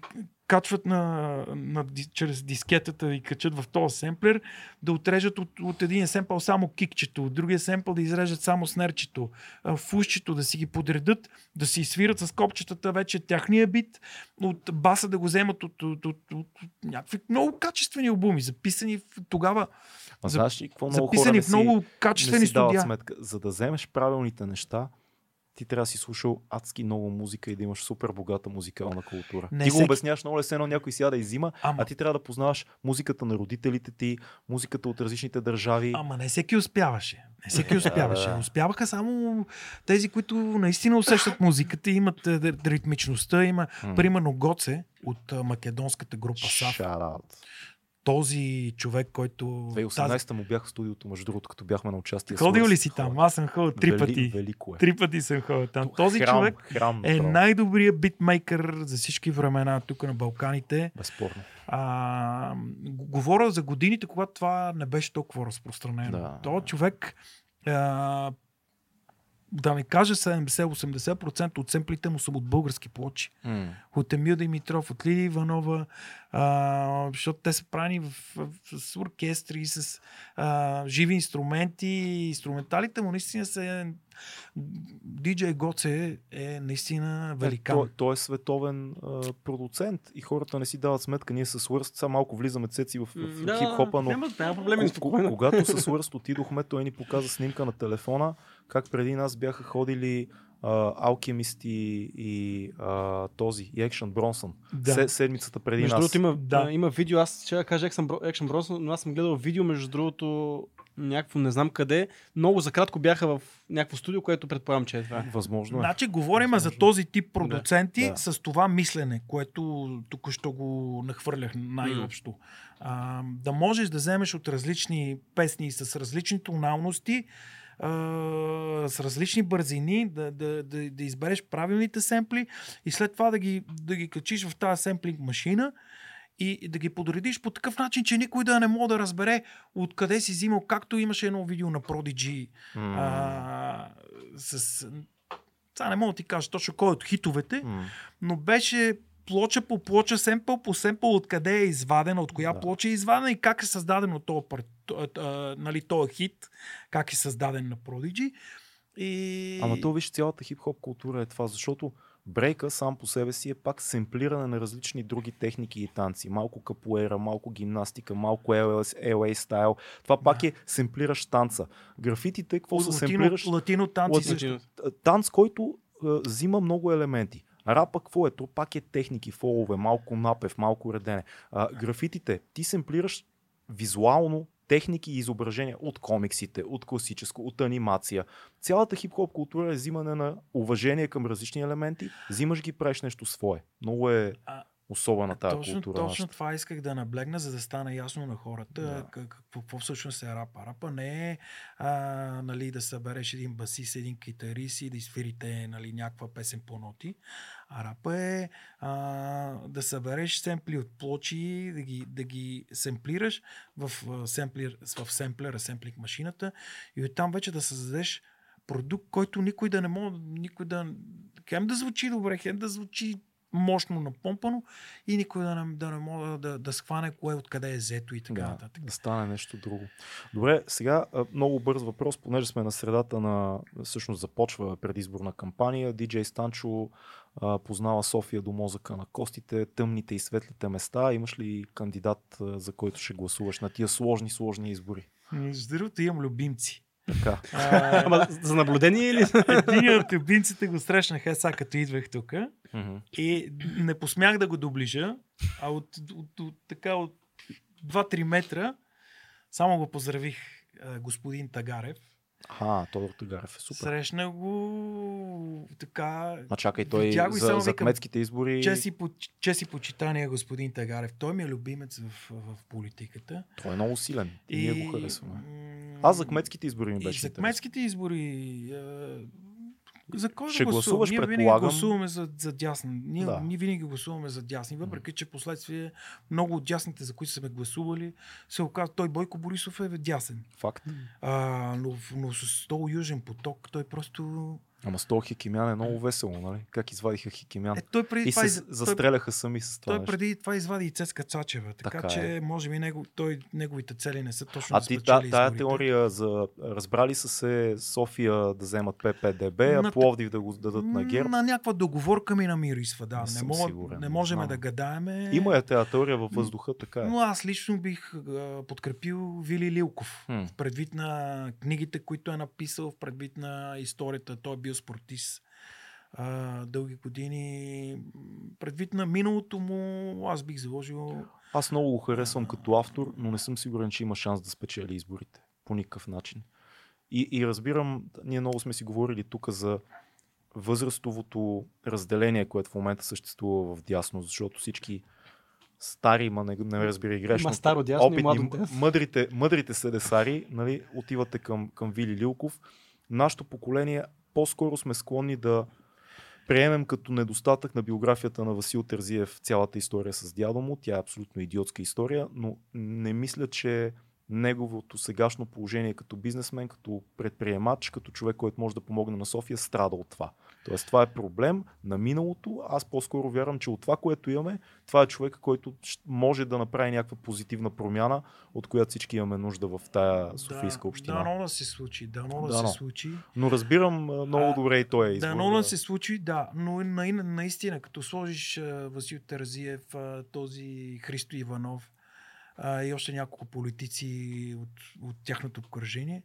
качват на, на, чрез дискетата и качат в този семплер, да отрежат от, от един семпъл само кикчето, от другия семпъл да изрежат само снерчето, фушчето да си ги подредат, да си свират с копчетата вече тяхния бит, от баса да го вземат от, от, от, от, от някакви много качествени албуми, записани в, тогава, А знаеш ли какво много хора записани не в си, много не качествени си дават студия. сметка? За да вземеш правилните неща, ти трябва да си слушал адски много музика и да имаш супер богата музикална култура. Не ти го обясняваш много лесно, някой сяда и взима, Ама, а ти трябва да познаваш музиката на родителите ти, музиката от различните държави. Ама не всеки успяваше. Не всеки успяваше. Успяваха само тези, които наистина усещат музиката, имат е, ритмичността. Има, примерно, Гоце от македонската група САФ. Shout out. Този човек, който... 2018 му бях в студиото, между другото, като бяхме на участие. Ходил ли си там? Аз съм ходил три Вели- пъти. Велико е. Три пъти съм ходил там. То Този храм, човек храм, е най-добрият битмейкър за всички времена тук на Балканите. Безспорно. А, говоря за годините, когато това не беше толкова разпространено. Да. Той човек, а, да не кажа 70-80% от семплите му са от български плочи. М. От Емил Димитров, от Лилия Иванова, а, защото те са правени в, в, с оркестри, с а, живи инструменти. Инструменталите му наистина са... DJ Гоце е наистина великан. Той, той е световен а, продуцент и хората не си дават сметка. Ние с Уърст, сега малко влизаме цеци в, в Да, хип-хопа, но Няма, няма проблеми, Когато с Уърст отидохме, той ни показа снимка на телефона, как преди нас бяха ходили Алкемист и, и а, този, и Екшън Бронсън. Да. Се, седмицата преди Между нас. другото има, Да. има видео, аз ще кажа Екшен, Бро, Екшен Брос, но аз съм гледал видео, между другото, някакво не знам къде. Много за кратко бяха в някакво студио, което предполагам, че е това. Възможно е. Значи говорим за Възможно. този тип продуценти Да. с това мислене, което тук що го нахвърлях най-общо. А, да можеш да вземеш от различни песни с различни тоналности, а, с различни бързини, да, да, да, да избереш правилните семпли и след това да ги, да ги качиш в тази семплинг машина и да ги подредиш по такъв начин, че никой да не може да разбере откъде си взимал, както имаше едно видео на Prodigy, М. а, с... Сега не мога да ти кажа точно кой от хитовете, М. но беше плоча по плоча, семпъл по семпъл, откъде е извадена, от коя Да. плоча е извадена и как е създаден от този, нали, този хит, как е създаден на Prodigy. И... Ама то виж, цялата хип-хоп култура е това, защото брейка сам по себе си е пак семплиране на различни други техники и танци. Малко капуера, малко гимнастика, малко LA, LA стайл. Това пак е семплираш танца. Графитите, какво са семплираш? латино танци Латино. танц, който взима много елементи. Рапа какво е? То пак е техники, фолове, малко напев, малко редене. А, графитите, ти семплираш визуално техники и изображения от комиксите, от класическо, от анимация. Цялата хип-хоп култура е взимане на уважение към различни елементи, взимаш ги, правиш нещо свое. Много е А, особена тази точно, култура. точно нашата. това исках да наблегна, за да стане ясно на хората Да. как- какво, какво всъщност е рапа. Рапа не е а, нали, да събереш един басист, един китарист и да изфирите нали, някаква песен по ноти. А рапа е а, да събереш семпли от плочи, да ги, да ги семплираш в, а, семплер, в семплера, семплик машината и оттам вече да създадеш продукт, който никой да не може, никой да, хем да звучи добре, хем да звучи мощно напомпано и никой да не, да не може да, да схване кое откъде е взето и така Да, нататък. да стане нещо друго. Добре, сега много бърз въпрос, понеже сме на средата на, всъщност започва предизборна кампания. DJ Станчо а, познава София до мозъка на костите, тъмните и светлите места. Имаш ли кандидат, за който ще гласуваш на тия сложни, сложни избори? Между другото имам любимци. Така. А, Ама за наблюдение или? един от любимците го срещнах е сега като идвах тук Мгм. и не посмях да го доближа, а от, от, от, така от 2-3 метра само го поздравих господин Тагарев. Аха, Тодор Тагарев е супер. Срещна го така Ма чакай, той го и за, за кметските избори... Чест и, по- чест и почитание, господин Тагарев. Той ми е любимец в, в политиката. Той е много силен. И... Ние го харесваме. Аз за кметските избори ми И беше за интересно. кметските избори. а, За кой Ще гласуваш, Ние винаги предполагам. гласуваме за, за дясни. Ние, Да. ние винаги гласуваме за дясни, въпреки че последствие много от дясните, за които сме гласували, се оказва, той Бойко Борисов е дясен. Факт. А, но, но с този южен поток, той просто... Ама с този Хикимян е много весело, нали? Как извадиха Хикимян. Е, той преди и това се из- той- застреляха сами с това Той нещо. преди това извади и Цецка Цачева, така, Така че е. може би него, той, неговите цели не са точно А да ти та, тая изборите. теория за разбрали са се София да вземат ППДБ, а На- Пловдив да го дадат на ГЕРБ. На някаква договорка ми намирисва, да. Не Не, мога, сигурен, не можем знам. да гадаеме. Има е тази теория във въздуха, така е. Но аз лично бих а, подкрепил Вили Лилков. Хм. В предвид на книгите, които е написал, в предвид на историята. Той е бил спортист а, дълги години. Предвид на миналото му, аз бих заложил Аз много го харесвам като автор, но не съм сигурен, че има шанс да спечели изборите. По никакъв начин. И, и разбирам, ние много сме си говорили тук за възрастовото разделение, което в момента съществува в дясно, защото всички стари, ма не, не ме разбирай грешно, старо дясно и опитни, младо дясно. мъдрите, мъдрите седесари, нали, отивате към, към Вили Лилков. Нашето поколение по-скоро сме склонни да приемем като недостатък на биографията на Васил Терзиев цялата история с дядо му. Тя е абсолютно идиотска история, но не мисля, че неговото сегашно положение като бизнесмен, като предприемач, като човек, който може да помогне на София, страда от това. Тоест това е проблем на миналото. Аз по-скоро вярвам, че от това, което имаме, това е човек, който може да направи някаква позитивна промяна, от която всички имаме нужда в тая Софийска да, община. Дано да се случи, да Дано. се случи. Но разбирам много А, добре и той е избор. Дано да се случи, да. Но на, наистина, като сложиш Васил Теразиев, а, този Христо Иванов а, и още няколко политици от, от тяхното обкръжение,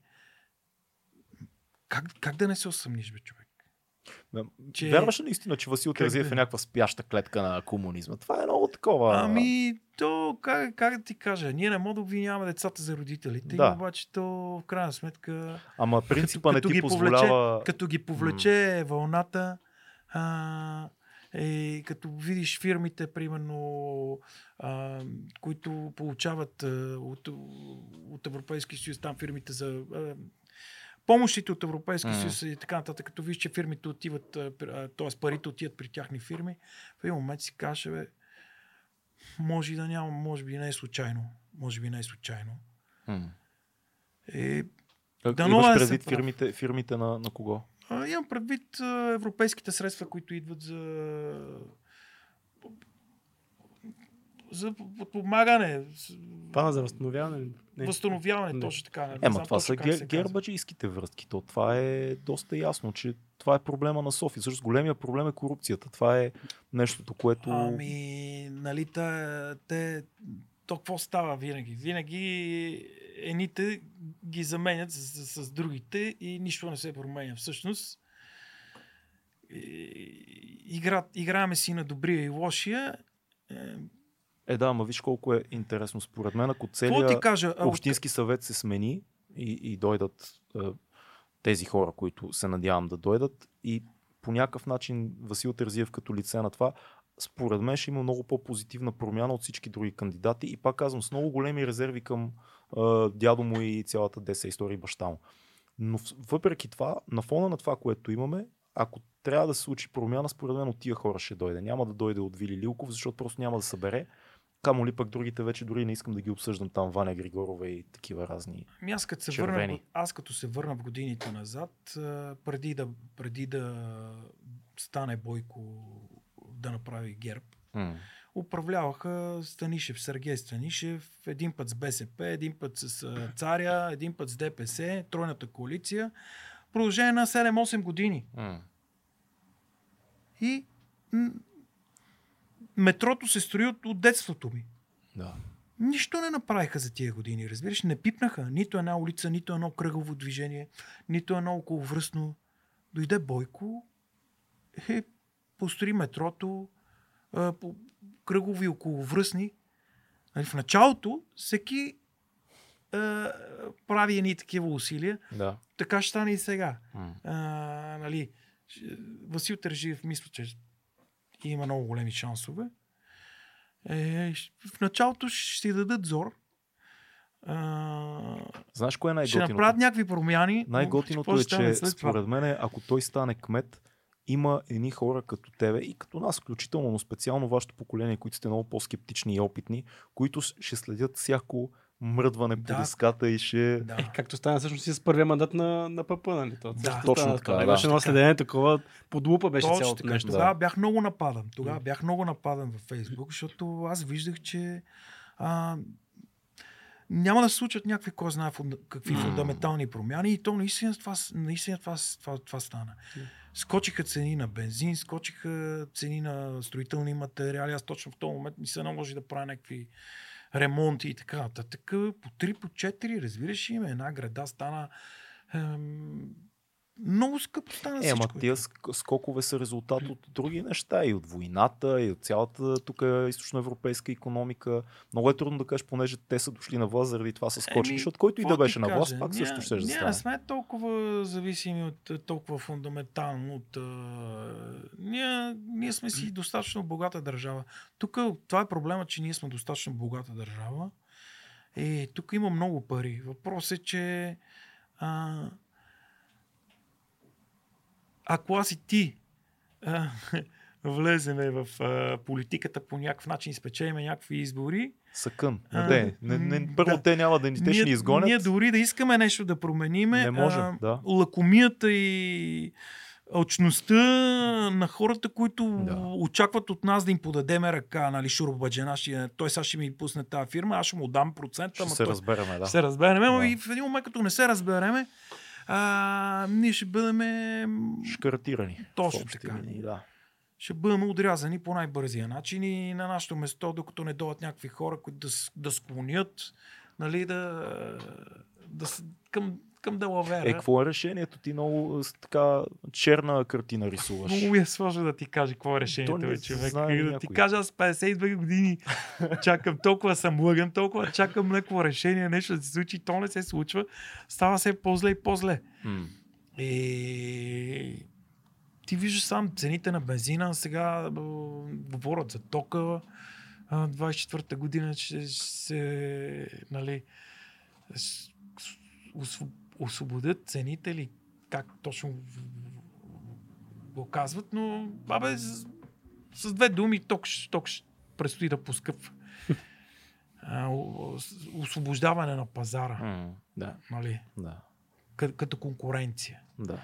как, как да не се усъмниш, бе, човек? Че- Вярваш ли наистина, че Васил Терзиев е някаква спяща клетка на комунизма? Това е много такова. Ами, то, как, как да ти кажа, ние не можем да обвиняваме децата за родителите, Да. да. обаче то в крайна сметка, Ама принципа не като ти позволява... като ги повлече вълната, а, е, като видиш фирмите, примерно, а, които получават а, от, от Европейския съюз, там фирмите за а, помощите от Европейския М. съюз и така нататък, като виж, че фирмите отиват, т.е. парите отиват при тяхни фирми, в един момент си каже, бе, може и да няма, може би не е случайно. Може би не е случайно. М. Е, А, Дано Имаш да предвид прав. фирмите, фирмите на, на кого? а, имам предвид а, европейските средства, които идват за за подпомагане, Плана за възстановяване. Не. възстановяване, Не. точно така. Не Ема знам това са гер, гербаджийските връзки. То, това е доста ясно, че това е проблема на София. Също големия проблем е корупцията. Това е нещото, което... Ами, нали, те, те то какво става винаги? Винаги едните ги заменят с, с, с другите и нищо не се променя. Всъщност, игра, играеме си на добрия и лошия. Е, Е, да, ама виж колко е интересно. Според мен, ако целият кажа? Общински съвет се смени и, и дойдат е, тези хора, които се надявам да дойдат и по някакъв начин Васил Терзиев като лице на това, според мен ще има много по-позитивна промяна от всички други кандидати и пак казвам с много големи резерви към а, дядо му и цялата деса история и баща му. Но въпреки това, на фона на това, което имаме, ако трябва да се случи промяна, според мен от тия хора ще дойде. Няма да дойде от Вили Лилков, защото просто няма да събере. Камо ли пък другите вече дори не искам да ги обсъждам там, Ваня Григорова и такива разни. Ами аз като се Червени. върна, аз като се върна в годините назад, преди да, преди да стане Бойко да направи герб, М. управляваха Станишев, Сергей Станишев, един път с БСП, един път с Царя, един път с ДПС, тройната коалиция. Продължение на 7-8 години. М. И метрото се строи от, от детството ми. Да. Нищо не направиха за тия години, разбираш. Не пипнаха нито една улица, нито едно кръгово движение, нито едно околовръстно. Дойде Бойко, е, построи метрото, а, по кръгови околовръстни. Нали, в началото всеки а, прави едни такива усилия. Да. Така ще стане и сега. М. А, нали, Васил Тържиев мисля, че има много големи шансове. Е, в началото ще си дадат зор. А, Знаеш кое е ще най-готиното? направят някакви промяни. но Най-готиното е, ще че според мен, ако той стане кмет, има едни хора като тебе и като нас включително, но специално вашето поколение, които сте много по-скептични и опитни, които ще следят всяко мръдване по Да. диската и ще... Да. Е, както стана всъщност и с първия мандат на, на ПП, нали? То, Да, точно стана така, такова. да. Имаше едно Така. следене такова, под лупа беше Точно цялото така. нещо. Тогава бях много нападан. Тогава бях много нападан във Фейсбук, защото аз виждах, че а, няма да се случат някакви, кой знае фунда, какви М. фундаментални промяни и то наистина това, наистина това, това, това стана. Скочиха цени на бензин, скочиха цени на строителни материали. Аз точно в този момент ми се наложи да правя някакви ремонти и така нататък. По 3, по 4, разбираш, има една града стана ем, много скъпо стана Е, ама тия ск- скокове са резултат от други неща, и от войната, и от цялата тук източноевропейска економика. Много е трудно да кажеш, понеже те са дошли на власт, заради това са скочили, Еми, защото който и да беше на власт, кажа? пак Ние- също ще да Ние стане. не сме толкова зависими от е, толкова фундаментално от... А... Ние, ние сме си достатъчно богата държава. Тук това е проблема, че ние сме достатъчно богата държава. И тук има много пари. Въпрос е, че а... ако аз и ти а, влеземе в а, политиката по някакъв начин спечелиме някакви избори, Съкън. А, Не, не, не, първо да. те няма да ни, те ще ни изгонят. Ние дори да искаме нещо да промениме, Не можем, а, да. лакомията и алчността на хората, които Да. очакват от нас да им подадеме ръка, нали, Шурбаджана, ще, той сега ще ми пусне тази фирма, аз ще му дам процент, Ще ама се той- разбереме, да. се разбереме, да. и в един момент, като не се разбереме, а, ние ще бъдем Шкартирани. Точно така. линии, Да. ще бъдем отрязани по най-бързия начин и на нашето место, докато не дойдат някакви хора, които да, да склонят нали, да, да, към, към Делавера. Е, какво е решението? Ти много с така черна картина рисуваш. Много ми е сложно да ти кажа какво е решението, То не бе, човек. знае да някой. ти кажа, аз 52 години чакам, толкова съм лъган, толкова чакам някакво решение, нещо да се случи, то не се случва. Става се по-зле и по-зле. М. И ти виждаш сам цените на бензина, сега говорят за тока, а, 24-та година ще се, нали, освободят цените или как точно го казват, но абе, с, с две думи ток, ток предстои да поскъпва. Освобождаване на пазара. Да, нали, да, като, като конкуренция. да.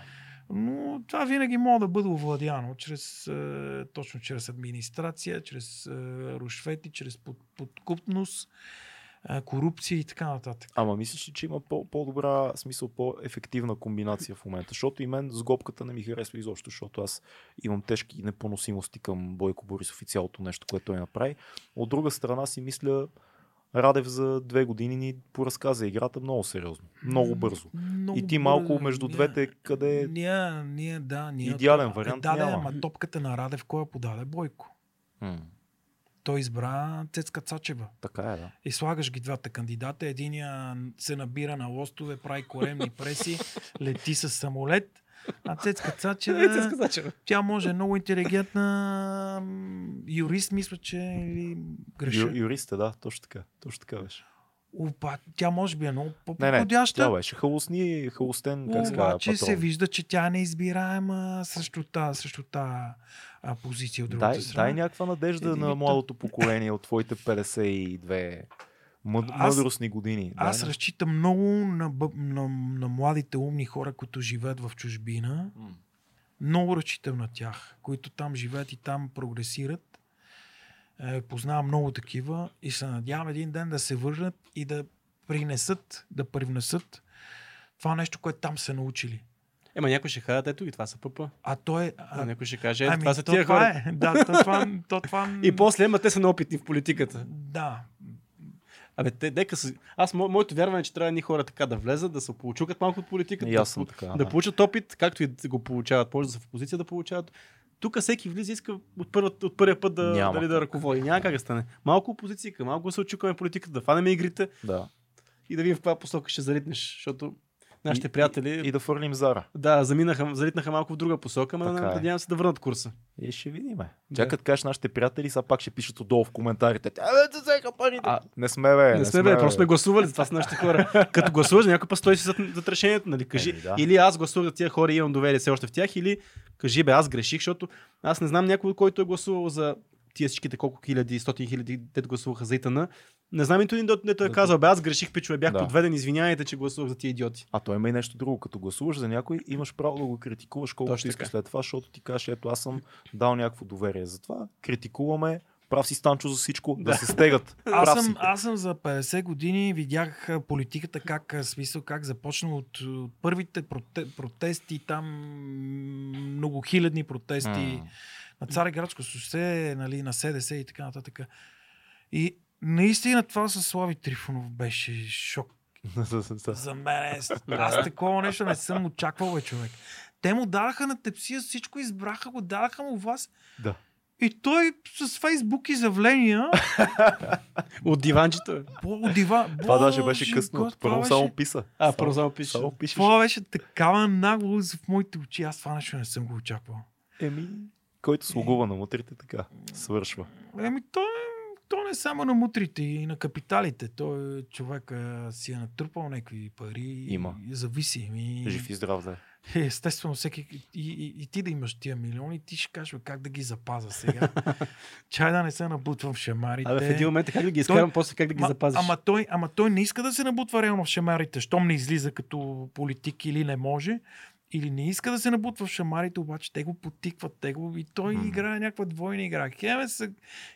Но това винаги може да бъде овладяно чрез, е, точно чрез администрация, чрез е, рушвети, чрез под, подкупност, е, корупция и така нататък. Ама мислиш ли, че има по- по-добра, смисъл по-ефективна комбинация в момента? Защото и мен с гопката не ми харесва изобщо, защото аз имам тежки непоносимости към Бойко Борисов и цялото нещо, което той направи. От друга страна си мисля, Радев за две години ни поразказа играта много сериозно, много бързо. Много И ти малко между Ние- двете, къде е Ние, ние, да, ние. Идеален това- вариант Да, да, няма. ама топката на Радев, кой я подаде? Бойко. М, Той избра Цецка Цачева. така е, да. И слагаш ги двата кандидата. Единия се набира на лостове, прави коремни преси, лети с самолет, А Цецка Цачева, тя може е много интелигентна юрист, мисля, че или греша. Ю, юрист да, точно така. Точно така беше. Опа, тя може би е много Не, не, по-подходяща. тя беше халусни, халустен, как се Обаче се вижда, че тя не е избираема срещу та, срещу та а, позиция от другата Дай, страна. дай някаква надежда Еди, на то- младото поколение от твоите 52 мъд, Аз- мъдростни години. Дай Аз на- разчитам много на, на, на младите умни хора, които живеят в чужбина. М. Много разчитам на тях, които там живеят и там прогресират. Е, познавам много такива и се надявам един ден да се върнат и да принесат, да привнесат това нещо, което там са научили. Ема някой ще кажат, ето и това са ПП. А то е... А, А, някой ще каже, ето ами, това са тия това хора. Е. Да, то това, то това... И после, ама те са неопитни в политиката. Да. Абе, те, дека са... Аз, мо, моето вярване е, че трябва едни хора така да влезат, да се получукат малко от политиката, И да, аз съм така, да да. получат опит, както и да го получават. Може да са в позиция да получават. Тук всеки влиза и иска от, първа, от първия път да, Няма дали, да ръководи. Няма как да стане. Малко опозиция, малко се очукаме политиката, да фанем игрите Да. и да видим в каква посока ще заритнеш. Защото нашите И- приятели И, и да фърлим Зара. да, заминаха, залитнаха малко в друга посока, но е. надявам се да върнат курса. И ще видим. Да. Чакат кажеш нашите приятели, сега пак ще пишат отдолу в коментарите. Тя бе, те взеха парите. А, не сме, бе. не сме, бе, просто сме гласували, това са нашите хора. Като гласуваш, някой път стои си зад, зад решението, нали? Кажи, Еми, да. или аз гласувах за тия хора и имам доверие все още в тях, или кажи, бе, аз греших, защото аз не знам някой, който е гласувал за тия всичките колко хиляди, стотин хиляди, те гласуваха за ИТН. Не знам нито един, дето е казал, бе, аз греших, пичове, бях Да. подведен, извинявайте, че гласувах за тия идиоти. А то има и нещо друго. Като гласуваш за някой, имаш право да го критикуваш колкото Точно искаш така. след това, защото ти кажеш, ето аз съм дал някакво доверие. Затова критикуваме, прав си Станчо за всичко, да, Да. се стегат. Аз си. съм, аз съм за 50 години, видях политиката как, смисъл, как започна от, от първите проте, протести, там многохилядни протести М. на Цареградско шосе, нали, на СДС и така нататък. И наистина това с Слави Трифонов беше шок. За мен е, аз такова нещо не съм очаквал, бе, човек. Те му дараха на тепсия всичко, избраха го, дараха му вас. Да. И той с фейсбук изявления От диванчето. бе. по дива. Това даже беше късно. God, Първо това само беше- писа. А, първо само пише. Само пишеш. Това беше такава наглост в моите очи. Аз това нещо не съм го очаквал. Еми, който слугува на мутрите, така свършва. Еми, то, е- то не е само на мутрите и на капиталите. Той човек си е натрупал някакви пари. Има. И зависи. Ми... Жив и здрав да е. Естествено, всеки. И, и, и, ти да имаш тия милиони, ти ще кажеш как да ги запаза сега. Чай да не се набутвам в шамарите. Абе, в един момент как да ги изкарам, Той- после как да ги Ма- запазиш. Ама той, ама той не иска да се набутва реално в шамарите, щом не излиза като политик или не може. Или не иска да се набутва в шамарите, обаче те го потикват, те го и той М. играе някаква двойна игра. Хем, е, се-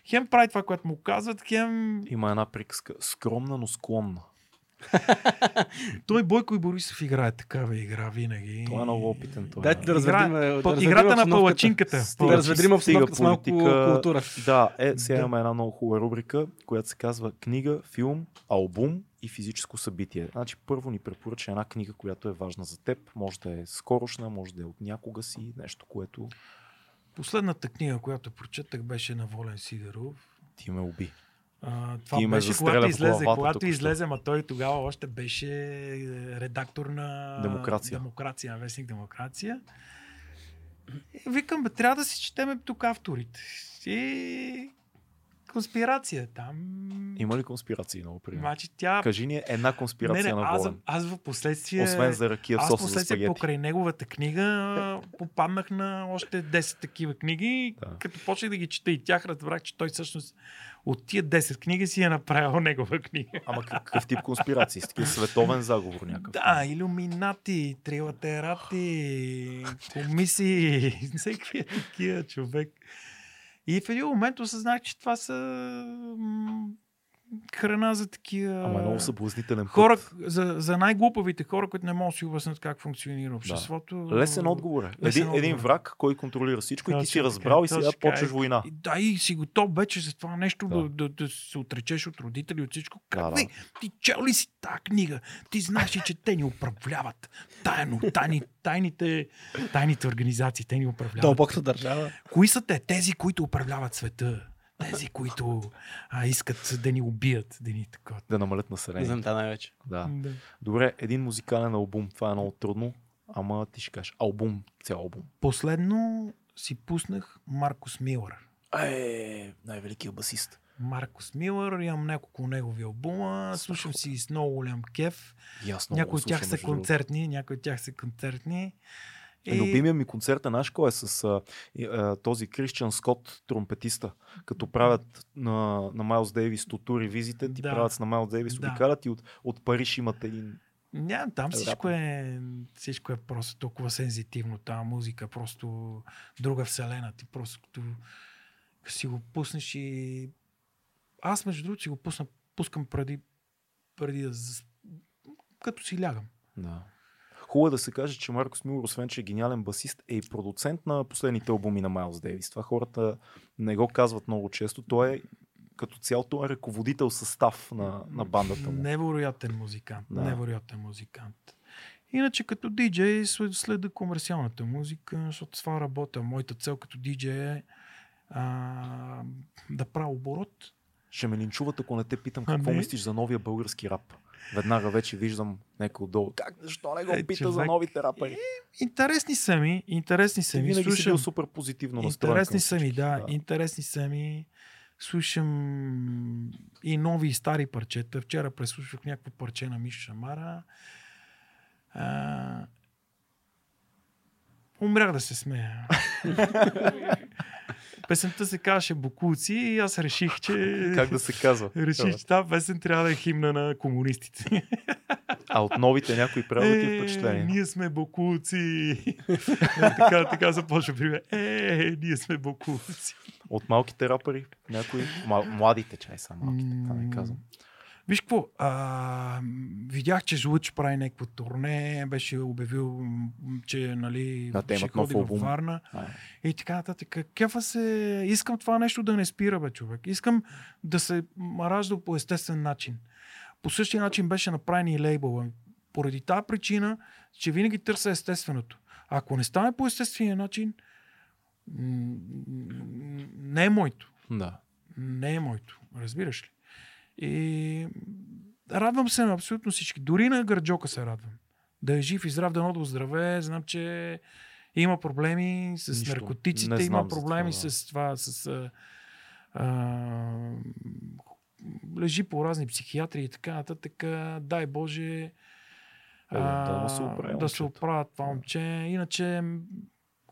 хем прави това, което му казват, хем... Има една приказка. Скромна, но склонна. Той Бойко и Борисов играе такава игра винаги. Той е много опитен. Той Дайте да Игра- разведрим, да разведрим играта на палачинката. Стига, Да разведрим стига обстановката с малко култура. Да, е, сега Да. имаме една много хубава рубрика, която се казва книга, филм, албум и физическо събитие. Значи първо ни препоръча една книга, която е важна за теб. Може да е скорошна, може да е от някога си, нещо, което Последната книга, която прочетах, беше на Волен Сидеров. ти ме уби. А, това Ти беше, когато излезе, главата когато току-що. излезе, ма той тогава още беше е, редактор на Демокрация. Демокрация, на вестник Демокрация. И викам, бе, трябва да си четеме тук авторите. И конспирация там. Има ли конспирации, много пример? Значи тя... Кажи ни една конспирация не, не, на аз, Волен. аз в последствие... Освен за ракия в аз за последствие спагети. покрай неговата книга попаднах на още 10 такива книги. Да. Като почнах да ги чета и тях, разбрах, че той всъщност от тия 10 книги си е направил негова книга. Ама какъв тип конспирации? Такива световен заговор някакъв. Да, иллюминати, трилатерати, комисии, всеки е такива човек. И в един момент осъзнах, че това са храна за такива... Ама е много съблазнителен Хора, за, за най-глупавите хора, които не могат да си обяснят как функционира обществото. Лесен отговор е. Лесен Един, един отговор. враг, кой контролира всичко и ти Точно си така, разбрал и сега почваш война. Да, и си готов вече за това нещо да, Да. да, да, се отречеш от родители, от всичко. Как Да, да, да. Ти чел ли си тази книга? Ти знаеш ли, че те ни управляват? Тайно, тайни, тайните, тайните организации, те ни управляват. Дълбоката държава. Кои са те? Тези, които управляват света. Тези, които а, искат да ни убият, да ни такова. Да намалят населението. знам, да, най-вече. Да. Да. Добре, един музикален албум. Това е много трудно. Ама ти ще кажеш албум, цял албум. Последно си пуснах Маркус Милър. Е, най-великият басист. Маркус Милър, имам няколко негови албума, слушам си с много голям кеф. Ясно. Някои от тях са концертни, някои от тях са концертни. И... Любимия ми концерт е наш кой е с а, а, този Кристиан Скот, тромпетиста. Като правят на, на Майлз Дейвис тури визите, ти Да. правят с на Майлз Дейвис, Да. обикалят и от, от Париж имат един... Ня, там всичко е, всичко е просто толкова сензитивно. Тази музика е просто друга вселена. Ти просто като, си го пуснеш и... Аз между другото си го пусна, пускам преди, преди да... Като си лягам. Да. Хубаво е да се каже, че Маркос Милър, освен че е гениален басист, е и продуцент на последните албуми на Майлз Дейвис. Това хората не го казват много често. Той е като цялото е ръководител състав на, на бандата му. Невероятен музикант. Да. Невероятен музикант. Иначе като диджей след- следа комерциалната музика, защото с това работя. Моята цел като диджей е а, да правя оборот. Ще ме линчуват, ако не те питам какво не. мислиш за новия български рап. Веднага вече виждам някой отдолу. Как, защо не го Е, пита за човек. новите рапъри? Интересни са ми, интересни са ми. винаги си Слушам, бил супер позитивно настроен. интересни са ми, всички. да, интересни са ми. Слушам и нови и стари парчета. Вчера преслушвах някакво парче на Миша Шамара. А... Умрях да се смея. Песента се казваше Бокуци и аз реших, че... Как да се казва? Реших, че тази песен трябва да е химна на комунистите. А от новите някой прави ли ти Е, впечатление? Ние сме бокуци. Е, така, така започва пример. Е, ние сме бокуци. От малките рапъри? Някои? Младите чай са малките, това не казвам. Виж какво, а, видях, че Жлъч прави някакво турне, беше обявил, че нали, Да, ще ходи в албум. Варна А, и така нататък. Кефа се, искам това нещо да не спира, бе, човек. Искам да се ражда по естествен начин. По същия начин беше направен и лейбъла. Поради тази причина, че винаги търся естественото. Ако не стане по естествения начин, не е моето. Да. Не е моето. Разбираш ли? И радвам се на абсолютно всички. Дори на Гърджока се радвам. Да е жив и здрав, да да оздравее. Знам, че има проблеми с Нищо. наркотиците, има проблеми това, да. с това, с... А, а, лежи по разни психиатри и така нататък. Дай Боже Е, да му се оправи да се оправят това момче. Иначе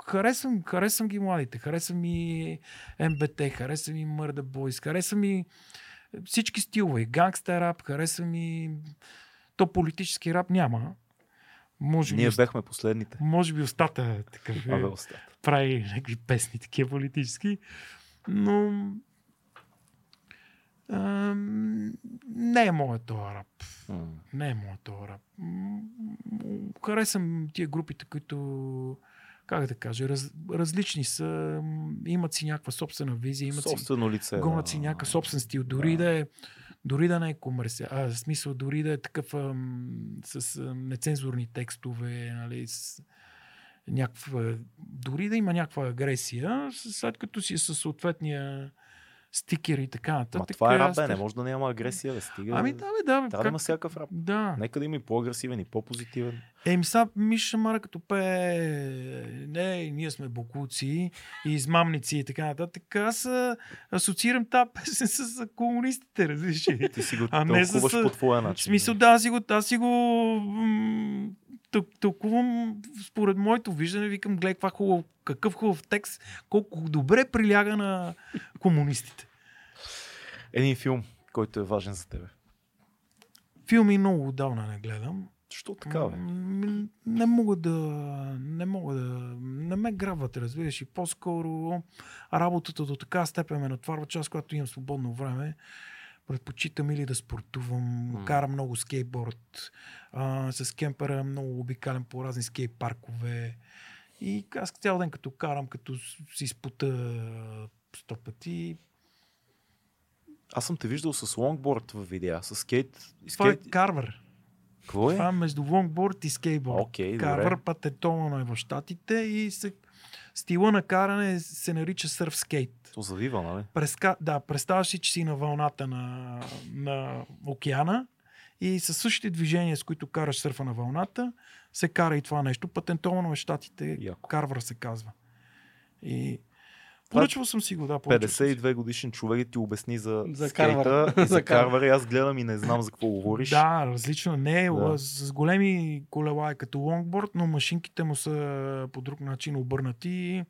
харесвам, харесвам ги младите, харесвам и МБТ, харесвам и Murder Boys, харесвам и всички стилове. И Гангстер рап, харесвам и то политически рап няма. Може би, Ние уст- бехме последните. може би устата е такъв. Абе, е, остата. прави някакви песни, такива политически. Но ам, не е моят този рап. Не е моят този рап. Харесвам тия групите, които как да кажа, раз, различни са, имат си някаква собствена визия, имат си, Собствено лице. гонят да. си някакъв собствен стил, дори да, е дори да не е комерциал, а, в смисъл дори да е такъв ам, с ам, нецензурни текстове, нали, с някаква, дори да има някаква агресия, след като си е със съответния стикер и така нататък. Ма това е рап, бе, не може да няма агресия, бе, стига. Ами да, бе, да, бе. Трябва да има всякакъв рап. Да. Нека да има и по-агресивен и по-позитивен. Еми сега Миша Мара като пее не, ние сме бокуци и измамници и така нататък. Аз асоциирам тази песен с комунистите, разбираш? Ти си го А не с- по твоя В начин. смисъл, да, аз си го, аз си го тълкувам според моето виждане. Викам, гледай каква хубав, какъв хубав текст, колко добре приляга на комунистите. Един филм, който е важен за тебе. Филми много отдавна не гледам. Що така, бе? Не мога да. Не мога да. Не ме грабват, разбираш. И по-скоро работата до така степен ме натварва час, когато имам свободно време. Предпочитам или да спортувам, М. карам много скейтборд, а, с кемпера много обикалям по разни скейт паркове. И аз цял ден като карам, като си спута сто пъти. Аз съм те виждал с лонгборд в видеа, с скейт. Това е скейт... карвер. Какво е? Това е между лонгборд и скейтборд. Окей, Карвер добре. патетовано е в Штатите и се, стила на каране се нарича сърф скейт. То завива, нали? Преска, да, представяш си, че си на вълната на, на океана И със същите движения, с които караш сърфа на вълната, се кара и това нещо. Патентовано в щатите, Яко. карвар се казва. И поръчвал съм си го, да. поръчвал съм си. 52 годишен човек ти обясни за, За скейта карвара. и За карвара. Аз гледам и не знам за какво говориш. Да, различно. Не, Да. с големи колела е като лонгборд, но машинките му са по друг начин обърнати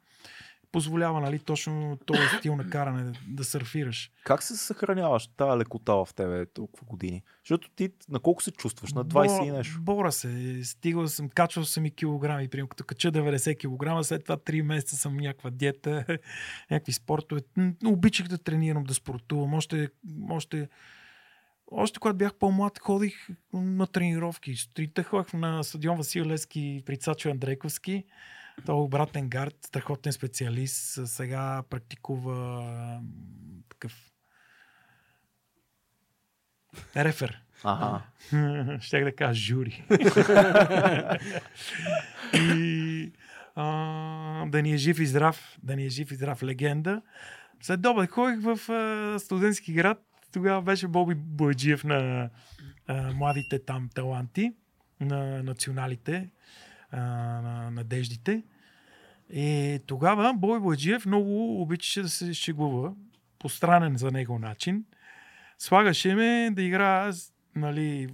позволява нали, точно този стил на каране да, сърфираш. Как се съхраняваш тази лекота в тебе толкова години? Защото ти на колко се чувстваш? На 20 и Бо- нещо. Бора се. Стигал съм, качвал съм и килограми. Примерно, като кача 90 килограма, след това 3 месеца съм някаква диета, някакви спортове. Обичах да тренирам, да спортувам. Още, още, още когато бях по-млад, ходих на тренировки. Сутринта ходих на стадион Васил Лески при Цачо Андрейковски. Той е обратен гард, страхотен специалист. Сега практикува такъв рефер. Ага. Щях да кажа жури. и а, да ни е жив и здрав, да ни е жив и здрав легенда. След обед ходих в а, студентски град. Тогава беше Боби Бояджиев на а, младите там таланти, на националите, а, на надеждите. И тогава Боби Бояджиев много обичаше да се шегува по странен за него начин. Слагаше ме да игра, нали,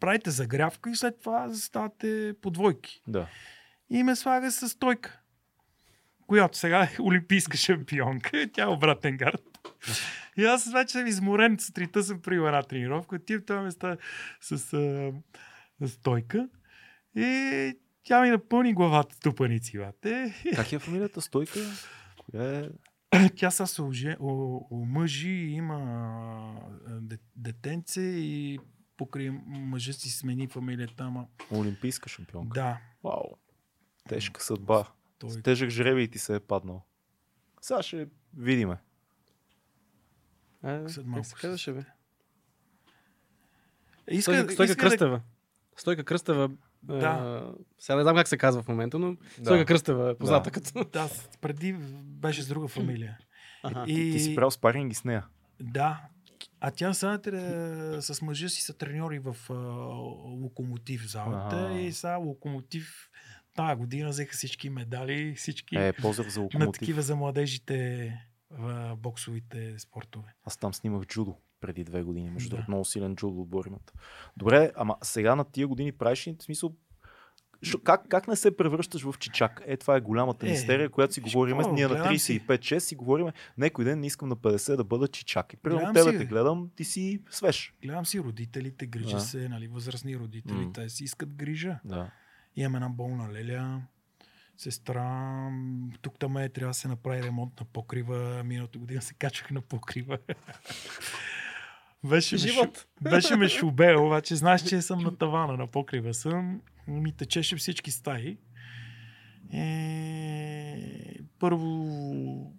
правите загрявка и след това ставате по двойки. Да. И ме слага с стойка, която сега е олимпийска шампионка. Тя е обратен гард. И аз вече съм изморен. Сутринта съм при една тренировка. Отивам в това места с а, стойка. И тя ми напълни главата тупаници. Бате. Как е фамилията? Стойка? Коя е? Тя са се оже- о- омъжи, има детенце и покрай мъжа си смени фамилията, ама Олимпийска шампионка. да. Вау. Тежка съдба. Той... С тежък жребий ти се е паднал. Сега ще видиме. А, След как малко се ще казваше, бе? Иска, Стойка, Стойка иска да- Кръстева. Стойка Кръстева. Да. А, сега не знам как се казва в момента, но Стойка Кръстева е позната Да. като. Да, преди беше с друга фамилия. Аха. И, Ти си правил спаринги с нея. Да. А тя сега тре- с мъжа си са треньори в а, Локомотив залата А. и сега Локомотив тази година взеха всички медали, всички Е, за на локомотив. такива за младежите в боксовите спортове. Аз там снимах джудо преди две години. Между Да. другото, много силен джудо отбор имат. Добре, ама сега на тия години правиш ли смисъл Шо, как, как не се превръщаш в чичак? Е, това е голямата Е, мистерия, която си говорим. какво, Ние на гледам си. 35-6 си говорим. Некой ден не искам на 50 да бъда чичак. И примерно тебе си, те гледам, ти си свеж. Гледам си родителите, грижа Да. се, нали, възрастни родители, М. те си искат грижа. Да. Имам една болна леля, сестра, тук там е, трябва да се направи ремонт на покрива. Миналата година се качах на покрива. Беше, ме Живот. беше ме шубел, обаче знаеш, че съм на тавана на покрива съм. Ми течеше всички стаи. Е, първо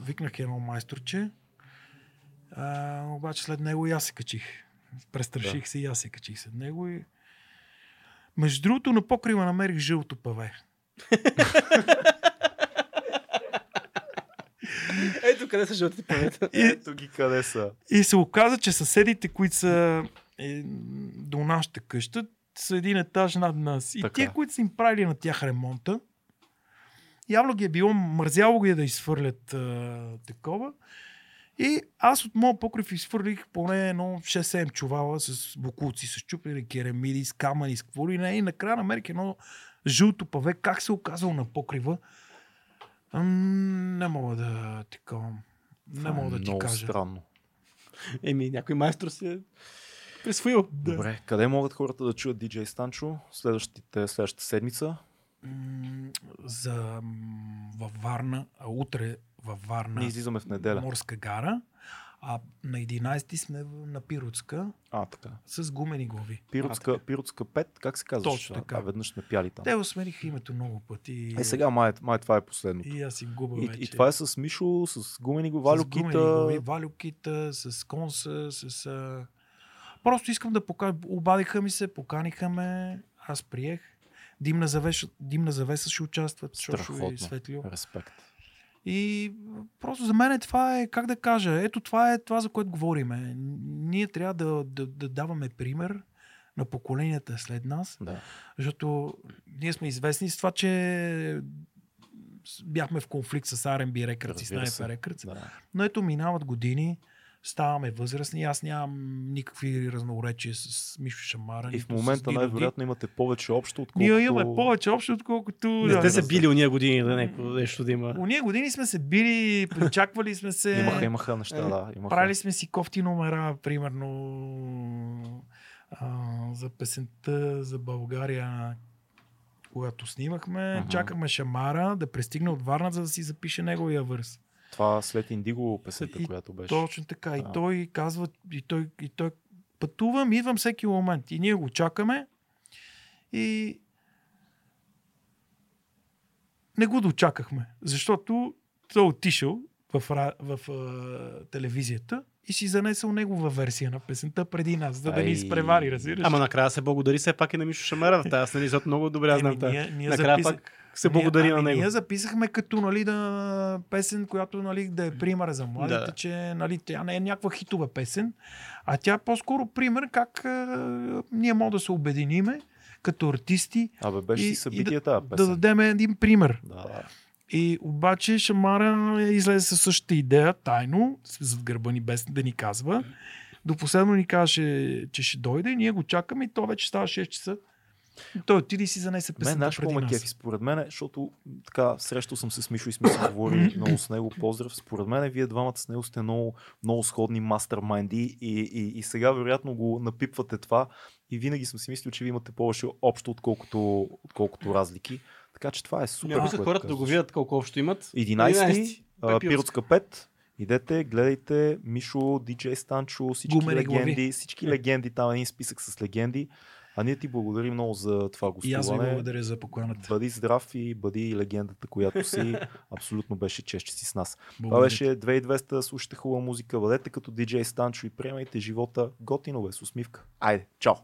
викнах едно майсторче, а, обаче след него и аз се качих. Престраших Да. се и аз се качих след него и между другото, на покрива намерих жълто паве. Ето къде са жълтите павета. И, Ето ги къде са. и се оказа, че съседите, които са е, до нашата къща, са един етаж над нас. И Така. тия, които са им правили на тях ремонта, явно ги е било мързяло ги е да изфърлят а, такова. И аз от моя покрив изфърлих поне едно 6-7 чувала с букулци, с чупени керамиди, с камъни, с какво ли не. И накрая намерих едно жълто паве. Как се оказало на покрива? Ам, не мога да такова. Не е мога да ти много кажа. странно. Еми, някой майстор си е присвоил. Добре, къде могат хората да чуят DJ Станчо следващите, следващата седмица? М, за във Варна, а утре във Варна Ние излизаме в неделя. Морска гара, а на 11 сме на Пиротска А, така. с гумени глави. Пиротска, Пиротска 5, как се казва? Точно така. А, веднъж сме пяли там. Те го смениха името много пъти. Е, сега май, май това е последното. И аз си губа И, вече. и това е с Мишо, с гумени го, с Валю гумени глави, Валюкита, с конса, с... А... Просто искам да покажа. Обадиха ми се, поканиха ме, аз приех. Димна завеса, Димна завеса ще участват, Шошо и Страхотно. Светлио. Респект. И просто за мен това е, как да кажа, ето това е това, за което говориме. Ние трябва да, да, да даваме пример на поколенията след нас, Да. защото ние сме известни с това, че бяхме в конфликт с R&B Records и. Sniper Records. Да. Но ето минават години, ставаме възрастни. Аз нямам никакви разноречия с Мишо Шамара. И в момента най-вероятно имате повече общо, отколкото... Ние имаме повече общо, отколкото... Не да, сте се били уния години да някакво нещо да има. Уния години сме се били, причаквали сме се. Имаха, имаха неща, Е, да. Имаха. Правили сме си кофти номера, примерно а, за песента за България, когато снимахме. Мгм. Чакахме Шамара да пристигне от Варна, за да си запише неговия върс. Това след Индиго песента, И която беше. Точно така. И Да. той казва, и той, и той пътувам, идвам всеки момент. И ние го чакаме. И не го дочакахме, защото той е отишъл в, ра- в, а, телевизията и си занесъл негова версия на песента преди нас, за да ни Ай. изпревари, разбираш? Ама накрая се благодари все пак и на Мишо Шамера в тази, нали, защото много добре аз знам ние, ние Накрая записах- пак се благодари ние, на ами, него. Ние записахме като нали, да, песен, която нали, да е пример за младите, Да. че нали, тя не е някаква хитова песен, а тя е по-скоро пример как а, ние можем да се обединиме като артисти Абе, беше и- и да, да дадем един пример. Да, да. И обаче Шамара излезе със същата идея, тайно, зад гърба ни без да ни казва. До последно ни каже, че ще дойде, ние го чакаме и то вече става 6 часа. Той отиде и си занесе Мен песента знаеш преди нас. кефи според мен, защото така срещал съм се с Мишо и сме си говорили много с него. Поздрав. Според мен вие двамата с него сте много, много сходни мастермайнди и, и, и сега вероятно го напипвате това и винаги съм си мислил, че ви имате повече общо, отколкото, отколкото разлики. Така че това е супер. Което хората да го видят колко общо имат. 11 а, Пепилска. Пиротска 5. Идете, гледайте Мишо, диджей Станчо, всички глави. легенди, всички легенди, там е един списък с легенди. А ние ти благодарим много за това И аз ви гостуване. благодаря за поканата. Бъди здрав и бъди легендата, която си. Абсолютно беше чест, че си с нас. Това Благодаря. беше 2200, слушайте хубава музика, бъдете като диджей Станчо и приемайте живота готино бе, с усмивка. Айде, чао!